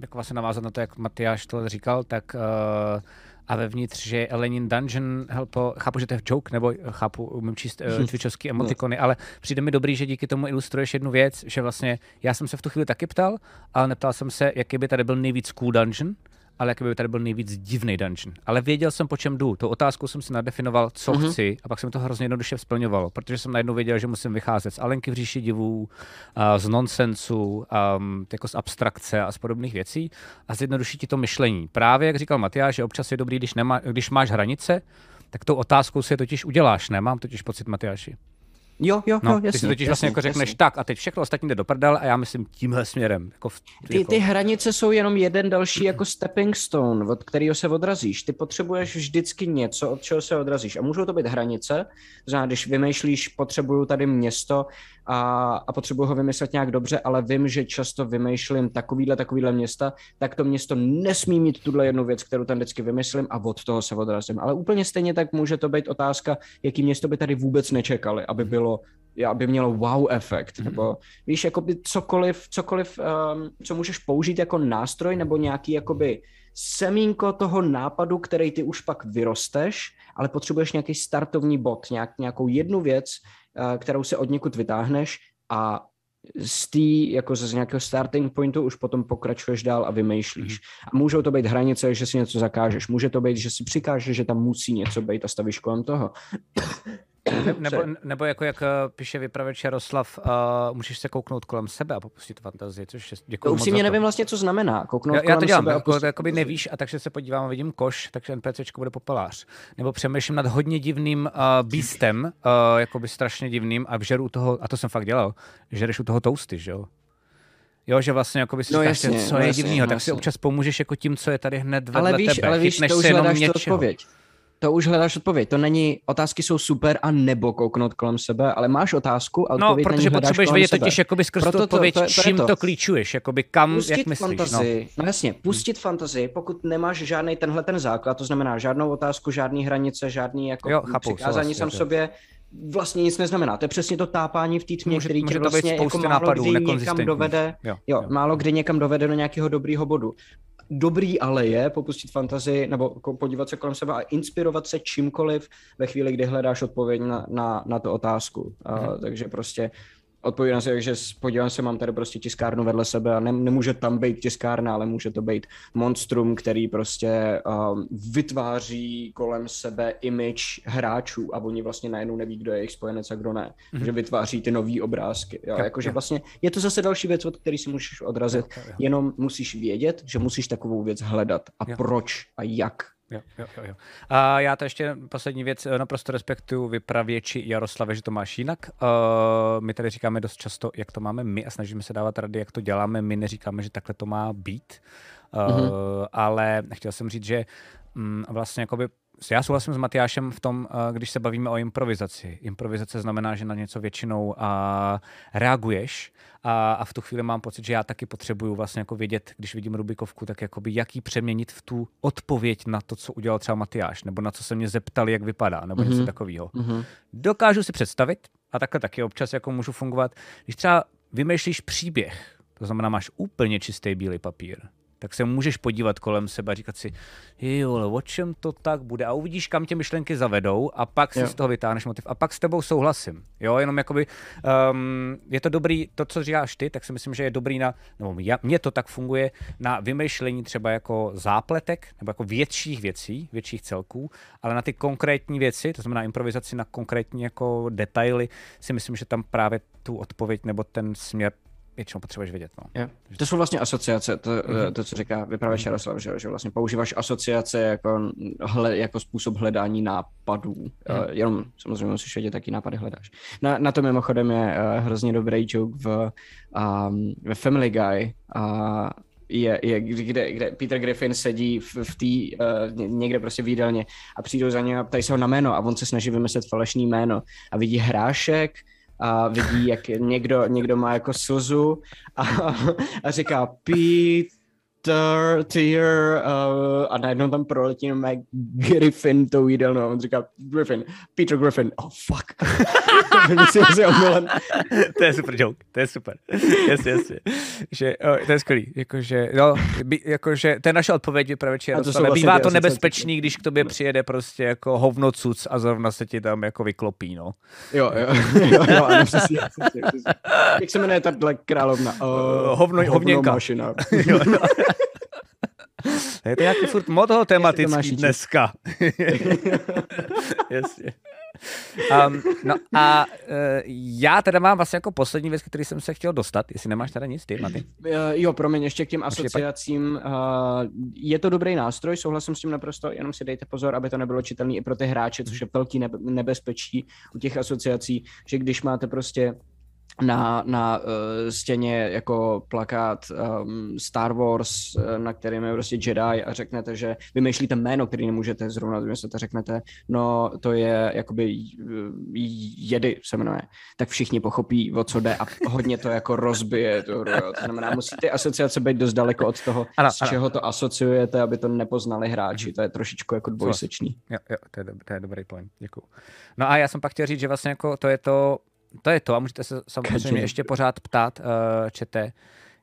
jako vlastně navázat na to, jak Matyáš to říkal, tak uh, a vevnitř, že Elenin Dungeon, helpo, chápu, že to je joke, nebo chápu, umím číst uh, twitchovský emotikony, ale přijde mi dobrý, že díky tomu ilustruješ jednu věc, že vlastně já jsem se v tu chvíli taky ptal, ale neptal jsem se, jaký by tady byl nejvíc cool dungeon, ale jak by tady byl nejvíc divný dungeon. Ale věděl jsem, po čem jdu. Tu otázku jsem si nadefinoval, co mm-hmm. chci, a pak jsem to hrozně jednoduše splňovalo, protože jsem najednou věděl, že musím vycházet z Alenky v říši divů, uh, z nonsensu, um, jako z abstrakce a z podobných věcí a zjednodušit ti to myšlení. Právě, jak říkal Matyáš, že občas je dobrý, když, nemá, když máš hranice, tak tou otázkou si je totiž uděláš, nemám totiž pocit, Matyáši. Jo, jo, no, jo, jasně. Ty si totiž jasně, vlastně jako jasně. řekneš tak a teď všechno ostatní jde do prdele a já myslím tímhle směrem. Jako v, Ty, jako... ty hranice jsou jenom jeden další jako stepping stone, od kterého se odrazíš. Ty potřebuješ vždycky něco, od čeho se odrazíš. A můžou to být hranice, znamená, když vymýšlíš, potřebuju tady město a, a potřebuju ho vymyslet nějak dobře, ale vím, že často vymýšlím takovýhle, takovýhle města, tak to město nesmí mít tuhle jednu věc, kterou tam vždycky vymyslím a od toho se odrazím. Ale úplně stejně tak může to být otázka, jaký město by tady vůbec nečekali, aby bylo aby mělo wow efekt, nebo víš, jakoby cokoliv, cokoliv, um, co můžeš použít jako nástroj, nebo nějaký jakoby semínko toho nápadu, který ty už pak vyrosteš, ale potřebuješ nějaký startovní bod, nějak, nějakou jednu věc, uh, kterou se od někud vytáhneš a z té, jako z nějakého starting pointu už potom pokračuješ dál a vymýšlíš. A můžou to být hranice, že si něco zakážeš. Může to být, že si přikážeš, že tam musí něco být a stavíš kolem toho. Ne, nebo, nebo jako jak eh, píše vypravěč Jaroslav, uh, můžeš se kouknout kolem sebe a popustit fantazii, což je děkuji To upřímně nevím vlastně, co znamená. Kouknout já, kolem já to dělám, sebe jako, pustit... jakoby nevíš a takže se podívám a vidím koš, takže NPCčko bude popelář. Nebo přemýšlím nad hodně divným uh, beastem, uh, jakoby strašně divným a vžeru u toho, a to jsem fakt dělal, žereš u toho toasty, že jo? Jo, že vlastně jako by si No říkáš, jasně, co no je jasně, divného, no tak si občas pomůžeš jako tím, co je tady hned vedle ale víš, tebe. ale víš, Chytneš to už se jenom něčeho. odpověď. To už hledáš odpověď. To není, otázky jsou super a nebo kouknout kolem sebe, ale máš otázku a No, odpověď ní protože potřebuješ vědět sebe. totiž jakoby skrz tu Proto to- odpověď, to to je čím to. to klíčuješ, jakoby kam, pustit jak myslíš. No. fantazii, no. jasně, pustit fantazii, pokud nemáš žádný tenhle ten základ, to znamená žádnou otázku, žádný hranice, žádný jako Jo, chápu, přikázání sám sobě, vlastně nic neznamená. To je přesně to tápání v té tmě, Může- který může tě to vlastně jako málo nápadů, kdy někam dovede, Jo, jo, jo. málo kdy někam dovede do nějakého dobrýho bodu. Dobrý ale je popustit fantazii nebo podívat se kolem sebe a inspirovat se čímkoliv ve chvíli, kdy hledáš odpověď na, na, na tu otázku. Uh, takže prostě odpovídám si, že podívám se, mám tady prostě tiskárnu vedle sebe a ne, nemůže tam být tiskárna, ale může to být monstrum, který prostě um, vytváří kolem sebe image hráčů a oni vlastně najednou neví, kdo je jejich spojenec a kdo ne. Mm-hmm. Že vytváří ty nové obrázky. Jo? Jakože vlastně je to zase další věc, od které si můžeš odrazit, jenom musíš vědět, že musíš takovou věc hledat a proč a jak. Jo, jo, jo. A já to ještě poslední věc, eh, naprosto respektuju vypravěči Jaroslave, že to máš jinak. Uh, my tady říkáme dost často, jak to máme my a snažíme se dávat rady, jak to děláme. My neříkáme, že takhle to má být. Uh, mm-hmm. Ale chtěl jsem říct, že mm, vlastně jakoby já souhlasím s Matyášem v tom, eh, když se bavíme o improvizaci. Improvizace znamená, že na něco většinou a, reaguješ a, a v tu chvíli mám pocit, že já taky potřebuju vlastně jako vědět, když vidím Rubikovku, tak jakoby jaký přeměnit v tu odpověď na to, co udělal třeba Matyáš, nebo na co se mě zeptali, jak vypadá, nebo mm-hmm. něco takového. Mm-hmm. Dokážu si představit, a takhle taky občas jako můžu fungovat, když třeba vymýšlíš příběh, to znamená, máš úplně čistý bílý papír, tak se můžeš podívat kolem sebe a říkat si, jo, ale o čem to tak bude? A uvidíš, kam tě myšlenky zavedou a pak si Jo. z toho vytáhneš motiv. A pak s tebou souhlasím. Jo, jenom jakoby, um, je to dobrý, to, co říkáš ty, tak si myslím, že je dobrý na, nebo já, mně to tak funguje, na vymýšlení třeba jako zápletek, nebo jako větších věcí, větších celků, ale na ty konkrétní věci, to znamená improvizaci na konkrétní jako detaily, si myslím, že tam právě tu odpověď nebo ten směr většinou potřebuješ vědět. No. Jo. To jsou vlastně asociace, to, Mhm. to co říká vypravěč Jaroslav, že, že vlastně používáš asociace jako, hle, jako způsob hledání nápadů. Mhm. Uh, jenom samozřejmě musíš vědět, jaký nápady hledáš. Na, na to mimochodem je uh, hrozně dobrý joke v, um, ve Family Guy. Uh, je, je kde, kde Peter Griffin sedí v, v té uh, někde prostě v jídelně a přijdou za něj a ptají se ho na jméno a on se snaží vymyslet falešný jméno a vidí hrášek a vidí, jak někdo, někdo má jako slzu a, a říká Peter, Tier uh, a najednou tam proletí jak Griffin tou jídelnou a on říká Griffin, Peter Griffin, oh fuck. Myslím si omylem. to je super joke, to je super. Jasně, jasně. Že, o, to je skvělý. Jakože, no, by, jakože, to je naše odpověď vypravěči A to vlastně Bývá to nebezpečný, když k tobě přijede prostě jako hovnocuc a zrovna se ti tam jako vyklopí, no. Jo, jo, jo, jo ano, přesně, přesně, přesně. Jak se jmenuje tahle královna? Uh, hovno- hovněnka. mašina. Jo, no. Je to nějaký furt moto tematický dneska. Jasně. Um, no a uh, já teda mám vlastně jako poslední věc, který jsem se chtěl dostat, jestli nemáš teda nic, ty, Maty. Uh, jo, promiň, ještě k těm asociacím. Uh, je to dobrý nástroj, souhlasím s tím naprosto, jenom si dejte pozor, aby to nebylo čitelný i pro ty hráče, což je velký nebe- nebezpečí u těch asociací, že když máte prostě na, na uh, stěně jako plakát um, Star Wars, uh, na kterým je prostě Jedi a řeknete, že vymýšlíte jméno, který nemůžete zrovna vymyslet a řeknete, no to je jakoby uh, jedy se jmenuje, tak všichni pochopí, o co jde a hodně to jako rozbije hru. Jo. To znamená, musíte asociace být dost daleko od toho, ano, z čeho ano. to asociujete, aby to nepoznali hráči. To je trošičku jako dvojsečný. Jo, jo, to je, to je dobrý point, děkuji. No a já jsem pak chtěl říct, že vlastně jako to je to, to je to a můžete se samozřejmě ještě pořád ptát, uh, čete,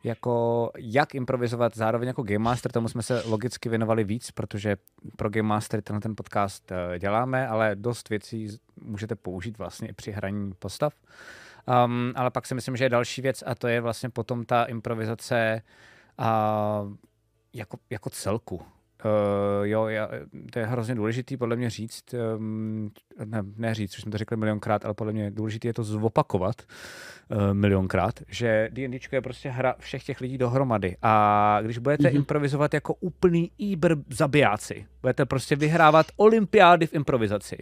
jako jak improvizovat zároveň jako Game Master, tomu jsme se logicky věnovali víc, protože pro Game Master tenhle ten podcast uh, děláme, ale dost věcí můžete použít vlastně i při hraní postav. Um, ale pak si myslím, že je další věc a to je vlastně potom ta improvizace uh, jako, jako celku. Uh, jo, já, to je hrozně důležitý podle mě říct, um, ne, ne říct, což jsme to řekli milionkrát, ale podle mě důležitý je to zopakovat uh, milionkrát, že D&D je prostě hra všech těch lidí dohromady a když budete mm-hmm. improvizovat jako úplný íbr zabijáci, budete prostě vyhrávat olympiády v improvizaci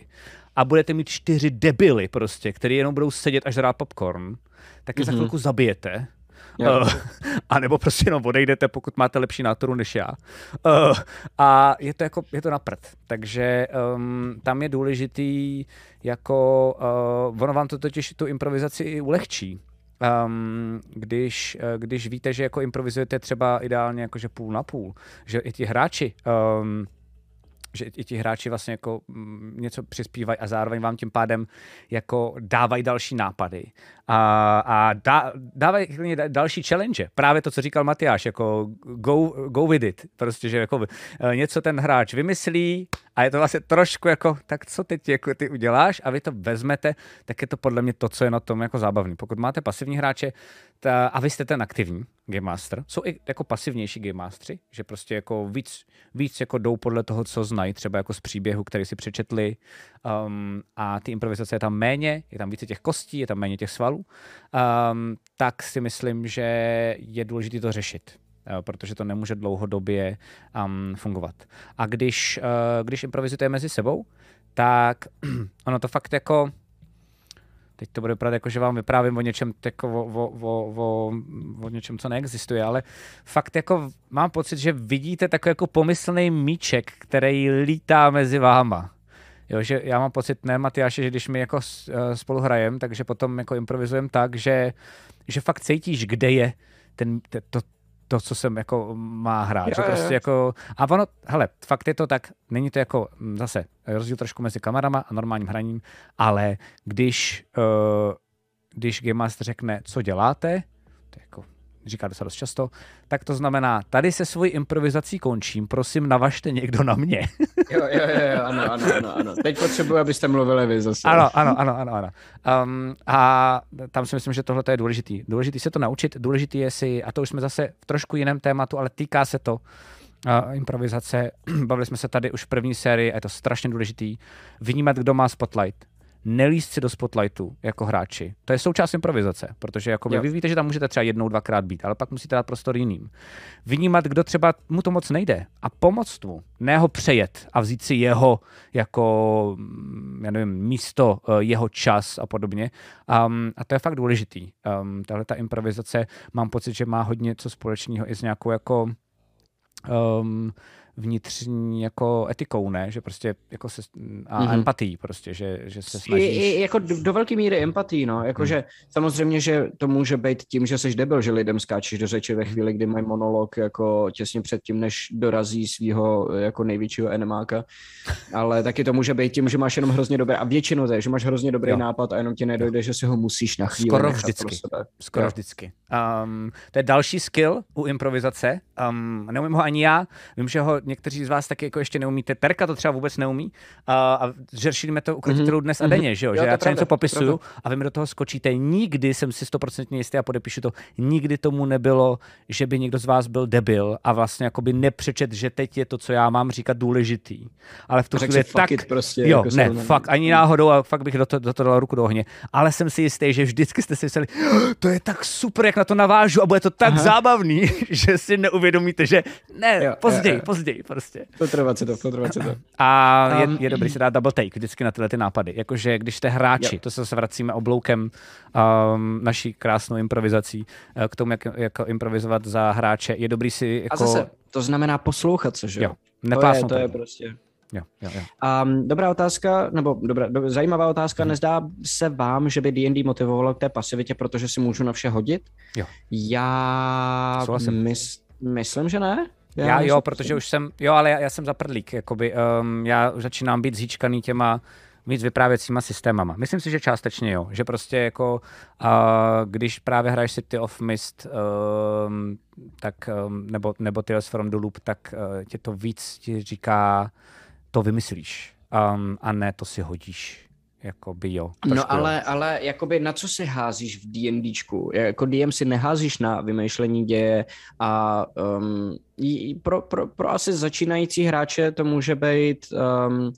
a budete mít čtyři debily prostě, který jenom budou sedět až zrát popcorn, tak je mm-hmm. za mhm. chvilku zabijete Uh, a nebo prostě jenom odejdete, pokud máte lepší náturu než já. Uh, a je to jako, je to na prd. Takže um, tam je důležitý jako, uh, ono vám to totiž tu improvizaci i ulehčí. Um, když, když víte, že jako improvizujete třeba ideálně jakože půl na půl, že i ti hráči um, že i ti hráči vlastně jako mm, něco přispívají a zároveň vám tím pádem jako dávají další nápady a, a dá, dávají další challenge. Právě to, co říkal Matyáš, jako go, go with it. Prostě, že jako eh, něco ten hráč vymyslí a je to vlastně trošku jako, tak co teď jako ty uděláš a vy to vezmete, tak je to podle mě to, co je na tom jako zábavný. Pokud máte pasivní hráče ta, a vy jste ten aktivní Game Master, jsou i jako pasivnější Game Mastery, že prostě jako víc, víc jako jdou podle toho, co znají, třeba jako z příběhu, který si přečetli um, a ty improvizace je tam méně, je tam více těch kostí, je tam méně těch svalů, um, tak si myslím, že je důležité to řešit protože to nemůže dlouhodobě um, fungovat. A když, uh, když improvizujete mezi sebou, tak ono to fakt jako teď to bude vypadat jako, že vám vyprávím o něčem, jako o, o, o, o, o něčem, co neexistuje, ale fakt jako mám pocit, že vidíte takový jako pomyslný míček, který lítá mezi váma. Jo, že já mám pocit, ne Matyáše, že když my jako eh, spolu hrajeme, takže potom jako improvizujeme tak, že, že fakt cítíš, kde je ten, to, to, co jsem jako má hrát. Jo, že prostě jo. jako, a ono, hele, fakt je to tak, není to jako hm, zase rozdíl trošku mezi kamerama a normálním hraním, ale když, uh, když Game Master řekne, co děláte, to je jako říká to se dost často, tak to znamená, tady se svojí improvizací končím, prosím, navažte někdo na mě. jo, jo, jo, ano, ano, ano, ano. Teď potřebuji, abyste mluvili vy zase. Ano, ano, ano, ano, ano. Um, a tam si myslím, že tohle je důležitý. Důležitý se to naučit, důležitý je si, a to už jsme zase v trošku jiném tématu, ale týká se to uh, improvizace. Bavili jsme se tady už v první sérii, a je to strašně důležitý, vnímat, kdo má spotlight nelíst si do spotlightu jako hráči. To je součást improvizace, protože jako vy víte, že tam můžete třeba jednou, dvakrát být, ale pak musíte dát prostor jiným. Vnímat, kdo třeba mu to moc nejde a pomoct mu, ne ho přejet a vzít si jeho jako, mm, já nevím, místo, eh, jeho čas a podobně. Um, a to je fakt důležitý. Um, tahle ta improvizace mám pocit, že má hodně co společného i s nějakou jako um, vnitřní jako etikou, ne? Že prostě jako se, a mm-hmm. empatí prostě, že, že se snažíš... I, i, jako do, do velké míry empatí, no. Jakože mm. samozřejmě, že to může být tím, že jsi debil, že lidem skáčeš do řeči ve chvíli, kdy mají monolog jako těsně před tím, než dorazí svého jako největšího enemáka. Ale taky to může být tím, že máš jenom hrozně dobré, a většinou to je, že máš hrozně dobrý jo. nápad a jenom ti nedojde, že si ho musíš na chvíli Skoro vždycky. Skoro jo. vždycky. Um, to je další skill u improvizace. Um, neumím ho ani já. Vím, že ho někteří z vás taky jako ještě neumíte. Terka to třeba vůbec neumí a, a řešíme to u mm-hmm. dnes a denně, že jo? jo že já třeba něco popisuju a vy mi do toho skočíte. Nikdy jsem si stoprocentně jistý a podepíšu to, nikdy tomu nebylo, že by někdo z vás byl debil a vlastně jakoby nepřečet, že teď je to, co já mám říkat, důležitý. Ale v tu chvíli tak... Prostě, jo, jako ne, fakt, ani náhodou a fakt bych do toho, do toho dal ruku do ohně. Ale jsem si jistý, že vždycky jste si mysleli, to je tak super, jak na to navážu a bude to tak Aha. zábavný, že si neuvědomíte, že ne, jo, později, jo, jo. později prostě. Potrvat si to, potrvat si to. A je, je dobrý si dát double take vždycky na tyhle ty nápady. Jakože když jste hráči, jo. to se vracíme obloukem um, naší krásnou improvizací uh, k tomu, jak, jak improvizovat za hráče. Je dobrý si jako... A zase, to znamená poslouchat se, že jo? To je, to je prostě... Jo, jo, jo. Um, dobrá otázka, nebo dobrá, do, zajímavá otázka. Hmm. Nezdá se vám, že by D&D motivovalo k té pasivitě, protože si můžu na vše hodit? Jo. Já mys, myslím, že ne. Já, já jo, protože už jsem, jo, ale já, já jsem zaprdlík, jakoby, um, já začínám být zhýčkaný těma víc vyprávěcíma systémama. Myslím si, že částečně jo, že prostě jako uh, když právě hraješ City of Mist um, tak, um, nebo, nebo Tales from the Loop, tak uh, tě to víc ti říká, to vymyslíš um, a ne to si hodíš. Jakoby jo. No ale, jo. ale jakoby na co si házíš v D&Dčku? Jako DM si neházíš na vymýšlení děje a um, pro, pro, pro asi začínající hráče to může být um,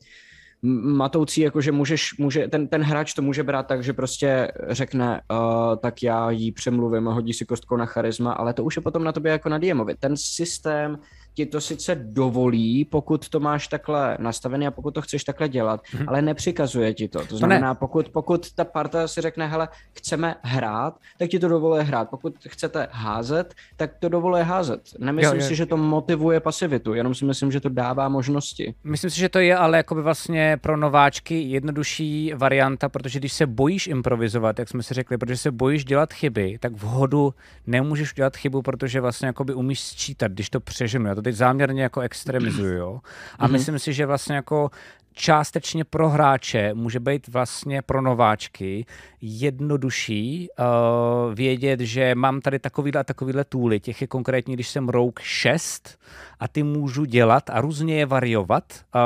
matoucí, jako že můžeš, může, ten, ten hráč to může brát tak, že prostě řekne, uh, tak já jí přemluvím a hodí si kostkou na charisma, ale to už je potom na tobě jako na DMovi. Ten systém ti to sice dovolí, pokud to máš takhle nastavené a pokud to chceš takhle dělat, mm-hmm. ale nepřikazuje ti to. To znamená, ne. pokud, pokud ta parta si řekne, hele, chceme hrát, tak ti to dovoluje hrát. Pokud chcete házet, tak to dovoluje házet. Nemyslím jo, jo. si, že to motivuje pasivitu, jenom si myslím, že to dává možnosti. Myslím si, že to je ale jakoby vlastně pro nováčky jednodušší varianta, protože když se bojíš improvizovat, jak jsme si řekli, protože se bojíš dělat chyby, tak v hodu nemůžeš dělat chybu, protože vlastně jakoby umíš sčítat, když to přeženu. Já to teď záměrně jako extremizuju, jo. A mm-hmm. myslím si, že vlastně jako částečně pro hráče může být vlastně pro nováčky jednodušší uh, vědět, že mám tady takovýhle a takovýhle tooly, těch je konkrétně, když jsem Rogue 6 a ty můžu dělat a různě je variovat,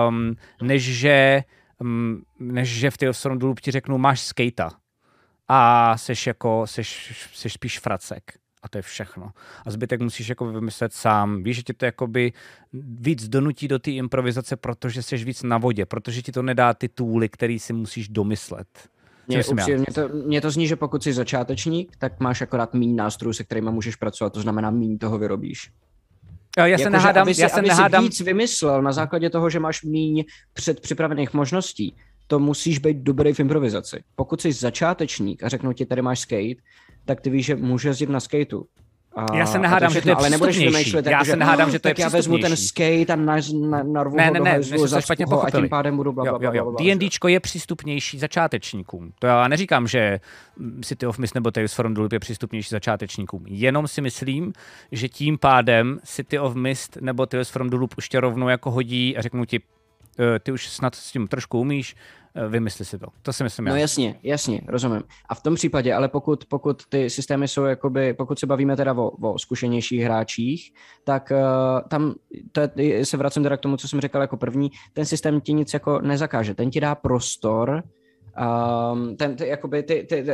um, než že um, než že v Tales from ti řeknu, máš skata a seš jako, seš, seš spíš fracek a to je všechno. A zbytek musíš jako vymyslet sám. Víš, že ti to jakoby víc donutí do té improvizace, protože jsi víc na vodě, protože ti to nedá ty tooly, který si musíš domyslet. Mě, upřímně, mě, to, mě to zní, že pokud jsi začátečník, tak máš akorát méně nástrojů, se kterými můžeš pracovat, to znamená méně toho vyrobíš. Jo, já se jako, nehádám, aby si, já se aby nehádám. víc vymyslel na základě toho, že máš méně předpřipravených možností, to musíš být dobrý v improvizaci. Pokud jsi začátečník a řeknu ti, tady máš skate, tak ty víš, že může jezdit na skateu. A, já se nehádám, že to je ale nebudeš vymýšlet, já se nehádám, že to je tak já vezmu ten skate a na, na, narvu ne, ne, ne, ne, za špatně a tím pádem budu bla, bla, bla, bla, D&Dčko je přístupnější začátečníkům. To já neříkám, že City of Mist nebo Tales from the je přístupnější začátečníkům. Jenom si myslím, že tím pádem City of Mist nebo Tales from the už tě rovnou jako hodí a řeknu ti, ty už snad s tím trošku umíš, Eh, vymysli si to. To si myslím. No já. jasně, jasně, rozumím. A v tom případě, ale pokud, pokud ty systémy jsou jakoby, pokud se bavíme teda o, o zkušenějších hráčích, tak uh, tam to je, se vracím teda k tomu, co jsem říkal jako první, ten systém ti nic jako nezakáže, ten ti dá prostor Um, ten, ty, jakoby, ty, ty, ty,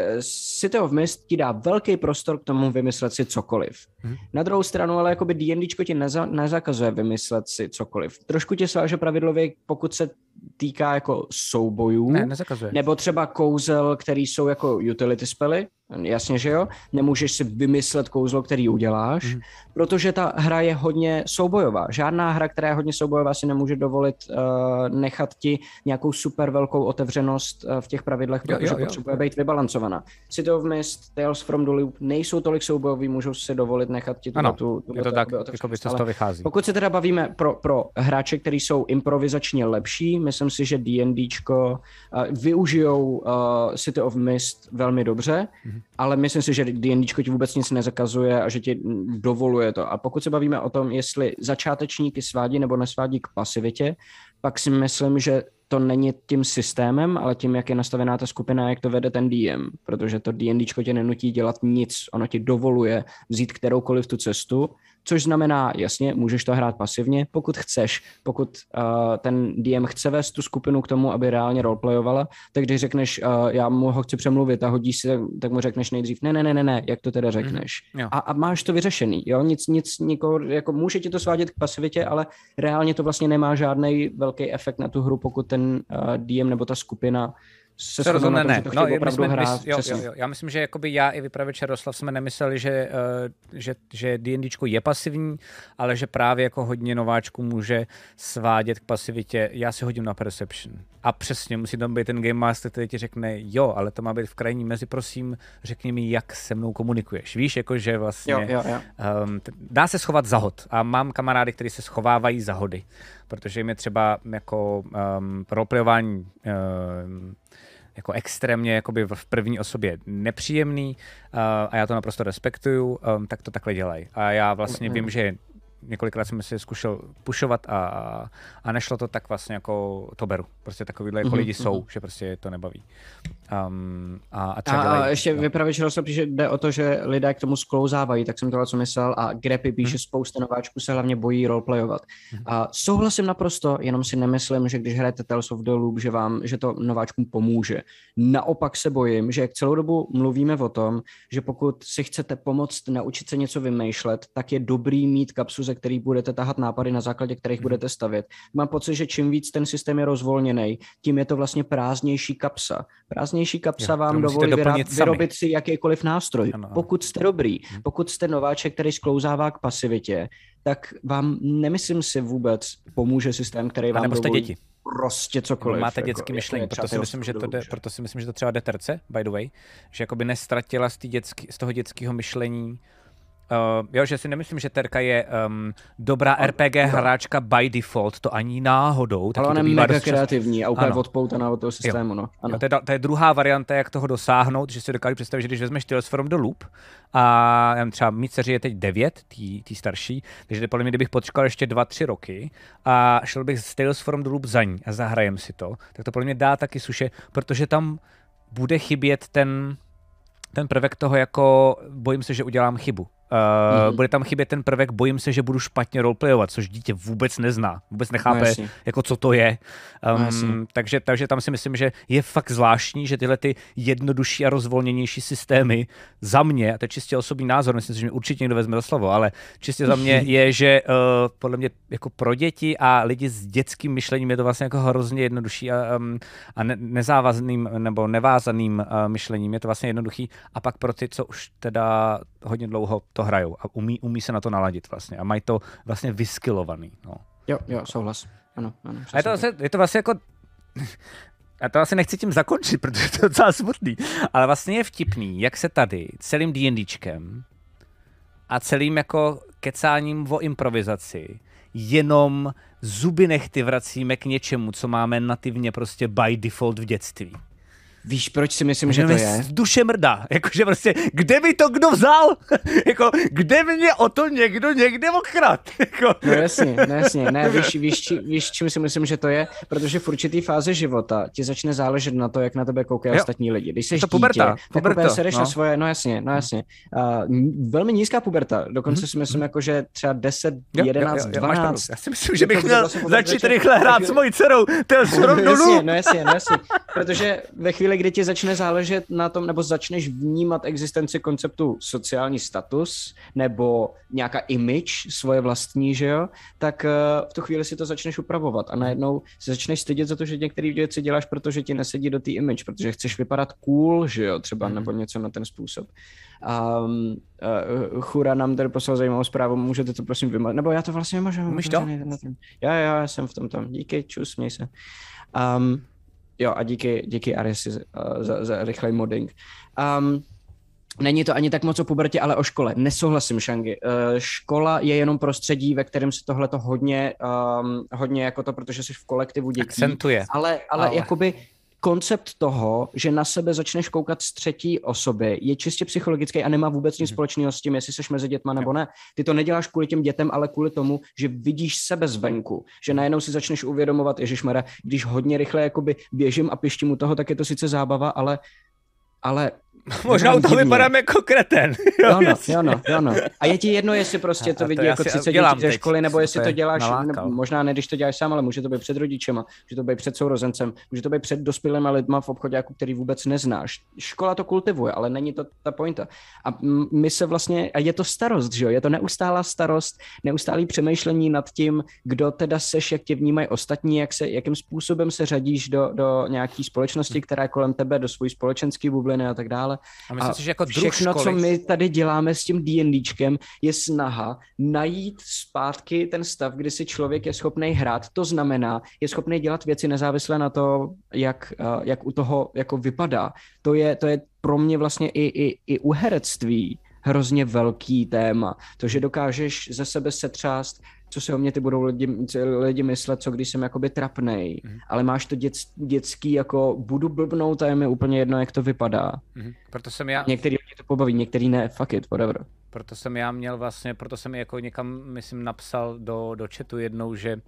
City of Mist ti dá velký prostor k tomu vymyslet si cokoliv. Hmm. Na druhou stranu, ale jakoby D&Dčko ti neza, nezakazuje vymyslet si cokoliv. Trošku tě sváže pravidlově, pokud se týká jako soubojů. Ne, nezakazuje. Nebo třeba kouzel, který jsou jako utility spely, Jasně, že jo? Nemůžeš si vymyslet kouzlo, který uděláš, mm. protože ta hra je hodně soubojová. Žádná hra, která je hodně soubojová, si nemůže dovolit uh, nechat ti nějakou super velkou otevřenost uh, v těch pravidlech, jo, protože jo, jo, potřebuje jo. být vybalancovaná. City of Mist, Tales from the Loop nejsou tolik soubojový, můžou si dovolit nechat ti ano, tu, tu, je to tak, jako by to vychází. Pokud se teda bavíme pro, pro hráče, kteří jsou improvizačně lepší, myslím si, že D&Dčko uh, využijou uh, City of Mist velmi dobře, mm ale myslím si, že D&D ti vůbec nic nezakazuje a že ti dovoluje to. A pokud se bavíme o tom, jestli začátečníky svádí nebo nesvádí k pasivitě, pak si myslím, že to není tím systémem, ale tím, jak je nastavená ta skupina, jak to vede ten DM, protože to D&Dčko tě nenutí dělat nic, ono ti dovoluje vzít kteroukoliv tu cestu což znamená, jasně, můžeš to hrát pasivně, pokud chceš, pokud uh, ten DM chce vést tu skupinu k tomu, aby reálně roleplayovala, tak když řekneš, uh, já mu ho chci přemluvit a hodí si, tak mu řekneš nejdřív, ne, ne, ne, ne, ne, jak to teda mhm. řekneš. Mm, a, a máš to vyřešený, jo, nic, nic, nikoho, jako může ti to svádět k pasivitě, ale reálně to vlastně nemá žádný velký efekt na tu hru, pokud ten uh, DM nebo ta skupina se, se rozhodne ne. No, my jsme, hrát, my, jo, jo, jo, já myslím, že jakoby já i vypravěč Jaroslav jsme nemysleli, že, uh, že, že D&Dčko je pasivní, ale že právě jako hodně nováčků může svádět k pasivitě. Já si hodím na Perception. A přesně, musí tam být ten Game Master, který ti řekne, jo, ale to má být v krajní mezi, prosím, řekni mi, jak se mnou komunikuješ. Víš, jakože vlastně jo, jo, jo. Um, dá se schovat za hod. A mám kamarády, kteří se schovávají za hody, protože jim je třeba jako um, roleplayování um, jako extrémně jakoby v první osobě nepříjemný uh, a já to naprosto respektuju, um, tak to takhle dělají. A já vlastně vím, že několikrát jsem si zkušel pušovat a, a nešlo to tak vlastně jako to beru. Prostě takovýhle jako mm-hmm, lidi mm-hmm. jsou, že prostě to nebaví. Um, a, a, třeba a, dělají, a ještě no. vypravěč rozsop, že jde o to, že lidé k tomu sklouzávají, tak jsem tohle co myslel a Grepy píše, hmm. spousta nováčků se hlavně bojí roleplayovat. Hmm. A souhlasím naprosto, jenom si nemyslím, že když hrajete Tales of the Loop, že, vám, že to nováčkům pomůže. Naopak se bojím, že jak celou dobu mluvíme o tom, že pokud si chcete pomoct naučit se něco vymýšlet, tak je dobrý mít kapsu, ze který budete tahat nápady, na základě kterých hmm. budete stavět. Mám pocit, že čím víc ten systém je rozvolněný, tím je to vlastně prázdnější kapsa. Prázdnější levnější kapsa jo, vám dovolí vyrobit si jakýkoliv nástroj. Ano, ano. Pokud jste dobrý, hmm. pokud jste nováček, který sklouzává k pasivitě, tak vám nemyslím si vůbec pomůže systém, který vám dovolí děti. prostě cokoliv. Máte jako, dětský jako, myšlení, proto si, myslím, že to jde, proto si myslím, že to třeba jde terce, by the way, že jakoby nestratila z, dětský, z toho dětského myšlení Uh, jo, že si nemyslím, že Terka je um, dobrá a, RPG no. hráčka by default, to ani náhodou. Ale ona je mega kreativní a úplně ano. odpoutaná od toho systému. No. Ano. Jo, to, je, to je druhá varianta, jak toho dosáhnout, že si dokážu představit, že když vezmeš Tales from the Loop a já třeba mít dceři je teď 9, tý, starší, takže podle mě, kdybych počkal ještě 2-3 roky a šel bych z Tales from the Loop za ní a zahrajem si to, tak to podle mě dá taky suše, protože tam bude chybět ten, ten prvek toho jako bojím se, že udělám chybu. Uh, mm-hmm. Bude tam chybět ten prvek, bojím se, že budu špatně roleplayovat, což dítě vůbec nezná, vůbec nechápe, no, jako co to je. Um, no, takže, takže tam si myslím, že je fakt zvláštní, že tyhle ty jednodušší a rozvolněnější systémy za mě, a to je čistě osobní názor, myslím si, že mě určitě někdo vezme za slovo, ale čistě za mě je, že uh, podle mě jako pro děti a lidi s dětským myšlením je to vlastně jako hrozně jednodušší a, um, a ne, nezávazným nebo nevázaným uh, myšlením je to vlastně jednoduchý a pak pro ty, co už teda hodně dlouho to hrajou a umí, umí se na to naladit vlastně a mají to vlastně vyskilovaný. No. Jo, jo, souhlas. Ano, ano. A je to, vlastně, je to vlastně jako já to asi nechci tím zakončit, protože to je docela smutný, ale vlastně je vtipný, jak se tady celým D&Dčkem a celým jako kecáním o improvizaci jenom zuby nechty vracíme k něčemu, co máme nativně prostě by default v dětství. Víš, proč si myslím, že to je? Duše mrdá. Jakože prostě, kde by to kdo vzal? jako, kde mě o to někdo někde okrat? jako... no jasně, no jasně. Ne, víš, víš, či, víš, čím si myslím, že to je? Protože v určitý fázi života ti začne záležet na to, jak na tebe koukají jo. ostatní lidi. Když jsi to puberta, dítě, puberta, tak sereš no. na svoje, no jasně, no jasně. Uh, velmi nízká puberta, dokonce mm-hmm. si myslím, jako, že třeba 10, jo, 11, jo, jo, 12. Já si myslím, že bych měl vlastně začít rychle hrát s mojí dcerou. To je no, jasně, no jasně, no jasně. Protože ve chvíli, chvíli, kdy ti začne záležet na tom, nebo začneš vnímat existenci konceptu sociální status nebo nějaká image svoje vlastní, že jo, tak uh, v tu chvíli si to začneš upravovat a najednou se začneš stydět za to, že některé věci děláš, protože ti nesedí do té image, protože chceš vypadat cool, že jo, třeba, mm. nebo něco na ten způsob. Um, uh, Chura nám tady poslal zajímavou zprávu, můžete to prosím vymazat, nebo já to vlastně můžu. Umíš to? Já, já, já jsem v tom tam, díky, čus, měj se. Um, Jo, a díky, díky Arisi uh, za, za rychlej modding. Um, Není to ani tak moc o pubertě, ale o škole. Nesouhlasím, Šangy. Uh, škola je jenom prostředí, ve kterém se tohle to hodně, um, hodně jako to, protože jsi v kolektivu dětí. Akcentuje. Ale, ale, ale. jakoby koncept toho, že na sebe začneš koukat z třetí osoby, je čistě psychologický a nemá vůbec nic mhm. společného s tím, jestli jsi mezi dětma nebo ne. Ty to neděláš kvůli těm dětem, ale kvůli tomu, že vidíš sebe zvenku, že najednou si začneš uvědomovat, Ježišmara, když hodně rychle jakoby běžím a pištím u toho, tak je to sice zábava, ale ale Možná u toho vypadám jako kreten. Jo, no, jo, no, jo, no. A je ti jedno, jestli prostě to, vidí jako 30 dětí ze školy, nebo jestli to děláš, ne, možná ne, když to děláš sám, ale může to být před rodičema, může to být před sourozencem, může to být před dospělými lidma v obchodě, jako který vůbec neznáš. Škola to kultivuje, ale není to ta pointa. A my se vlastně, a je to starost, že jo, je to neustálá starost, neustálý přemýšlení nad tím, kdo teda seš, jak tě vnímají ostatní, jak se, jakým způsobem se řadíš do, do nějaké společnosti, která je kolem tebe, do svojí společenské bubliny a tak dále dále. A myslím a si, že jako všechno, školy... co my tady děláme s tím D&Dčkem, je snaha najít zpátky ten stav, kdy si člověk je schopný hrát. To znamená, je schopný dělat věci nezávisle na to, jak, jak u toho jako vypadá. To je, to je pro mě vlastně i, i, i u herectví hrozně velký téma. To, že dokážeš ze sebe setřást co si o mě ty budou lidi, lidi myslet, co když jsem jakoby trapnej, mm-hmm. ale máš to dět, dětský jako budu blbnout a je mi úplně jedno, jak to vypadá. Mm-hmm. Proto jsem já... Některý lidi to pobaví, některý ne, fuck it, whatever. Proto jsem já měl vlastně, proto jsem jako někam, myslím, napsal do, do chatu jednou, že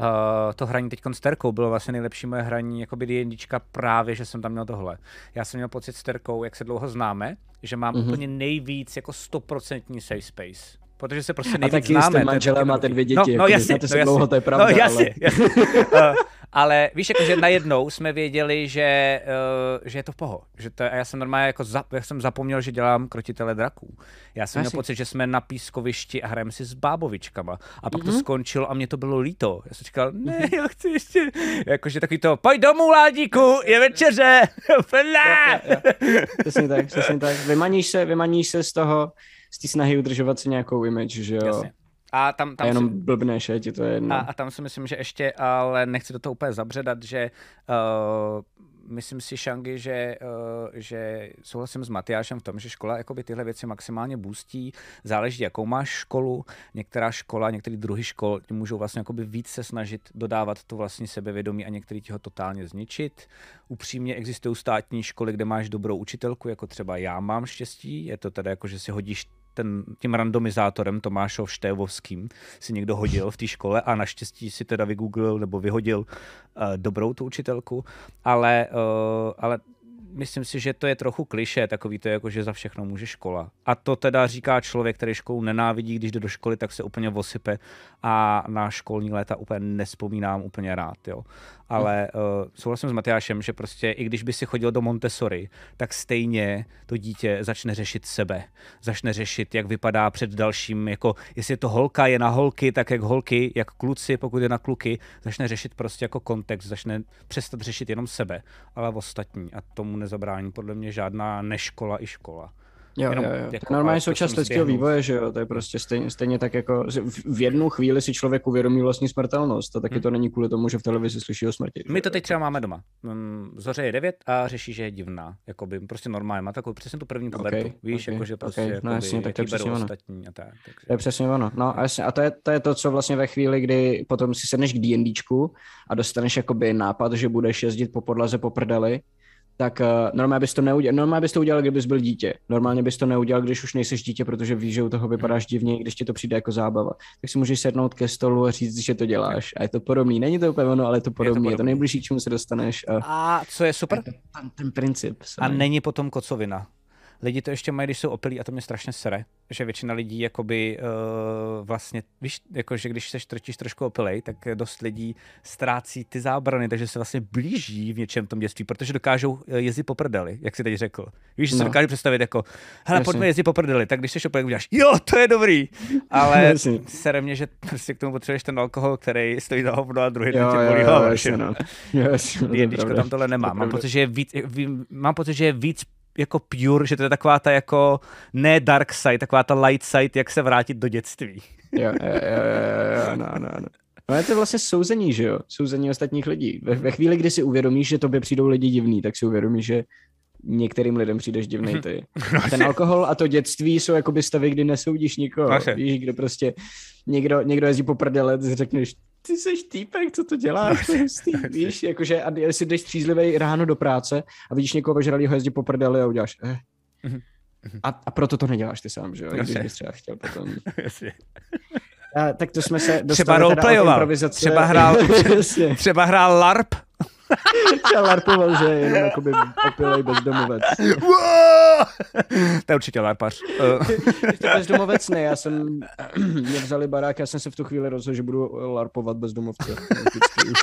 Uh, to hraní teď s Terkou bylo vlastně nejlepší moje hraní, jako by D&Dčka právě, že jsem tam měl tohle. Já jsem měl pocit s Terkou, jak se dlouho známe, že mám mm-hmm. úplně nejvíc jako stoprocentní safe space protože se prostě nejvíc a taky známe. A manželem máte dvě děti. No, no jasně, no, jasně. dlouho, to je pravda. No jasně, ale... jasně. uh, ale víš, jako, že najednou jsme věděli, že, uh, že je to v poho. Že to, a já jsem normálně jako za, já jsem zapomněl, že dělám krotitele draků. Já jsem měl pocit, že jsme na pískovišti a hrajeme si s bábovičkama. A pak mm-hmm. to mhm. skončilo a mě to bylo líto. Já jsem říkal, ne, mhm. já chci ještě. Jakože takový to, pojď domů, Ládíku, je večeře. Přesně tak, přesně tak. Vymaníš se, vymaníš se z toho, z té snahy udržovat si nějakou image, že jo. Jasně. A tam, tam a jenom si... blbneš, je ti to jedno. A, a tam si myslím, že ještě, ale nechci do toho úplně zabředat, že uh, myslím si, Šangy, že, uh, že souhlasím s Matyášem v tom, že škola jakoby tyhle věci maximálně boostí. Záleží, jakou máš školu. Některá škola, některé druhy škol můžou vlastně jakoby víc se snažit dodávat to vlastní sebevědomí a některý ti ho totálně zničit. Upřímně existují státní školy, kde máš dobrou učitelku, jako třeba já mám štěstí. Je to teda jako, že si hodíš ten, tím randomizátorem Tomášov Štévovským si někdo hodil v té škole a naštěstí si teda vygooglil nebo vyhodil uh, dobrou tu učitelku, ale, uh, ale myslím si, že to je trochu kliše, takový to jako, že za všechno může škola. A to teda říká člověk, který školu nenávidí, když jde do školy, tak se úplně vosype a na školní léta úplně nespomínám úplně rád, jo. Ale uh, souhlasím s Matyášem, že prostě i když by si chodil do Montessori, tak stejně to dítě začne řešit sebe. Začne řešit, jak vypadá před dalším, jako jestli je to holka, je na holky, tak jak holky, jak kluci, pokud je na kluky, začne řešit prostě jako kontext, začne přestat řešit jenom sebe, ale ostatní. A tomu nezabrání podle mě žádná neškola i škola. Jo, Jenom jo, jo. Jako, normálně součást lidského vývoje, že jo, to je prostě stejně, stejně tak jako v jednu chvíli si člověk uvědomí vlastní smrtelnost a taky hmm. to není kvůli tomu, že v televizi slyší o smrti. My to teď třeba máme doma. Mm, Zoře je 9 a řeší, že je divná. Jakoby prostě normálně, má takovou přesně tu první pubertu. Okay, Víš, okay, jakože prostě okay. no, jasně, tak to je přesně ono. Ostatní a tak, takže... To je přesně ono. No a, jasně, a to, je, to je to, co vlastně ve chvíli, kdy potom si sedneš k D&Dčku a dostaneš jakoby nápad, že budeš jezdit po podlaze po prdeli, tak uh, normálně bys to neudělal, normálně bys to udělal, kdybys byl dítě. Normálně bys to neudělal, když už nejseš dítě, protože víš, že u toho vypadáš divně, když ti to přijde jako zábava. Tak si můžeš sednout ke stolu a říct, že to děláš. A je to podobný. Není to úplně ono, ale je to podobný. Je to, podobný. je to nejbližší, čemu se dostaneš. A, a co je super? ten, ten princip. A není potom kocovina lidi to ještě mají, když jsou opilí a to mě strašně sere, že většina lidí jakoby uh, vlastně, víš, jako, že když se trčíš trošku opilej, tak dost lidí ztrácí ty zábrany, takže se vlastně blíží v něčem tom dětství, protože dokážou eh, jezdit po prdeli, jak si teď řekl. Víš, že no. si dokážu představit jako, hele, pojďme jezdit po prdeli, tak když jsi opilej, uděláš, jo, to je dobrý, ale sere mě, že prostě k tomu potřebuješ ten alkohol, který stojí za hovno a druhý den tě bolí hlava. No. no. tam tohle nemá. Mám pocit, že je víc, mám pocit, že je víc jako pure, že to je taková ta jako ne dark side, taková ta light side, jak se vrátit do dětství. Jo, jo, jo, jo, jo no, no, no. No je to vlastně souzení, že jo? Souzení ostatních lidí. Ve, ve chvíli, kdy si uvědomíš, že tobě přijdou lidi divní, tak si uvědomíš, že některým lidem přijdeš divný ty. A ten alkohol a to dětství jsou jakoby stavy, kdy nesoudíš nikoho. Víš, kde prostě někdo, někdo jezdí po prdele, řekneš, ty jsi týpek, co to děláš? To hustý, víš, jakože, a jestli jdeš střízlivý ráno do práce a vidíš někoho vežralýho jezdit po prdeli a uděláš, eh. Mhm. A, a proto to neděláš ty sám, že jo? Když bys třeba chtěl potom. A, tak to jsme se dostali třeba roleplayoval, třeba hrál, třeba hrál LARP. třeba LARPoval, že je jenom jakoby opilej bezdomovec. to je určitě LARPař. to bezdomovec ne, já jsem, mě vzali barák, já jsem se v tu chvíli rozhodl, že budu LARPovat bezdomovce. Vždycky už.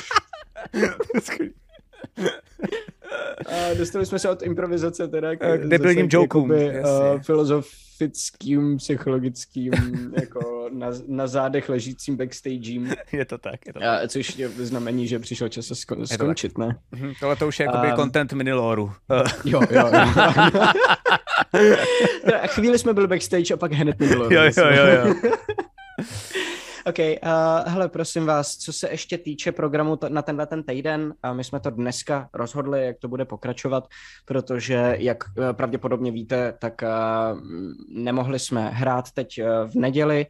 A dostali jsme se od improvizace teda k, k debilním jokům. uh, filozofickým, psychologickým, jako na, na zádech ležícím backstagem. Je to tak, je to tak. A, což je znamení, že přišel čas se sko- skončit, ne? Mhm, tohle to už je jakoby um, content miniloru. jo, jo, jo. Chvíli jsme byli backstage a pak hned miniloru. Jo, jo, jo, jo. OK, uh, hele, prosím vás, co se ještě týče programu t- na tenhle ten týden, uh, my jsme to dneska rozhodli, jak to bude pokračovat, protože, jak uh, pravděpodobně víte, tak uh, nemohli jsme hrát teď uh, v neděli,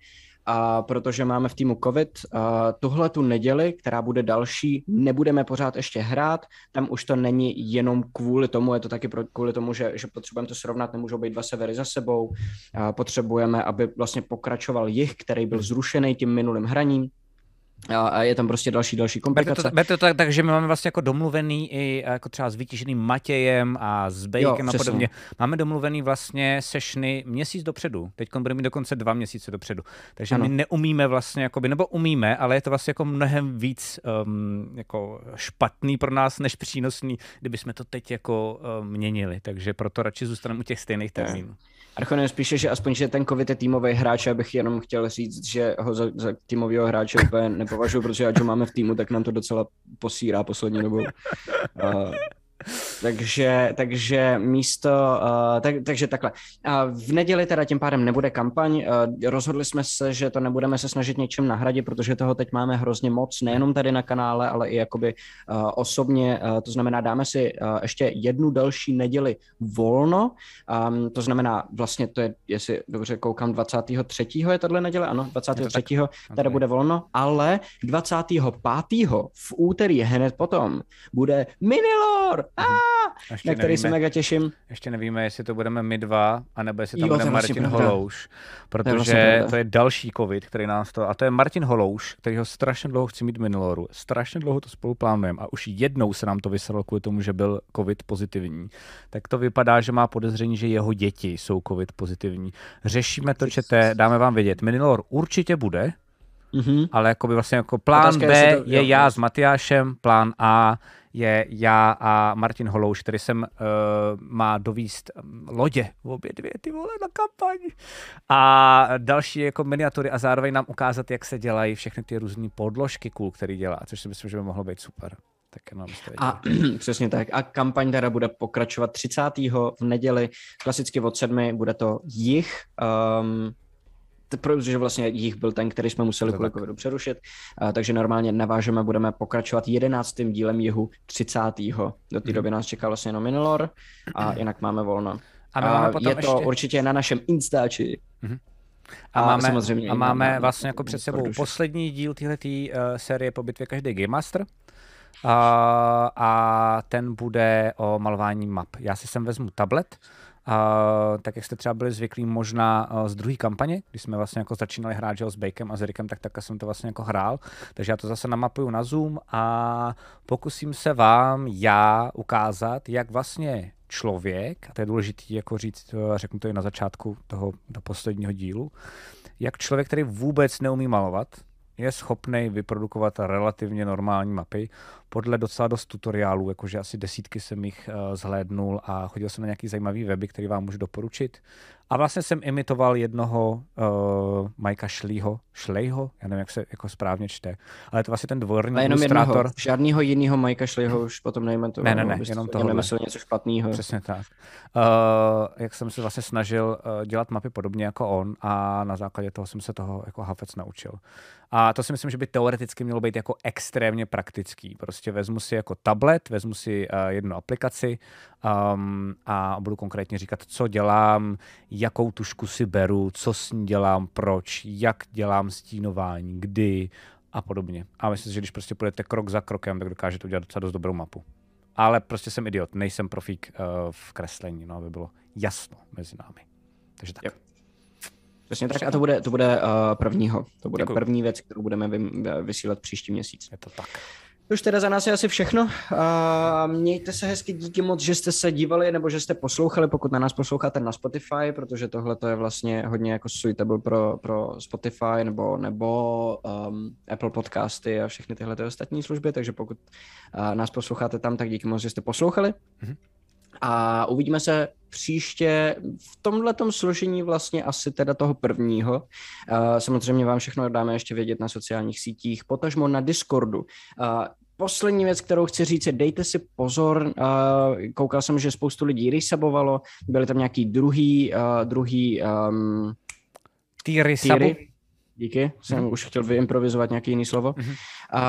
a protože máme v týmu COVID, a tuhle tu neděli, která bude další, nebudeme pořád ještě hrát, tam už to není jenom kvůli tomu, je to taky kvůli tomu, že, že potřebujeme to srovnat, nemůžou být dva severy za sebou, a potřebujeme, aby vlastně pokračoval jich, který byl zrušený tím minulým hraním, a je tam prostě další, další komplikace. Berte to, to tak, takže my máme vlastně jako domluvený i jako třeba s vytíženým Matějem a s Bejkem a podobně. Máme domluvený vlastně sešny měsíc dopředu. Teď budeme mít dokonce dva měsíce dopředu. Takže ano. my neumíme vlastně, jakoby, nebo umíme, ale je to vlastně jako mnohem víc um, jako špatný pro nás, než přínosný, kdyby jsme to teď jako um, měnili. Takže proto radši zůstaneme u těch stejných termínů. Archonem spíše, že aspoň, že ten covid je týmový hráč, abych jenom chtěl říct, že ho za, za týmového hráče úplně nepovažuji, protože ať ho máme v týmu, tak nám to docela posírá poslední dobou. Uh, takže, takže místo, uh, tak, takže takhle. Uh, v neděli teda tím pádem nebude kampaň. Uh, rozhodli jsme se, že to nebudeme se snažit něčím nahradit, protože toho teď máme hrozně moc, nejenom tady na kanále, ale i jakoby uh, osobně. Uh, to znamená, dáme si uh, ještě jednu další neděli volno. Um, to znamená, vlastně to je, jestli dobře koukám, 23. je tahle neděle, ano, 23. teda bude volno, ale 25. v úterý hned potom bude Minilor! Ah, na který nevíme, se mega těším. Ještě nevíme, jestli to budeme my dva, anebo jestli tam jo, bude Martin vlastně Holouš, protože to je, vlastně to je další covid, který nás to... A to je Martin Holouš, který ho strašně dlouho chci mít Miniloru. Strašně dlouho to spolu plánujeme a už jednou se nám to vyselo kvůli tomu, že byl covid pozitivní. Tak to vypadá, že má podezření, že jeho děti jsou covid pozitivní. Řešíme to, čete, dáme vám vědět. Minilor určitě bude, Mm-hmm. Ale jako by vlastně jako plán Otázka, B to, je jo, já s Matyášem, plán A je já a Martin Holouš, který jsem uh, má dovíst lodě, obě dvě ty vole na kampaň. A další jako miniatury a zároveň nám ukázat, jak se dělají všechny ty různé podložky cool, který dělá, což si myslím, že by mohlo být super. Tak jenom a přesně tak. A kampaň teda bude pokračovat 30. v neděli, klasicky od sedmi, bude to jich. Um, protože vlastně jich byl ten, který jsme museli kvůli covidu přerušit, a, takže normálně navážeme, budeme pokračovat jedenáctým dílem jihu 30. Do té mm. doby nás čeká vlastně jenom Minilor a jinak máme volno. A, máme potom je to ještě... určitě na našem Instači. Mm-hmm. A, a máme, samozřejmě a máme na, vlastně jako před sebou poslední díl této uh, série po bitvě každý Game Master. Uh, a ten bude o malování map. Já si sem vezmu tablet, Uh, tak jak jste třeba byli zvyklí možná uh, z druhé kampaně, když jsme vlastně jako začínali hrát že, s Bakem a s Erikem, tak tak jsem to vlastně jako hrál. Takže já to zase namapuju na Zoom a pokusím se vám já ukázat, jak vlastně člověk, a to je důležité jako říct, eh, řeknu to i na začátku toho do posledního dílu, jak člověk, který vůbec neumí malovat, je schopný vyprodukovat relativně normální mapy podle docela dost tutoriálů, jakože asi desítky jsem jich uh, zhlédnul a chodil jsem na nějaký zajímavý weby, který vám můžu doporučit. A vlastně jsem imitoval jednoho uh, Majka Šlího, Šlejho, já nevím, jak se jako správně čte, ale to vlastně ten dvorní ale jenom ilustrátor. Jednoho, žádnýho jiného Majka Šlího už potom to. Ne, ne, ne, jenom toho. Nemyslel něco špatného. Přesně tak. Uh, jak jsem se vlastně snažil uh, dělat mapy podobně jako on a na základě toho jsem se toho jako Hafec naučil. A to si myslím, že by teoreticky mělo být jako extrémně praktický. Prostě vezmu si jako tablet, vezmu si uh, jednu aplikaci um, a budu konkrétně říkat, co dělám, jakou tušku si beru, co s ní dělám, proč, jak dělám stínování, kdy, a podobně. A myslím si, že když prostě půjdete krok za krokem, tak dokážete udělat docela dost dobrou mapu. Ale prostě jsem idiot, nejsem profík uh, v kreslení, no, aby bylo jasno mezi námi. Takže tak. Yep. Přesně tak a to bude, to bude uh, prvního. To bude Děkuju. první věc, kterou budeme vy, vysílat příští měsíc. Je to tak. Už teda za nás je asi všechno. A mějte se hezky, díky moc, že jste se dívali nebo že jste poslouchali, pokud na nás posloucháte na Spotify, protože tohle to je vlastně hodně jako suitable pro, pro Spotify nebo, nebo um, Apple podcasty a všechny tyhle ty ostatní služby, takže pokud uh, nás posloucháte tam, tak díky moc, že jste poslouchali. Mm-hmm. A uvidíme se příště v tomhle složení vlastně asi teda toho prvního. Uh, samozřejmě vám všechno dáme ještě vědět na sociálních sítích, potažmo na Discordu. Uh, poslední věc, kterou chci říct, je dejte si pozor. Uh, koukal jsem, že spoustu lidí resabovalo, byly tam nějaký druhý, uh, druhý um, Týry, týry. Díky, jsem mm. už chtěl vyimprovizovat nějaký jiný slovo. Mm.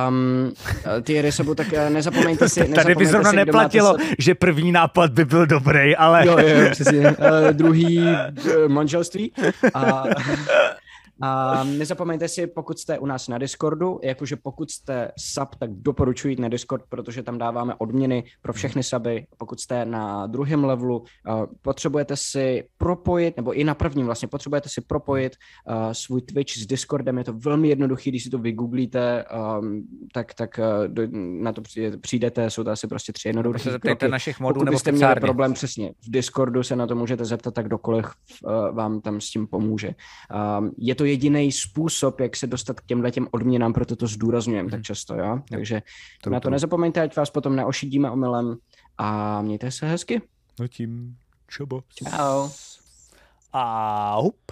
Um, ty Rysobu, tak eh, nezapomeňte si... Nezapomeňte Tady by zrovna si, neplatilo, se... že první nápad by byl dobrý, ale... Jo, jo, přesně. Uh, druhý uh, manželství. A, a nezapomeňte si, pokud jste u nás na Discordu, jakože pokud jste sub, tak doporučuji na Discord, protože tam dáváme odměny pro všechny suby. Pokud jste na druhém levelu, uh, potřebujete si propojit, nebo i na prvním vlastně, potřebujete si propojit uh, svůj Twitch s Discordem. Je to velmi jednoduché, když si to vygooglíte, um, tak, tak do, na to přijdete, jsou to asi prostě tři jednoduché Se zeptejte našich modů nebo byste měli problém, přesně, v Discordu se na to můžete zeptat, tak dokoliv vám tam s tím pomůže. Um, je to jediný způsob, jak se dostat k těmhle těm odměnám, proto to zdůrazňujeme hmm. tak mhm. často, jo? Takže to, na to, to nezapomeňte, ať vás potom neošidíme omylem a mějte se hezky. No tím, čobo. Čau. A hup.